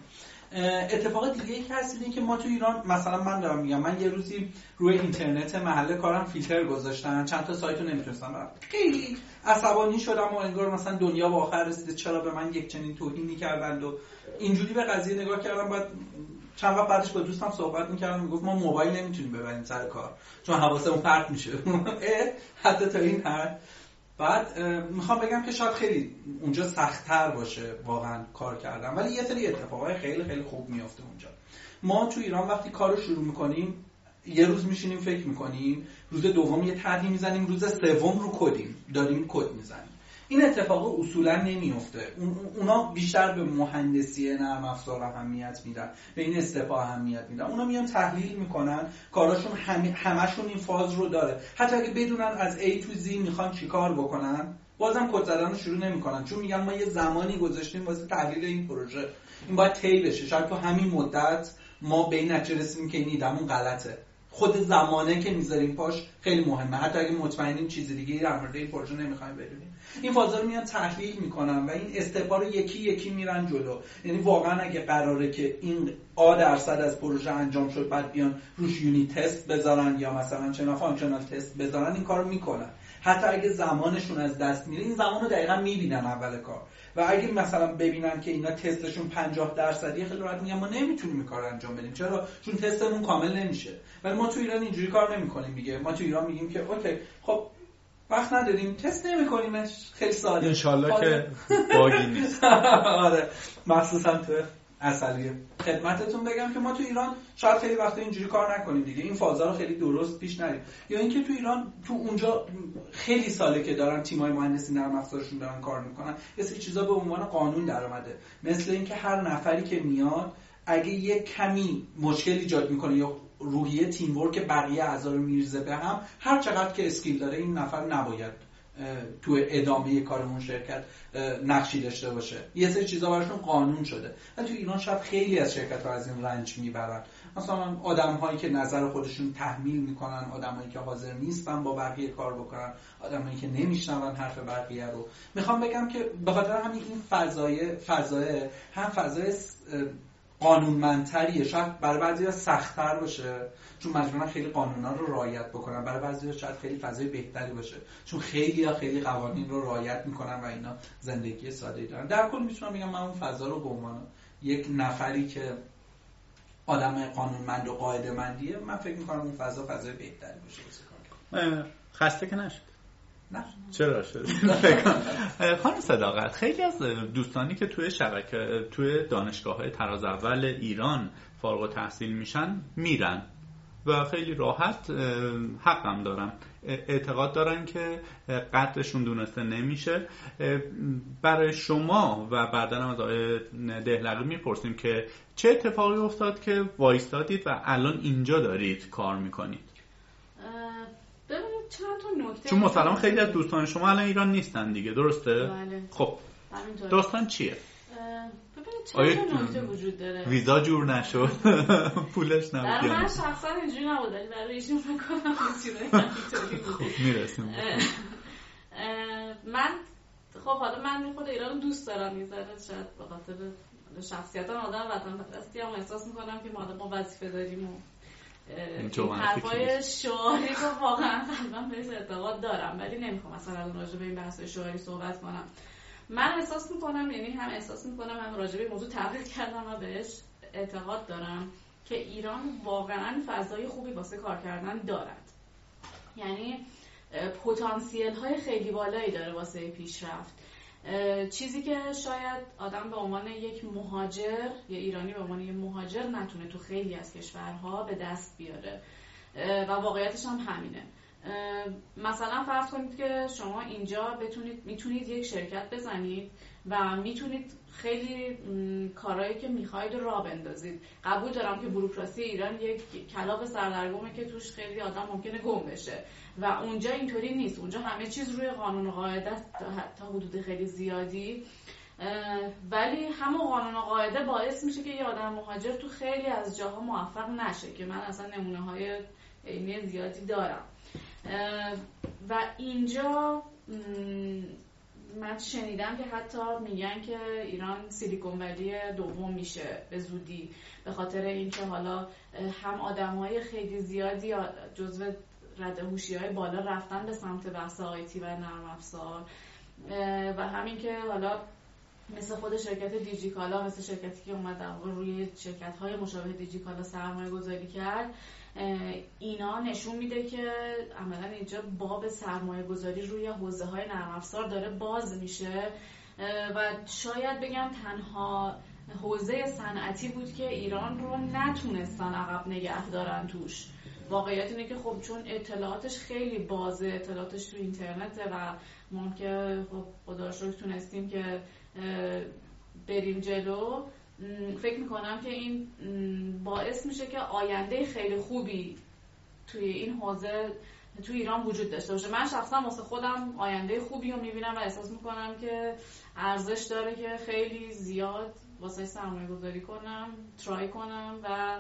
اتفاق دیگه ای که هست اینه که ما تو ایران مثلا من دارم میگم من یه روزی روی اینترنت محله کارم فیلتر گذاشتن چند تا سایت رو نمی‌تونستم برم. خیلی عصبانی شدم و انگار مثلا دنیا با آخر رسیده چرا به من یک چنین توهینی کردند و اینجوری به قضیه نگاه کردم بعد چند وقت بعدش با دوستم صحبت می‌کردم می‌گفت ما موبایل نمی‌تونیم ببریم سر کار چون حواسمون پرت میشه. حتی تا این حد. بعد می‌خوام بگم که شاید خیلی اونجا سختتر باشه واقعا کار کردن ولی یه سری اتفاقای خیلی خیلی خوب میافته اونجا. ما تو ایران وقتی کار رو شروع می‌کنیم یه روز میشینیم فکر می‌کنیم روز دوم یه طرحی می‌زنیم روز سوم رو کدیم داریم کد می‌زنیم. این اتفاق اصولا نمیفته اونا بیشتر به مهندسی نرم افزار اهمیت میدن به این استفا اهمیت میدن. اونا میان تحلیل می‌کنن کاراشون همشون این فاز رو داره. حتی اگه بدونن از A تو Z می‌خوان چیکار بکنن بازم کد زدن رو شروع نمی‌کنن. چون میگن ما یه زمانی گذاشتیم واسه تحلیل این پروژه. این باید طی بشه. شاید تو همین مدت ما به این نتیجه رسیدیم که این ایدمون غلطه. خود زمانه که می‌ذاریم پاش خیلی مهمه. حتی اگه مطمئنیم چیز دیگه در مورد این پروژه نمی‌خوایم بدونیم. این فازا رو میان تحلیل می‌کنن و این step ا رو یکی یکی میرن جلو. یعنی واقعا اگه قراره که این آ درصد از پروژه انجام شد بعد بیان روش unit test بذارن یا مثلا چه functional test بذارن این کارو می‌کنن. حتی اگه زمانشون از دست میره این زمان رو دقیقا می‌بینن اول کار. و اگه مثلا ببینن که اینا تستشون 50 درصدی خیلی راحت میگن ما نمی‌تونیم کار انجام بدیم. چرا؟ چون تستمون کامل نمیشه. ولی ما تو ایران اینجوری کار نمی‌کنیم دیگه. ما تو ایران میگیم که اوکی خب وقت نداریم. تست نمیکنیمش. خیلی ساده. انشالله که bug ی نیست آره. مخصوصا تو اصلیه خدمتتون بگم که ما تو ایران شاید خیلی وقتا اینجوری کار نکنیم دیگه. این فازا رو خیلی درست پیش نریم. یا اینکه تو ایران تو اونجا خیلی ساله که دارن تیمای مهندسی نرم افزارشون دارن کار می‌کنن یه سری چیزا به عنوان قانون در اومده مثل اینکه هر نفری که میاد اگه یه کمی مشکل ایجاد می‌کنه یا روحیه teamwork بقیه اعضا رو می‌ریزه به هم هر چقدر که skill داره این نفر نباید تو ادامه کارمون شرکت نقشی داشته باشه. یه سری چیزا براشون قانون شده. و تو ایران شاید خیلی از شرکت ها از این رنج می‌برن. مثلا آدم هایی که نظر خودشون تحمیل می‌کنن آدم هایی که حاضر نیستن با بقیه کار بکنن آدم هایی که نمیشنون حرف بقیه رو. می‌خوام بگم که به خاطر همین این فضای فضای هم فضای قانونمندتریه. شاید برای بعضی سختتر باشه. چون مجبورن خیلی قانونا رو رعایت بکنن برای بعضی شاید خیلی فضای بهتری باشه. چون خیلی یا خیلی قوانین رو رعایت می‌کنن و اینا زندگی ساده دارن. در کل می‌تونم بگم من اون فضا رو به عنوان یک نفری که آدم قانونمند و قاعده مندیه من فکر می‌کنم اون فضا فضای بهتری باشه. خسته که نشد. نه. چرا شد؟ خانم صداقت خیلی از دوستانی که توی شبکه توی دانشگاه های تراز اول ایران فارغ تحصیل میشن میرن. و خیلی راحت حقم دارم اعتقاد دارن که قدرشون دونسته نمیشه. برای شما و بعدا از آقای دهلقی می‌پرسیم که چه اتفاقی افتاد که وایستادید و الان اینجا دارید کار می‌کنید؟ چند تا نکته چون مثلا خیلی از دوستان شما الان ایران نیستن دیگه درسته؟ بله. خب داستان چیه؟ نکته وجود داره؟ ویزا جور نشد؟ پولش نبود من شخصا اینجوری نبود ولی برای ایشون فکر کنم خب می‌رسیم من خب حالا من خود ایران دوست دارم یه شاید به خاطر شخصیت آدم وطن پرستی هم احساس می‌کنم که ما وظیفه داریم و حرفای شعاری رو واقعا قلبا بهش اعتقاد دارم ولی نمی‌خوام مثلا راجع به این بحث شعاری صحبت کنم. من احساس می‌کنم یعنی هم احساس می‌کنم هم راجع به موضوع تحقیق کردم و بهش اعتقاد دارم که ایران واقعا فضای خوبی واسه کار کردن دارد. یعنی پتانسیل های خیلی بالایی داره واسه پیشرفت. چیزی که شاید آدم به عنوان یک مهاجر یا ایرانی به عنوان یک مهاجر نتونه تو خیلی از کشورها به دست بیاره. و واقعیتش هم همینه. مثلا فرض کنید که شما اینجا بتونید می‌تونید یک شرکت بزنید و می‌تونید خیلی کارهایی که می‌خواید را بندازید. قبول دارم که بروکراسی ایران یک کلاف سردرگمه که توش خیلی آدم ممکنه گم بشه. و اونجا اینطوری نیست. اونجا همه چیز روی قانون و قاعده است تا حدود خیلی زیادی. ولی همون قانون و قاعده باعث میشه که یه آدم مهاجر تو خیلی از جاها موفق نشه که من اصلا نمونه های عینی زیادی دارم. و اینجا من شنیدم که حتی میگن که ایران سیلیکون ولی دوم میشه به زودی. به خاطر اینکه حالا هم آدم های خیلی زیادی جزو رده های بالا رفتن به سمت بحث آیتی و نرم افزار. و همین که حالا مثل خود شرکت دیجیکالا مثل شرکتی که اومد روی شرکت های مشابه دیجیکالا سرمایه گذاری کرد اینا نشون میده که عملا اینجا باب سرمایه گذاری روی حوزه های نرم افزار داره باز میشه. و شاید بگم تنها حوزه صنعتی بود که ایران رو نتونستن عقب نگه دارن توش. واقعیت اینه که خب چون اطلاعاتش خیلی بازه اطلاعاتش تو اینترنته و ما که خب خدا تونستیم که بریم جلو. فکر می‌کنم که این باعث میشه که آینده خیلی خوبی توی این حوزه تو ایران وجود داشته باشه. من شخصا واسه خودم آینده خوبی رو می‌بینم و احساس می‌کنم که ارزش داره که خیلی زیاد واسه سرمایه گذاری کنم ترای کنم و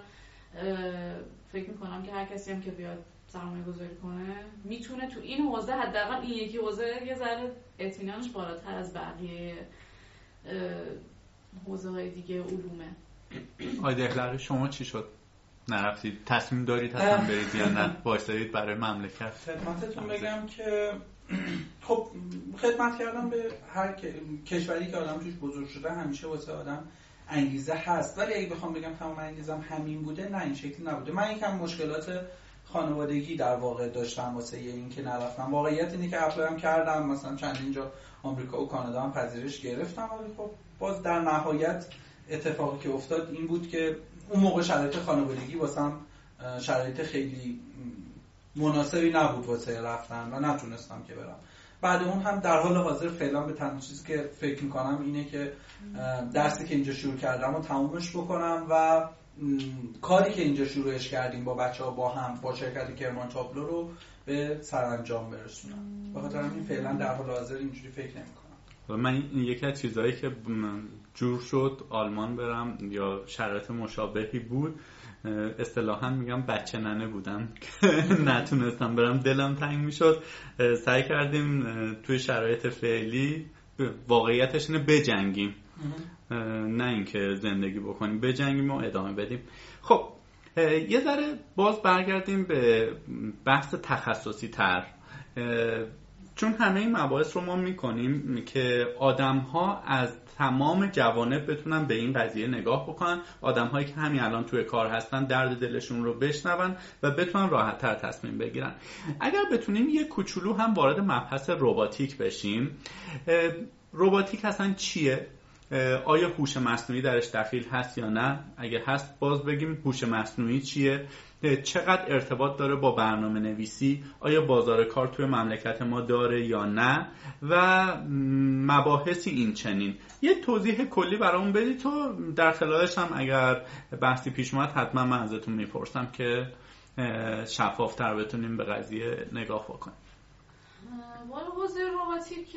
فکر می‌کنم که هر کسی هم که بیاد سرمایه گذاری کنه می‌تونه تو این حوزه حداقل این یکی حوزه یه ذره اطمینانش بالاتر از بقیه حوزه های دیگه علومه. آیده شما چی شد؟ نرفتید. تصمیم دارید تصمیم برید یا نه؟ بایستارید برای مملکت. خدمتتون بگم که خب خدمت کردم به هر کشوری که آدم توش بزرگ شده همیشه واسه آدم انگیزه هست. ولی اگه بخوام بگم تمام انگیزم همین بوده نه این شکلی نبوده. من یکم مشکلات خانوادگی در واقع داشتم واسه این که نرفتم. واقعیت اینه که اپلایم کردم. مثلا چند اینجا آمریکا و کانادا هم پذیرش گرفتم ولی خب باز در نهایت اتفاقی که افتاد این بود که اون موقع شرایط خانوادگی واسم شرایط خیلی مناسبی نبود واسه رفتن و نتونستم که برم. بعد اون هم در حال حاضر فعلا به تنها چیزی که فکر می‌کنم اینه که درسی که اینجا شروع کردم و تمومش بکنم و کاری که اینجا شروعش کردیم با بچه ها با هم با شرکت کرمان تابلو رو به سرانجام برسونم. به خاطر این فعلا در حال حاضر اینجوری فکر نمی من یکی از چیزهایی که جور شد آلمان برم یا شرایط مشابهی بود اصطلاحا میگم بچه ننه بودم که نتونستم برم. دلم تنگ می‌شد. سعی کردیم توی شرایط فعلی واقعیتش اینه بجنگیم. نه اینکه زندگی بکنیم. بجنگیم و ادامه بدیم. خب یه ذره باز برگردیم به بحث تخصصی تر. چون همه این مباحث رو ما می‌کنیم که آدم ها از تمام جوانب بتونن به این قضیه نگاه بکنن. آدم هایی که همین الان توی کار هستن درد دلشون رو بشنون و بتونن راحت تر تصمیم بگیرن. اگر بتونیم یه کوچولو هم وارد مبحث روباتیک بشیم روباتیک اصلا چیه؟ آیا هوش مصنوعی درش دخیل هست یا نه؟ اگر هست باز بگیم هوش مصنوعی چیه؟ چقدر ارتباط داره با برنامه نویسی آیا بازار کار توی مملکت ما داره یا نه؟ و مباحثی این چنین. یه توضیح کلی برامون بدید تو. در خلالش هم اگر بحثی پیش اومد حتما من ازتون می‌پرسم که شفافتر بتونیم به قضیه نگاه بکنیم. والا حوزه روباتیک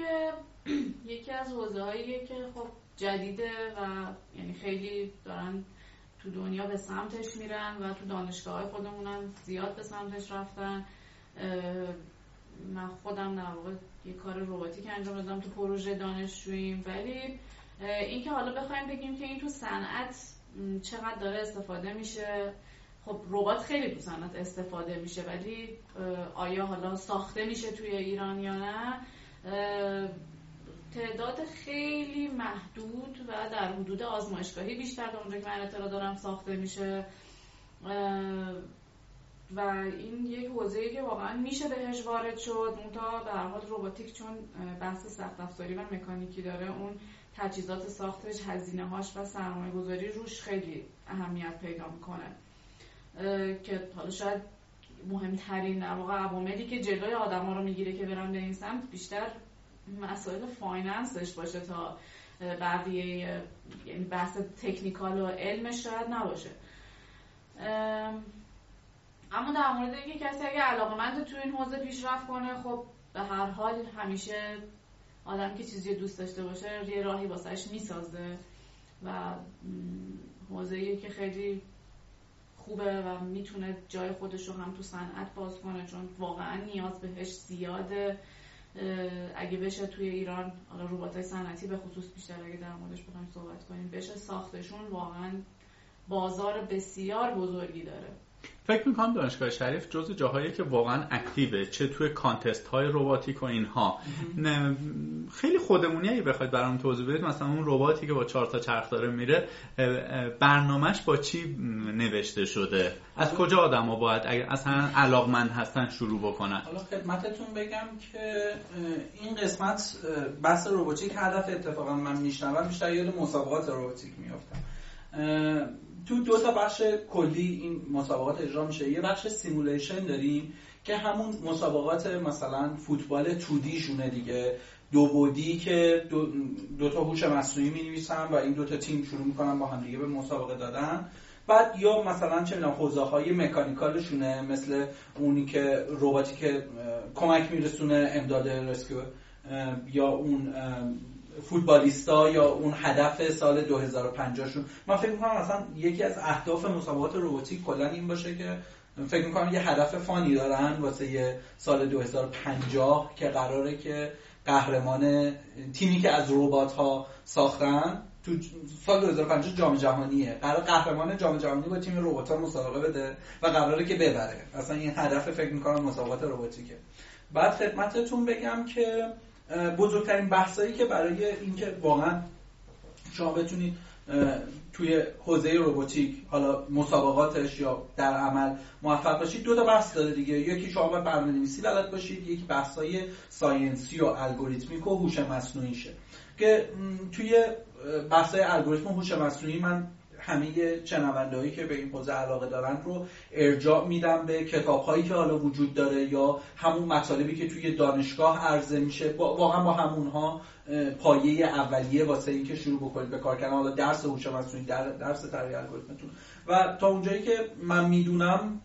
یکی از حوزه که خب جدیده و یعنی خیلی دارن تو دنیا به سمتش میرن و تو دانشگاه های خودمونم زیاد به سمتش رفتن. من خودم در واقع یه کار روباتیک انجام دادم تو پروژه دانشجوییم. ولی اینکه حالا بخوایم بگیم که این تو صنعت چقدر داره استفاده میشه. خب ربات خیلی تو صنعت استفاده میشه ولی آیا حالا ساخته میشه توی ایران یا نه؟ تعداد خیلی محدود و در حدود آزمایشگاهی بیشتر تا اونجا که من اطلاع دارم ساخته میشه. و این یک حوزه‌ای که واقعا میشه بهش وارد شد تا به هر حال روباتیک چون بحث سخت افزاری و مکانیکی داره اون تجهیزات ساختش هزینه هاش و سرمایه گذاری روش خیلی اهمیت پیدا می‌کنه. که حالا شاید مهمترین در واقع عواملی که جلوی آدما رو می‌گیره که برن به این سمت بیشتر مسائل finance ش باشه تا بقیه یعنی بحث technical و علمش شاید نباشه. اما در مورد اینکه کسی اگه علاقمند تو این حوزه پیشرفت کنه خب به هر حال همیشه آدم که چیزی دوست داشته باشه یه راهی واسهش می‌سازه و حوزه که خیلی خوبه و می‌تونه جای خودش رو هم تو صنعت باز کنه چون واقعا نیاز بهش زیاده. اگه بشه توی ایران حالا ربات های صنعتی به خصوص بیشتر اگه در موردش بخوایم صحبت کنیم بشه ساختشون واقعا بازار بسیار بزرگی داره. فکر می‌کنم دانشگاه شریف جز جاهایی که واقعا اکتیوه چه توی کانتست های روباتیک و اینها. خیلی خودمونی اگه بخواید برام توضیح بدید مثلا اون رباتی که با چهار تا چرخ داره میره برنامهش با چی نوشته شده؟ از کجا آدما باید اگر اصلا علاقمند هستن شروع بکنن؟ حالا خدمتتون بگم که این قسمت بحث روباتیک هدف اتفاقا من میشنوم بیشتر یاد مسابقات روباتیک میافتم. تو دو تا بخش کلی این مسابقات اجرا میشه. یه بخش سیمولیشن داریم که همون مسابقات مثلا فوتبال تودی شونه دیگه. دو بودی که دو, تا هوش مصنوعی می و این دو تا تیم شروع می‌کنن با هم دیگه به مسابقه دادن. بعد یا مثلا چه می‌دونم حوزه های مکانیکالشونه مثل اونی که رباتی که کمک میرسونه امداد رسکیو یا اون فوتبالیستا یا اون هدف سال 2050 شون من فکر می‌کنم مثلا یکی از اهداف مسابقات روباتیک کلا این باشه که فکر می‌کنم یه هدف فانی دارن واسه سال 2050 که قراره که قهرمان تیمی که از ربات ها ساختن تو سال 2050 جام جهانیه. قرار قهرمان جام جهانی با تیم ربات ها مسابقه بده و قراره که ببره. اصلا این هدف فکر می‌کنم مسابقات روباتیکه بعد خدمتتون بگم که بزرگترین بحثایی که برای اینکه واقعا شما بتونید توی حوزه روباتیک حالا مسابقاتش یا در عمل موفق باشید دو تا بحث داره دیگه. یکی شما باید برنامه‌نویسی بلد باشید یکی بحثای ساینسی و الگوریتمیک و هوش مصنوعیشه. که توی بحثای الگوریتم و هوش مصنوعی من همه شنوندهایی که به این حوزه علاقه دارن رو ارجاع میدم به کتاب هایی که حالا وجود داره یا همون مطالبی که توی دانشگاه عرضه میشه. واقعا با همونها پایه اولیه واسه اینکه شروع بکنید به کار کردن. حالا درس هوش مصنوعی در درس طراحی الگوریتمتون. و تا اونجایی که من می‌دونم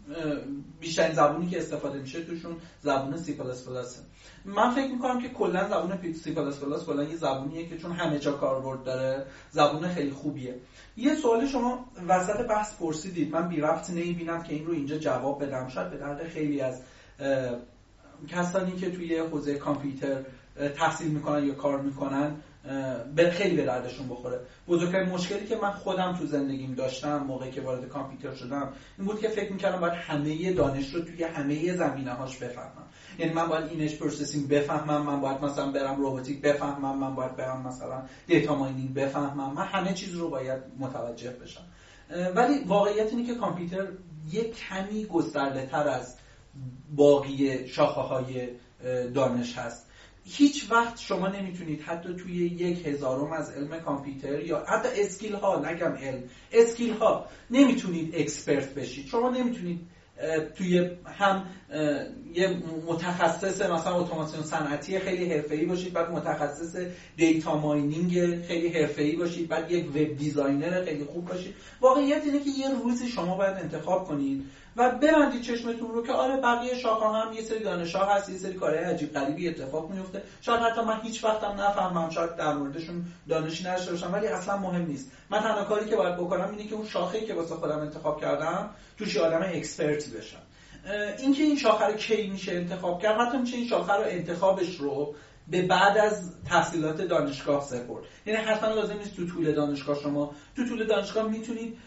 بیشترین زبونی که استفاده میشه توشون زبون سی پلاس پلاسه من فکر می‌کنم که کلا زبون سی پلاس پلاس کلا یه زبونیه که چون همه جا کاربرد داره زبون خیلی خوبیه. یه سوال شما وسط بحث پرسیدید. من بی ربط نمی‌بینم که این رو اینجا جواب بدم. شاید به درد خیلی از کسانی که توی حوزه کامپیوتر تحصیل می‌کنن یا کار می‌کنن به خیلی به دردشون بخوره. بزرگترین مشکلی که من خودم تو زندگیم داشتم موقعی که وارد کامپیوتر شدم این بود که فکر می‌کردم باید همه دانش رو توی همه زمینه هاش بفهمم. یعنی من باید image processing بفهمم من باید مثلا برم روباتیک بفهمم من باید برم مثلا data mining بفهمم. من همه چیز رو باید متوجه بشم. ولی واقعیت اینه که کامپیوتر یک کمی گسترده تر از باقی شاخه های دانش هست. هیچ وقت شما نمی‌تونید حتی توی یک هزارم از علم کامپیوتر یا حتی skill ها نگم علم skill ها نمی‌تونید expert بشید. شما نمی‌تونید توی هم یه متخصص مثلا اتوماسیون صنعتی خیلی حرفه‌ای باشید بعد متخصص data mining خیلی حرفه‌ای باشید بعد یک web designer خیلی خوب باشید. واقعیت اینه که یه روزی شما باید انتخاب کنید و ببندید چشمتون رو که آره بقیه شاخه هم یه سری دانشگاه هست یه سری کارهای عجیب غریبی اتفاق میفته شاید حتی من هیچ وقتم نفهمم شاید در موردشون دانشی نداشته باشم ولی اصلا مهم نیست. من تنها کاری که باید بکنم اینه که اون شاخه‌ای که واسه خودم انتخاب کردم توش آدم اکسپرت بشم. اینکه این شاخه رو کی میشه انتخاب کرد؟ حتی میشه این شاخه رو انتخابش رو به بعد از تحصیلات دانشگاه سپرد. یعنی حتما لازم نیست تو طول دانشگاه شما تو طول دانشگاه می‌تونید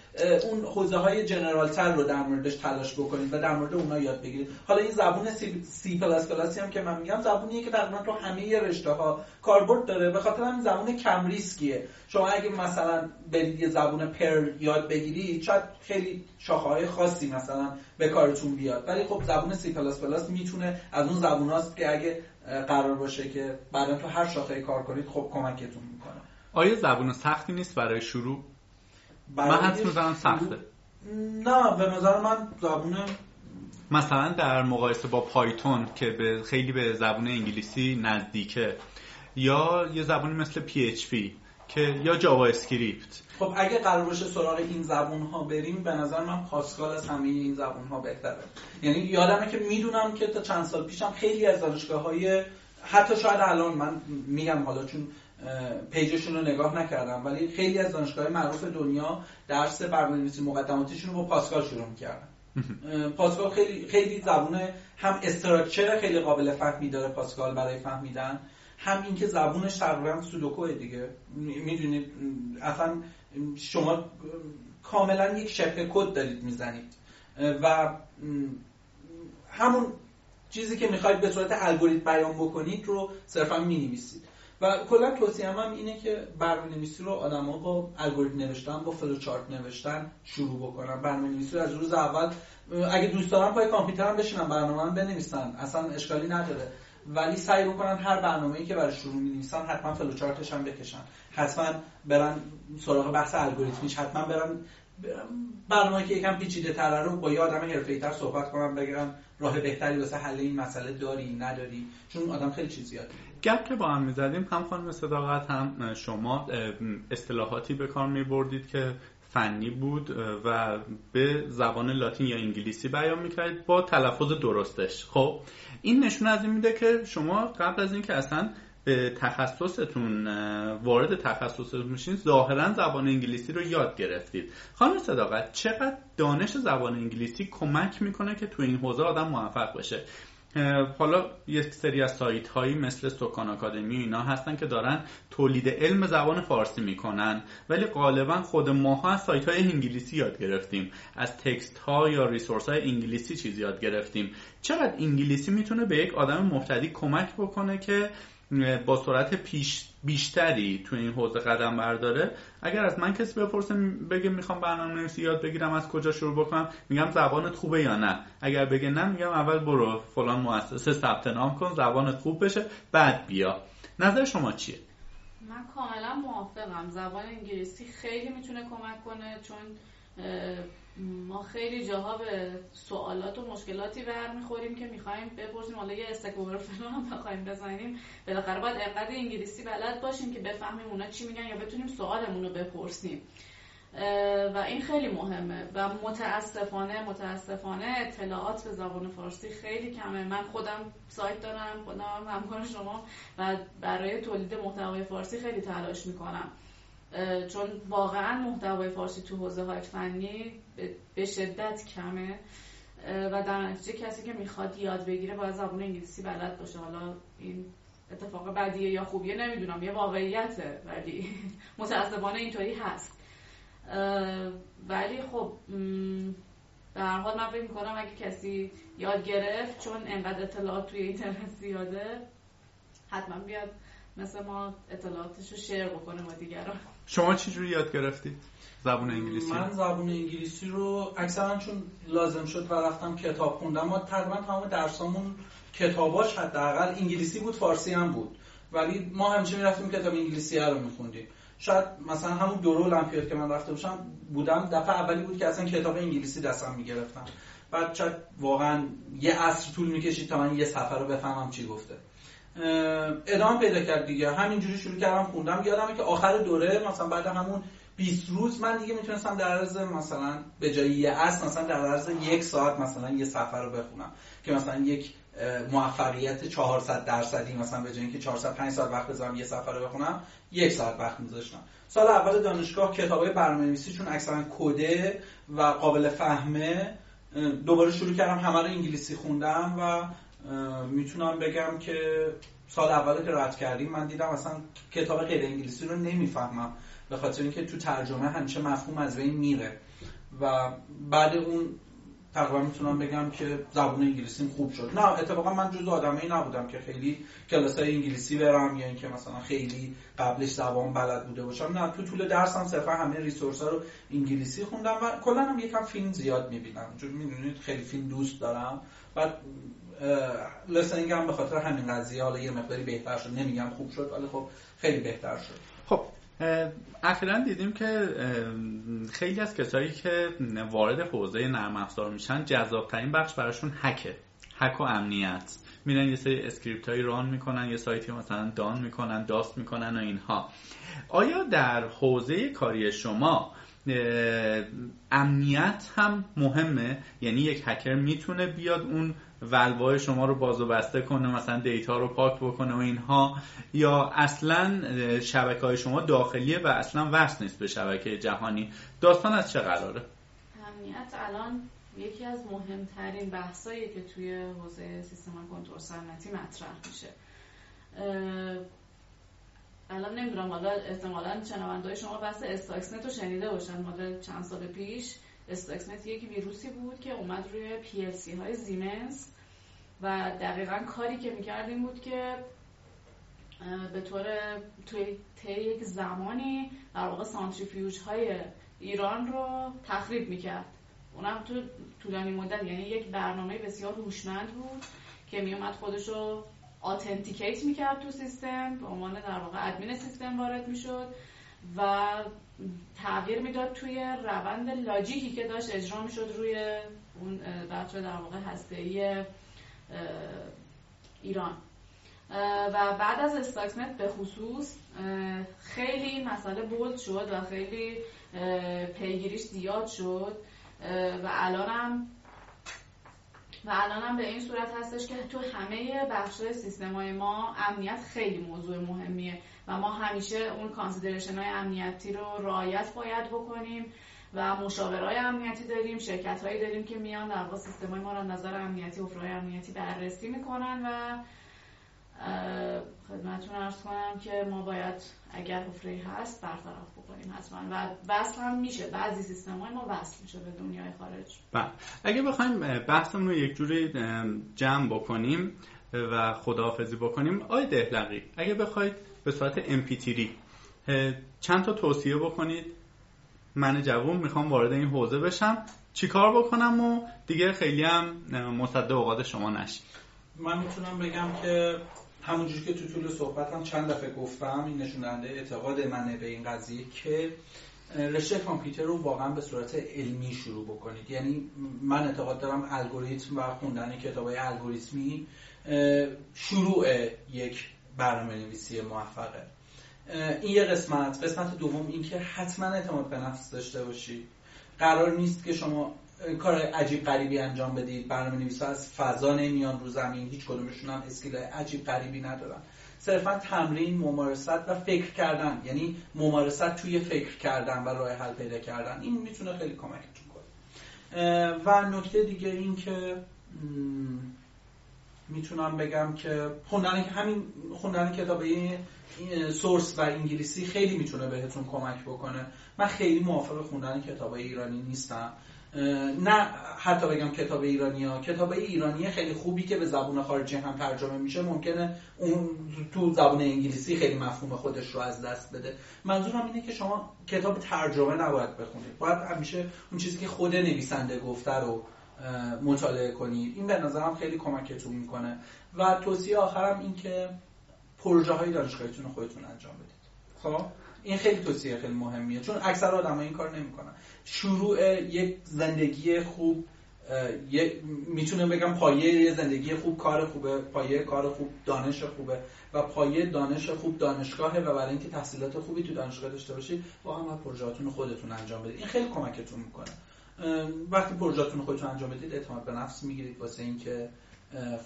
اون حوزه های general تر رو در موردش تلاش بکنید و در مورد اونها یاد بگیرید. حالا این زبون سی, پلاس پلاسی هم که من میگم زبونیه که تقریبا تو همه رشته ها کاربرد داره. به خاطر همین زبون کم ریسکیه شما اگه مثلا برید یه زبون Perl یاد بگیرید شاید خیلی شاخه های خاصی مثلا به کارتون بیاد. ولی خب زبون سی پلاس پلاس می‌تونه از اون زبون که اگه قرار باشه که بعدا تو هر شاخه کار کنید خب کمکتون می‌کنه. آیا زبون سختی نیست برای شروع؟ من حدس می‌زنم سخته. نه به نظر من زبون مثلا در مقایسه با پایتون که به خیلی به زبون انگلیسی نزدیکه یا یه زبونی مثل PHP که یا JavaScript. خب اگه قرار باشه سراغ این زبون ها بریم به نظر من پاسکال از همه این زبون ها بهتره. یعنی یادمه که می‌دونم که تا چند سال پیشم خیلی از دانشگاه های حتی شاید الان من میگم حالا چون پیجشون رو نگاه نکردم ولی خیلی از دانشگاه معروف دنیا درس برنامه‌نویسی مقدماتیشون رو با پاسکال شروع می‌کردن. پاسکال خیلی خیلی زبون هم استراکچر خیلی قابل فهمی داره پاسکال برای فهمیدن هم اینکه زبونش تقریبا سودوکوه دیگه. می‌دونید اصلا شما کاملا یک شبه کد دارید می‌زنید. و همون چیزی که می‌خواید به صورت الگوریتم بیان بکنید رو صرفا می‌نویسید. و کلا توصیه هم اینه که برنامه نویسی رو آدما با الگوریتم نوشتن با فلوچارت نوشتن شروع بکنن. برنامه نویسی رو از روز اول اگه دوست دارن پای کامپیوترم بشینن برنامه بنویسن. اصلا اشکالی نداره. ولی سعی بکنن هر برنامه‌ای که برای شروع می‌نویسن حتما فلوچارتش هم بکشن. حتما برن سراغ بحث الگوریتمیش حتما برن برنامه که یکم پیچیده تره رو با یه آدم حرفه‌ای تر صحبت کنم بگم راه بهتری واسه حل این مسئله داری نداری. چون آدم خیلی چیز یاد گپ که با هم می‌زدیم هم خانم صداقت هم شما اصطلاحاتی به کار میبردید که فنی بود و به زبان لاتین یا انگلیسی بیان می‌کردید با تلفظ درستش. خب این نشون از این میده که شما قبل از اینکه اصلا به تخصصتون وارد تخصصتون میشین ظاهرا زبان انگلیسی رو یاد گرفتید. خانم صداقت چقدر دانش زبان انگلیسی کمک می‌کنه که تو این حوزه آدم موفق بشه؟ حالا یک سری از سایت هایی مثل سکان آکادمی اینا هستن که دارن تولید علم زبان فارسی می‌کنن. ولی غالبا خود ماها از سایت های انگلیسی یاد گرفتیم. از تکست ها یا ریسورس های انگلیسی چیز یاد گرفتیم. چقدر انگلیسی می‌تونه به یک آدم مبتدی کمک بکنه که با سرعت پیش بیشتری تو این حوزه قدم برداره. اگر از من کسی بپرسه بگه می‌خوام برنامه نویسی یاد بگیرم از کجا شروع بکنم میگم زبانت خوبه یا نه. اگر بگه نه میگم اول برو فلان مؤسسه ثبت نام کن زبانت خوب بشه بعد بیا. نظر شما چیه؟ من کاملا موافقم. زبان انگلیسی خیلی می‌تونه کمک کنه چون ما خیلی جاها به سوالات و مشکلاتی برمیخوریم که می‌خوایم بپرسیم حالا یه استکوور فلان هم بخوایم بزنیم. بالاخره باید انقدر انگلیسی بلد باشیم که بفهمیم اونا چی میگن یا بتونیم سوالمون رو بپرسیم. و این خیلی مهمه. و متاسفانه متاسفانه اطلاعات به زبان فارسی خیلی کمه. من خودم سایت دارم خودم همکار شما و برای تولید محتوای فارسی خیلی تلاش می‌کنم. چون واقعا محتوای فارسی تو حوزه های فنی به شدت کمه. و در نتیجه کسی که می‌خواد یاد بگیره باید زبان انگلیسی بلد باشه. حالا این اتفاق بدیه یا خوبیه نمی‌دونم. یه واقعیته ولی متاسفانه اینطوری هست. ولی خب در حال من فکر می‌کنم اگه کسی یاد گرفت چون انقدر اطلاعات توی اینترنت زیاده حتما بیاد مثل ما اطلاعاتش رو شیر بکنه با دیگران. شما چجوری یاد گرفتید زبون انگلیسی؟ من زبون انگلیسی رو اکثرا چون لازم شد و رفتم کتاب خوندم ما تقریبا تمام درسامون کتاباش حداقل انگلیسی بود فارسی هم بود. ولی ما همیشه می‌رفتیم کتاب انگلیسی رو میخوندیم. شاید مثلا همون دورو المپیاد که من رفته باشم بودم دفعه اولی بود که اصلا کتاب انگلیسی دستم می‌گرفتم بعد شاید واقعا یه عصر طول می‌کشید تا من یه سفر رو بفهمم چی گفته. ادامه پیدا کرد دیگه. همینجوری شروع کردم خوندم. یادمه که آخر دوره مثلا بعد همون 20 روز من دیگه می‌تونستم در عرض مثلا به جای یه اصل مثلا در عرض یک ساعت مثلا یه سفر رو بخونم. که مثلا یک موفقیت 400 درصدی مثلا به جای اینکه 400 5 ساعت وقت بذارم یه سفر رو بخونم یک ساعت وقت میذاشتم. سال اول دانشگاه کتابای برنامه‌نویسی چون اکثرا کده و قابل فهمه دوباره شروع کردم همه رو انگلیسی خوندم و می‌تونم بگم که سال اول که رد کردیم من دیدم اصلا کتاب غیر انگلیسی رو نمی‌فهمم به خاطر اینکه تو ترجمه همیشه مفهوم از بین میره. و بعد اون تقریبا می‌تونم بگم که زبون انگلیسی خوب شد. نه اتفاقا من جز آدمایی نبودم که خیلی کلاس های انگلیسی برم یا اینکه مثلا خیلی قبلش زبان بلد بوده باشم. نه تو طول درسم صرفا همه ریسورس ها رو انگلیسی خوندم و کلا هم یکم فیلم زیاد می‌بینم. چون می‌دونید خیلی فیلم دوست دارم. و لسنینگ هم به خاطر همین قضیه حالا یه مقداری بهتر شد نمیگم خوب شد ولی خب خیلی بهتر شد. خب اخیرا دیدیم که خیلی از کسایی که وارد حوزه نرم افزار میشن جذابترین بخش براشون hack ه hack و امنیت. میرن یه سری script هایی run می‌کنن یه سایتی مثلا down می‌کنن DoS می‌کنن و اینها. آیا در حوزه کاری شما امنیت هم مهمه. یعنی یک هکر می‌تونه بیاد اون ولوای شما رو باز و بسته کنه مثلا data رو پاک بکنه و اینها. یا اصلا شبکه های شما داخلیه و اصلا وصل نیست به شبکه جهانی. داستان از چه قراره؟ امنیت الان یکی از مهمترین بحثایی که توی حوزه سیستم کنترل سنتی مطرح میشه. الان نمی‌دونم حالا احتمالا شنوندهای شما بحث استاکسنت رو شنیده باشن. مدل چند سال پیش استاکسنت یک ویروسی بود که اومد روی پی های زیمنس و دقیقا کاری که می‌کرد این بود که به طور توی طی یک زمانی در واقع سانتریفیوژ های ایران رو تخریب می‌کرد. اونم تو طولانی مدت یعنی یک برنامه بسیار هوشمند بود که میومد خودش رو آتنتیکیت می‌کرد تو سیستم به عنوان در واقع ادمین سیستم وارد می‌شد و تغییر می‌داد توی روند لاجیکی که داشت اجرا می‌شد روی اون بچه در واقع هسته ایران. و بعد از Stuxnet به خصوص خیلی مسئله bold شد و خیلی پیگیریش زیاد شد و الانم و الانم به این صورت هستش که تو همه بخش سیستم های ما امنیت خیلی موضوع مهمیه و ما همیشه اون consideration های امنیتی رو رعایت باید بکنیم و مشاورای امنیتی داریم شرکت هایی داریم که میان در واقع سیستم ما را نظر امنیتی افرای امنیتی بررسی می‌کنن و خدمتتون ارز کنم که ما باید اگر حفره هست برطرف بکنیم حتما. و وصل هم میشه. بعضی سیستم های ما وصل میشه به دنیای خارج. بله. اگه بخوایم بحثمون رو یک جوری جمع بکنیم و خداحافظی بکنیم آی دهلقی اگه بخواید به صورت امپیتیری چند تا توصیه بکنید؟ من جوون می‌خوام وارد این حوزه بشم. چیکار بکنم و دیگه خیلی هم مصد اوقات شما نشید من می‌تونم بگم که همونجور که تو طول صحبتم چند دفعه گفتم این نشون اعتقاد منه به این قضیه که رشته کامپیوتر رو واقعا به صورت علمی شروع بکنید. یعنی من اعتقاد دارم الگوریتم و خوندن کتاب های الگوریتمی شروع یک برنامه نویسی موفقه این یه قسمت. قسمت دوم این که حتما اعتماد به نفس داشته باشید قرار نیست که شما کار عجیب غریبی انجام بدید. برنامه نویسا از فضا نمیان رو زمین. هیچ کدومشون هم اسکیل عجیب غریبی ندارن. صرفا تمرین ممارست و فکر کردن. یعنی ممارست توی فکر کردن و راه حل پیدا کردن. این می‌تونه خیلی کمکتون کنه. و نکته دیگه این که می‌تونم بگم که خوندن همین خوندن کتاب سورس و انگلیسی خیلی می‌تونه بهتون کمک بکنه. من خیلی موافق خوندن کتاب ایرانی نیستم. نه حتی بگم کتاب ایرانی ها کتاب ایرانی خیلی خوبی که به زبون خارجی هم ترجمه میشه ممکنه اون تو زبون انگلیسی خیلی مفهوم خودش رو از دست بده. منظورم اینه که شما کتاب ترجمه نباید بخونید. باید همیشه اون چیزی که خود نویسنده گفته رو مطالعه کنید. این به نظرم خیلی کمکتون می‌کنه. و توصیه آخرم این که پروژه های دانشگاهیتون خودتون انجام بدید. خب؟ این خیلی توصیه خیلی مهمیه. چون اکثر آدم این کار نمی‌کنن. شروع یک زندگی خوب می‌تونه بگم پایه زندگی خوب کار خوبه پایه کار خوب دانش خوبه و پایه دانش خوب دانشگاهه و برای اینکه تحصیلات خوبی تو دانشگاه داشته باشید واقعا پروژهاتون خودتون انجام بدید. این خیلی کمکتون می‌کنه. وقتی پروژهاتون خودتون انجام بدید اعتماد به نفس می‌گیرید واسه اینکه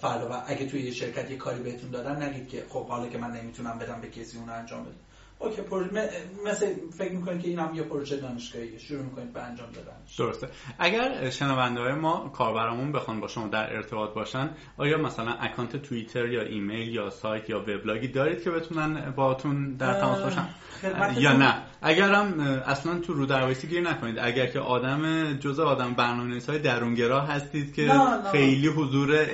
فردا و اگه توی یه شرکت یه کاری بهتون دادن نگید که خب حالا که من نمی‌تونم بدم به کسی اون انجام بده okay پروژه مثل فکر می‌کنید که این هم یه پروژه دانشگاهی شروع می‌کنید به انجام دادن. درسته. اگر شنونده های ما کاربرامون بخوان با شما در ارتباط باشن آیا مثلا account توییتر یا ایمیل یا سایت یا وبلاگی دارید که بتونن باهاتون در تماس باشن؟ یا نه؟ اگرم اصلا تو رودرواسی گیر نکنید. اگر که آدم جز آدم برنامه‌نویس های درونگرا هستید که خیلی حضور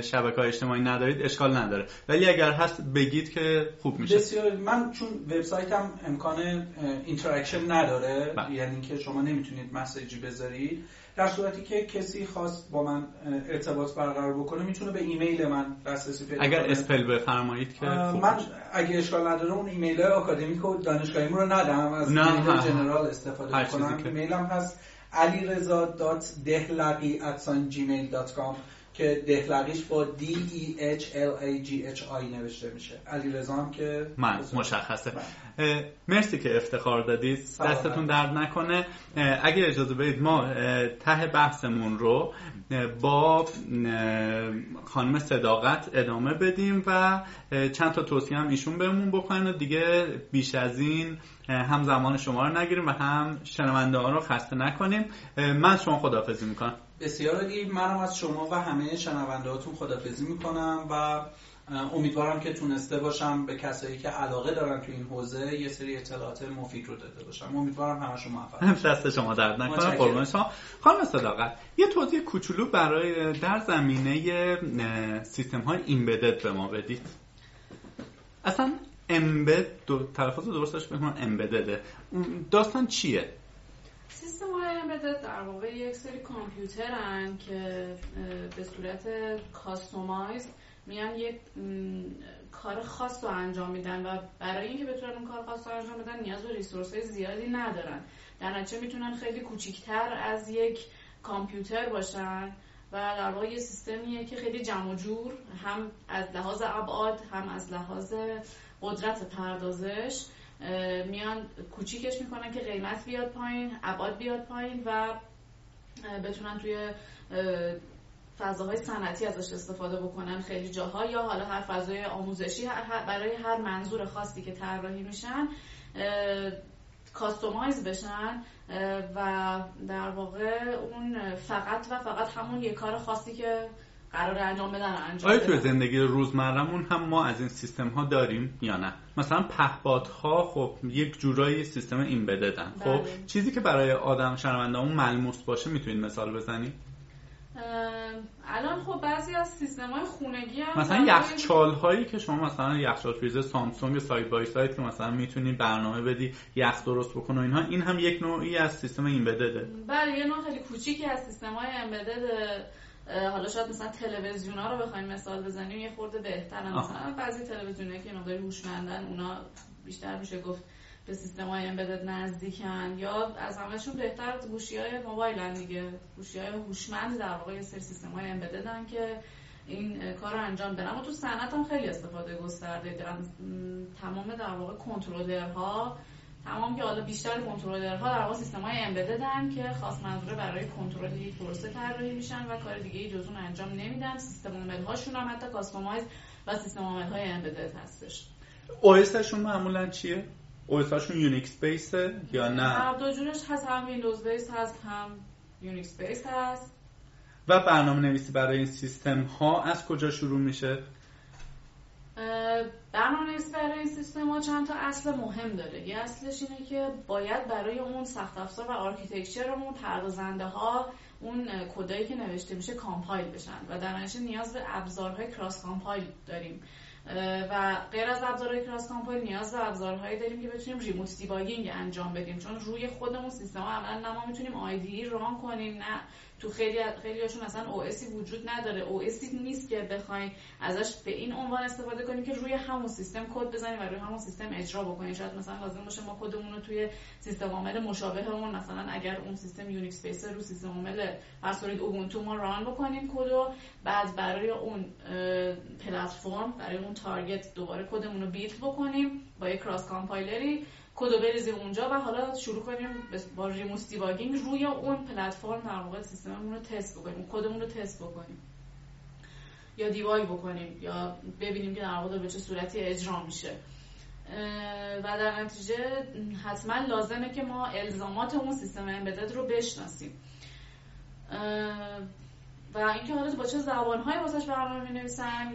شبکه های اجتماعی ندارید اشکال نداره. ولی اگر هست بگید که خوب میشه. بسیار من چون وبسایتم امکان interaction نداره بله. یعنی که شما نمی‌تونید message ی بذارید. در صورتی که کسی خواست با من ارتباط برقرار بکنه می‌تونه به ایمیل من دسترسی پیدا اگر اسپل بفرمایید که من اگه اشکال نداره اون ایمیل های آکادمیک و دانشگاهیمون رو ندم از ایمیل جنرال استفاده کنم ایمیلم هست aliReza.dehlaqi@gmail.com که دهلقیش با D E H L A G H I نوشته میشه. علی رضا که من مشخصه. مرسی که افتخار دادید. دستتون درد نکنه. اگه اجازه بدید ما ته بحثمون رو با خانم صداقت ادامه بدیم و چند تا توصیه هم ایشون بهمون بکنن و دیگه بیش از این هم زمان شما رو نگیریم و هم شنونده ها رو خسته نکنیم. من شما خدافزی می‌کنم. بسیار عالی. منم از شما و همه شنونده هاتون خدافزی می‌کنم و امیدوارم که تونسته باشم به کسایی که علاقه دارن تو این حوزه یه سری اطلاعات مفید رو داده باشم. امیدوارم همشون موفق دست شما درد نکنه. قربان شما. خانم صداقت یه توضیح کوچولو برای در زمینه سیستم های ایمبدد به ما بدید. اصلا امبد دو تلفظ درستش بکنم امبدده داستان چیه؟ سیستم های امبدد در واقع یک سری کامپیوترن که به صورت کاستومایز میان یک کار خاص رو انجام میدن و برای اینکه بتونن اون کار خاص رو انجام بدن نیاز به ریسورس های زیادی ندارن. در نتیجه می‌تونن خیلی کوچیکتر از یک کامپیوتر باشن و در واقع یه سیستمیه که خیلی جمع جور هم از لحاظ ابعاد هم از لحاظ قدرت پردازش. میان کوچیکش می‌کنن که قیمت بیاد پایین ابعاد بیاد پایین و بتونن توی فضاهای صنعتی ازش استفاده بکنن خیلی جاها یا حالا هر فضای آموزشی برای هر منظور خاصی که طراحی میشن کاستومایز بشن و در واقع اون فقط و فقط همون یه کار خاصی که قرار انجام بدن انجام آیا توی زندگی روزمرمون هم ما از این سیستم ها داریم یا نه؟ مثلا پهپادها خب یک جورایی سیستم این بددن خب بله. چیزی که برای آدم شنوندهمون ملموس باشه می‌تونید مثال بزنید الان خب بعضی از سیستم های خونگی هم مثلا یخچال هایی که شما مثلا یخچال فریزر سامسونگ سایت بای سایت که مثلا می‌تونی برنامه بدی یخ درست بکنه و اینها این هم یک نوعی از سیستم ایمبدده بله یه نوع خیلی کوچیکی از سیستم های ایمبدد حالا شاید مثلا تلویزیون ها رو بخوایم مثال بزنیم یه خورده بهتر مثلا بعضی تلویزیون که مقداری هوشمندن اونا بیشتر میشه گفت به سیستم های امبدد نزدیکن یا از همشون بهتر گوشی های موبایل دیگه. گوشی های هوشمند در واقع یه سری سیستم های امبددن که این کار رو انجام بدن. اما تو صنعت هم خیلی استفاده گسترده. دارن تمام در واقع کنترلرها تمام که حالا بیشتر کنترلرها در واقع سیستم های embedded ان که خاص منظوره برای کنترل یک پروسه طراحی میشن و کار دیگه ای جز اون انجام نمیدن. سیستم عامل هاشون هم حتی customize و سیستم عامل های embedded هستش OS معمولا چیه؟ OS هاشون Unix base ه یا نه؟ هر دو جورش هست هم Windows base هست هم Unix base هست. و برنامه نویسی برای این سیستم ها از کجا شروع میشه؟ برنامه نویسی برای این سیستم ها چند تا اصل مهم داره. یه اصلش اینه که باید برای اون سخت افزار و architecture مون پردازنده ها اون کدایی که نوشته میشه compile بشن. و در نیاز به ابزارهای cross compile داریم. و غیر از ابزارهای cross compile نیاز به ابزارهایی داریم که بتونیم remote debugging انجام بدیم. چون روی خودمون سیستم عملا نه ما می‌تونیم IDE run کنیم نه تو خیلی خیلی هاشون اصلا OS وجود نداره. OS نیست که بخوایم ازش به این عنوان استفاده کنیم که روی همون سیستم کد بزنیم و روی همون سیستم اجرا بکنیم شاید مثلا لازم باشه ما کدمون رو توی سیستم عامل مشابهمون مثلا اگر اون سیستم Unix base رو سیستم عامل فرض Ubuntu ما run بکنیم کدو بعد برای اون پلتفرم برای اون target دوباره کدمون رو build بکنیم با یک cross compiler ی کدو بریزیم اونجا و حالا شروع کنیم با remote debugging روی اون پلتفرم در واقع سیستممون رو تست بکنیم کدمون رو تست بکنیم. یا debug بکنیم یا ببینیم که در واقع به چه صورتی اجرا میشه. و در نتیجه حتما لازمه که ما الزامات اون سیستم embedded رو بشناسیم. و اینکه حالا با چه زبانهایی واسش برنامه می نویسن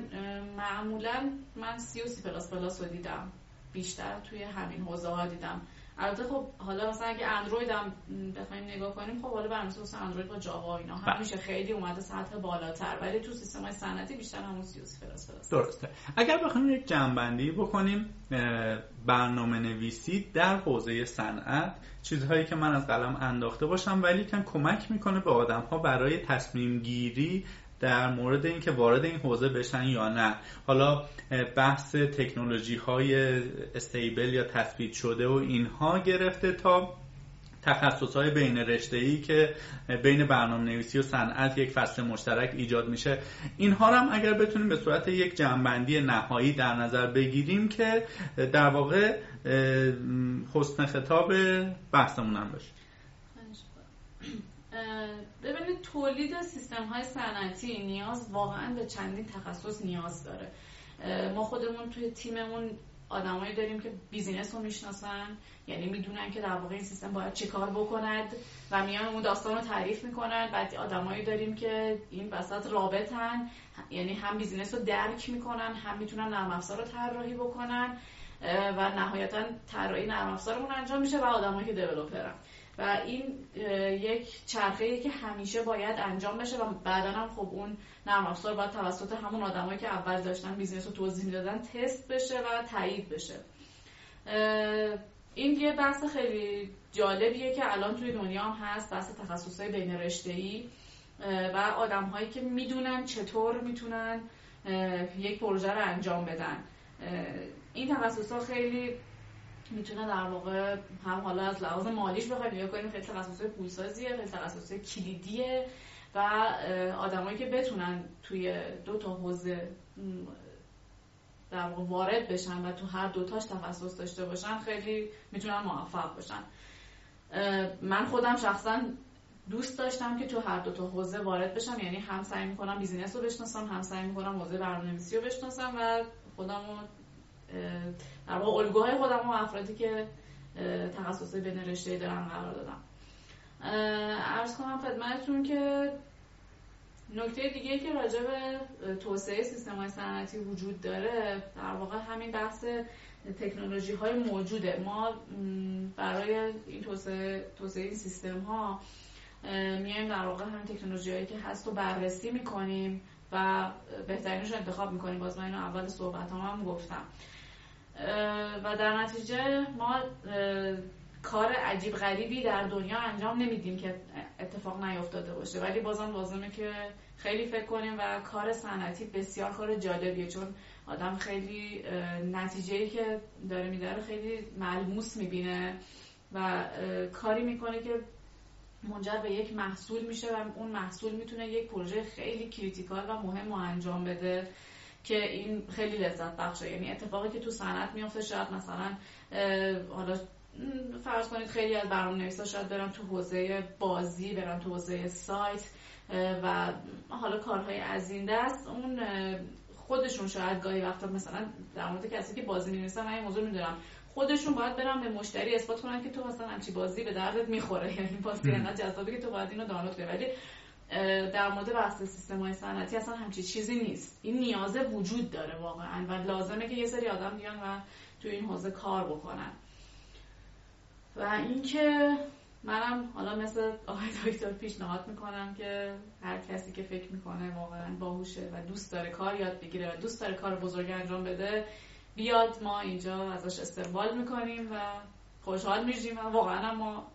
معمولا من سی و سی پلاس پلاس رو دیدم. بیشتر توی همین حوزه ها دیدم. البته خب حالا مثلا اگه اندروید هم بخوایم نگاه کنیم خب حالا برنامه‌نویسی مثلا اندروید با جاوا اینا بله. همیشه خیلی اومده سطح بالاتر ولی تو سیستم های صنعتی بیشتر همون سی پلاس پلاس درسته. اگر بخوایم یک جمع‌بندی بکنیم برنامه نویسی در حوزه صنعت چیزهایی که من از قلم انداخته باشم ولی کم کمک می‌کنه به آدم ها برای تصمیم گیری در مورد اینکه وارد این حوزه بشن یا نه. حالا بحث تکنولوژی های استیبل یا تثبیت شده و اینها گرفته تا تخصص های بین رشته ای که بین برنامه نویسی و صنعت یک فصل مشترک ایجاد میشه. اینها هم اگر بتونیم به صورت یک جنبندی نهایی در نظر بگیریم که در واقع حسن خطاب بحثمون هم باشه. ببینید تولید سیستم های صنعتی نیاز واقعا به چندین تخصص نیاز داره. ما خودمون توی تیممون آدمایی داریم که business رو می‌شناسن یعنی می‌دونن که در واقع این سیستم باید چه کار بکند و میان اون داستان رو تعریف می‌کنن. بعد آدمایی داریم که این وسط رابطن یعنی هم business رو درک می‌کنن هم می‌تونن نرم افزار رو طراحی بکنن و نهایتا طراحی نرم افزارمون انجام میشه و آدمایی که developer ان و این یک چرخه که همیشه باید انجام بشه و بعدا هم خب اون نرم افزار باید توسط همون آدمایی که اول داشتن business رو توضیح می‌دادن تست بشه و تایید بشه. این یه بحث خیلی جالبیه که الان توی دنیا هم هست بحث تخصصهای بین ای و آدم هایی که می‌دونن چطور می‌تونن یک پروژه رو انجام بدن. این تخصص خیلی می‌تونه در واقع هم حالا از لحاظ مالیش بخوایم نگاه کنیم خیلی تخصص پولسازیه خیلی تخصص کلیدیه و آدمایی که بتونن توی دو تا حوزه در واقع وارد بشن و تو هر دوتاش تخصص داشته باشن خیلی می‌تونن موفق باشن. من خودم شخصا دوست داشتم که تو هر دو تا حوزه وارد بشم یعنی هم سعی می‌کنم بیزینس رو بشناسم هم سعی می‌کنم حوزه برنامه‌نویسی رو بشناسم و خودم در واقع الگوهای خودم و افرادی که تخصص بین رشته دارن قرار دادم. ارز کنم خدمتتون که نکته دیگه که راجع به توسعه سیستم های صنعتی وجود داره در واقع همین بحث تکنولوژی های موجوده. ما برای این توسعه, توسعه این سیستم ها میایم در واقع همین تکنولوژی هایی که هست رو بررسی می‌کنیم و بهترینش انتخاب می‌کنیم. باز من اینو اول صحبت هم, هم گفتم. و در نتیجه ما کار عجیب غریبی در دنیا انجام نمیدیم که اتفاق نیفتاده باشه. ولی بازم لازمه که خیلی فکر کنیم و کار صنعتی بسیار کار جالبیه چون آدم خیلی نتیجه که داره میداره خیلی ملموس می‌بینه و کاری می‌کنه که منجر به یک محصول میشه و اون محصول می‌تونه یک پروژه خیلی کریتیکال و مهم رو انجام بده. که این خیلی لذت بخشه. یعنی اتفاقی که تو صنعت میفته شاید مثلا حالا فرض کنید خیلی از برنامه نویسا شاید برن تو حوزه بازی برن تو حوزه سایت و حالا کارهای از این دست اون خودشون شاید گاهی وقتا مثلا در مورد کسی که بازی می‌نویسن من این موضوع می‌دونم. خودشون باید برن به مشتری اثبات کنن که تو مثلا همچی بازی به دردت می‌خوره. یعنی بازی انقدر جذابه که تو باید اینو دانلود کنی. ولی در مورد بحث سیستم های صنعتی اصلا همچی چیزی نیست. این نیازه وجود داره واقعا و لازمه که یه سری آدم بیان و تو این حوزه کار بکنن. و اینکه منم حالا مثل آقای دکتر پیشنهاد می‌کنم که هر کسی که فکر می‌کنه واقعا باهوشه و دوست داره کار یاد بگیره و دوست داره کار بزرگ انجام بده بیاد ما اینجا ازش استقبال می‌کنیم و خوشحال میشیم. و واقعا ما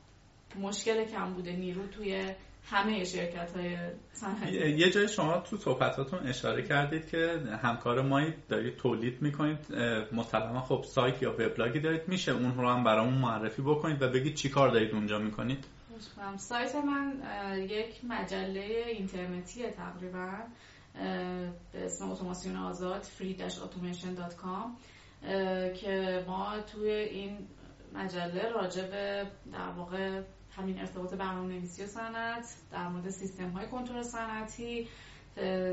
مشکل کم بوده نیرو توی همه شرکت های صنعتی. یه جای شما تو صحبتاتون اشاره کردید که همکار مایی دارید تولید می‌کنید مسلما خب سایت یا وبلاگی دارید میشه اون رو هم برامون معرفی بکنید و بگید چی کار دارید اونجا می‌کنید. سایت من یک مجله اینترنتیه تقریبا به اسم اتوماسیون آزاد free-automation.com که ما توی این مجله راجع به در واقع همین ارتباط برنامه نویسی و صنعت در مورد سیستم های کنترل صنعتی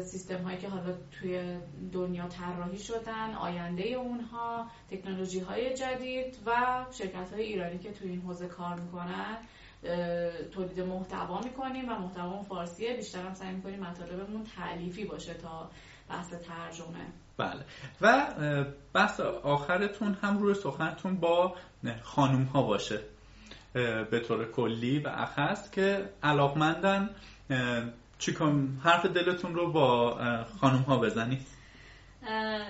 سیستم هایی که حالا توی دنیا طراحی شدن آینده اونها تکنولوژی های جدید و شرکت های ایرانی که توی این حوزه کار می‌کنن تولید محتوا می‌کنیم و محتوا فارسیه. بیشتر هم سعی می‌کنیم مطالبمون تعلیفی باشه تا بحث ترجمه. بله. و بحث آخرتون هم روی سخنتون با خانوم ها باشه. به طور کلی و اخص که علاقمندن چیکار حرف دلتون رو با خانم ها بزنید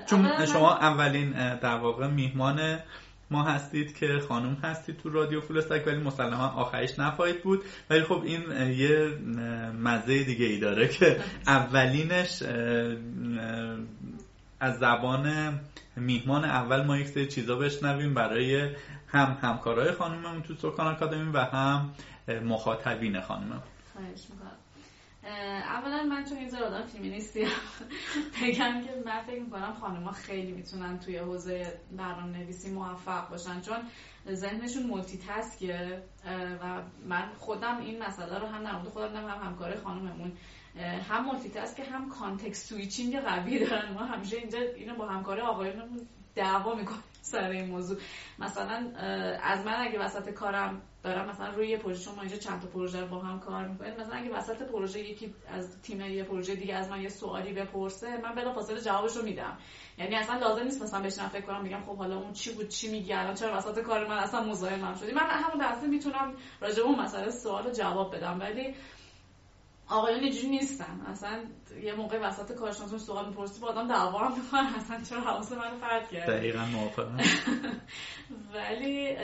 چون شما اولین در واقع میهمان ما هستید که خانم هستید تو رادیو فولستک ولی مسلما آخرش نفایید بود. ولی خب این یه مزه دیگه ای داره که اولینش از زبان میهمان اول ما یک سری چیزا بشنویم برای هم همکارای خانممون تو سکان آکادمی و هم مخاطبین خانممون خواهش اولا من چون این آدم فیمینیستی بگم که من فکر می‌کنم خانم خیلی می‌تونن توی حوزه برنامه نویسی موفق باشن چون ذهنشون multitask یه و من خودم این مسئله رو هم در خودم هم همکار خانممون هم multitask هم context switching قوی دارن. ما همیشه اینجا اینو با همکار آقایونمون دعوا می‌کنیم. سر این موضوع. مثلا از من اگه وسط کارم دارم مثلا روی یه پروژه شما اینجا چند تا پروژه با هم کار می‌کنید مثلا اگه وسط پروژه یکی از تیم یه پروژه دیگه از من یه سوالی بپرسه من بلا فاصله جوابش رو میدم. یعنی اصلا لازم نیست مثلا بشنم فکر کنم بگم خب حالا اون چی بود چی میگی الان چرا وسط کار من اصلا مزاحمم شدی؟ من همون لحظه می‌تونم راجع به اون مسئله سوال جواب بدم. ولی آقایان اینجوری نیستن. اصلا یه موقع وسط کارشناسون سوال می‌پرسی با آدم دعوا هم می‌کنن. اصلا چرا حواس منو فرد کرد دقیقا موافقم. ولی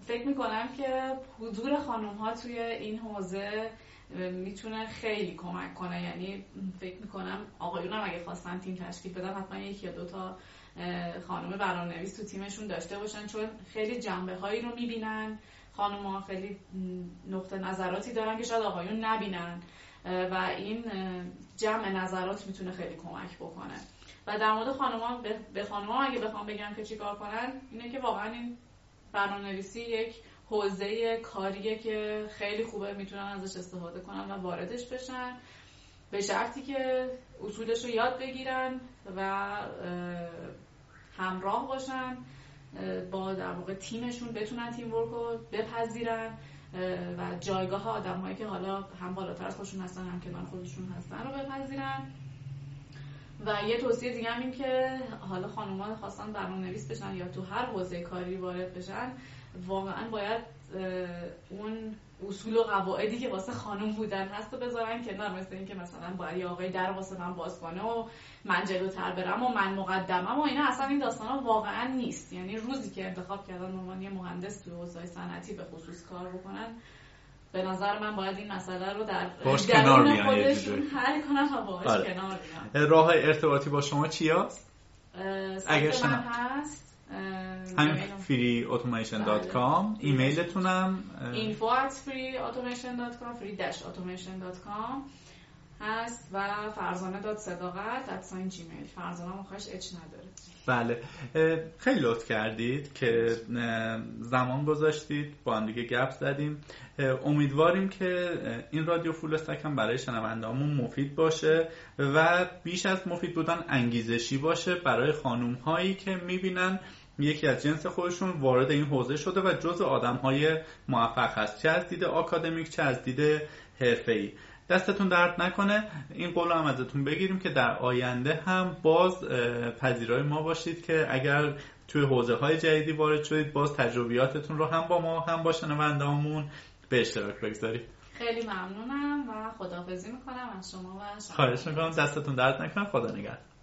فکر می‌کنم که حضور خانم ها توی این حوزه می‌تونه خیلی کمک کنه. یعنی فکر می‌کنم آقایون هم اگه خواستن تیم تشکیل بدن حتما یکی یا دوتا خانم برنامه‌نویس تو تیمشون داشته باشن چون خیلی جنبه هایی رو می‌بینن. خانم ها خیلی نقطه نظراتی دارن که شاید آقایون نبینن. و این جمع نظرات می‌تونه خیلی کمک بکنه. و در مورد خانوما به خانوما اگه بخوام بگم که چیکار کنن اینه که واقعا این برنامه‌نویسی یک حوزه کاریه که خیلی خوبه می‌تونن ازش استفاده کنن و واردش بشن. به شرطی که اصولش رو یاد بگیرن و همراه باشن با در واقع تیمشون بتونن تیم ورک رو بپذیرن. و جایگاه آدم هایی که حالا هم بالاتر از خودشون هستن هم کنار خودشون هستن رو بپذیرن. و یه توصیه دیگه هم این که حالا خانومان خواستن برنامه نویس بشن یا تو هر حوزه کاری وارد بشن واقعا باید اون اصول و قواعدی که واسه خانم بودن هست و بذارن کنار مثل اینکه مثلا باید یه آقای در واسه من باز کنه و من جلوتر برم و من مقدمم و اینا اصلا این داستان ها واقعا نیست یعنی روزی که انتخاب کردن عنوان یه مهندس تو حوزه صنعتی به خصوص کار بکنن به نظر من باید این مسئله رو در باش کنار خودشون حل کنن و باش آره. کنار بیان راه ارتباطی با شما چی هست؟ اگر من هست همین freeautomation.com ایمیلتونم info at freeautomation.com free-automation.com هست و فرزانه داد صداقت sign gmail. فرزانه مخواهش اچ نداره. بله. خیلی لطف کردید که زمان گذاشتید با هم دیگه گپ زدیم. امیدواریم که این رادیو فول استک هم برای شنوندهامون مفید باشه و بیش از مفید بودن انگیزشی باشه برای خانوم هایی که می‌بینن یکی از جنس خودشون وارد این حوزه شده و جز آدم های موفق هست چه از دید آکادمیک چه از دید ای دستتون درد نکنه این قول هم ازتون بگیریم که در آینده هم باز پذیرای ما باشید که اگر توی حوزه های جدیدی وارد شدید باز تجربیاتتون رو هم با ما هم با شنوندهامون به اشتراک بگذارید. خیلی ممنونم و خداحافظی می‌کنم از شما و شما. خواهش می‌کنم دستتون درد نکنه خدا نگهدار.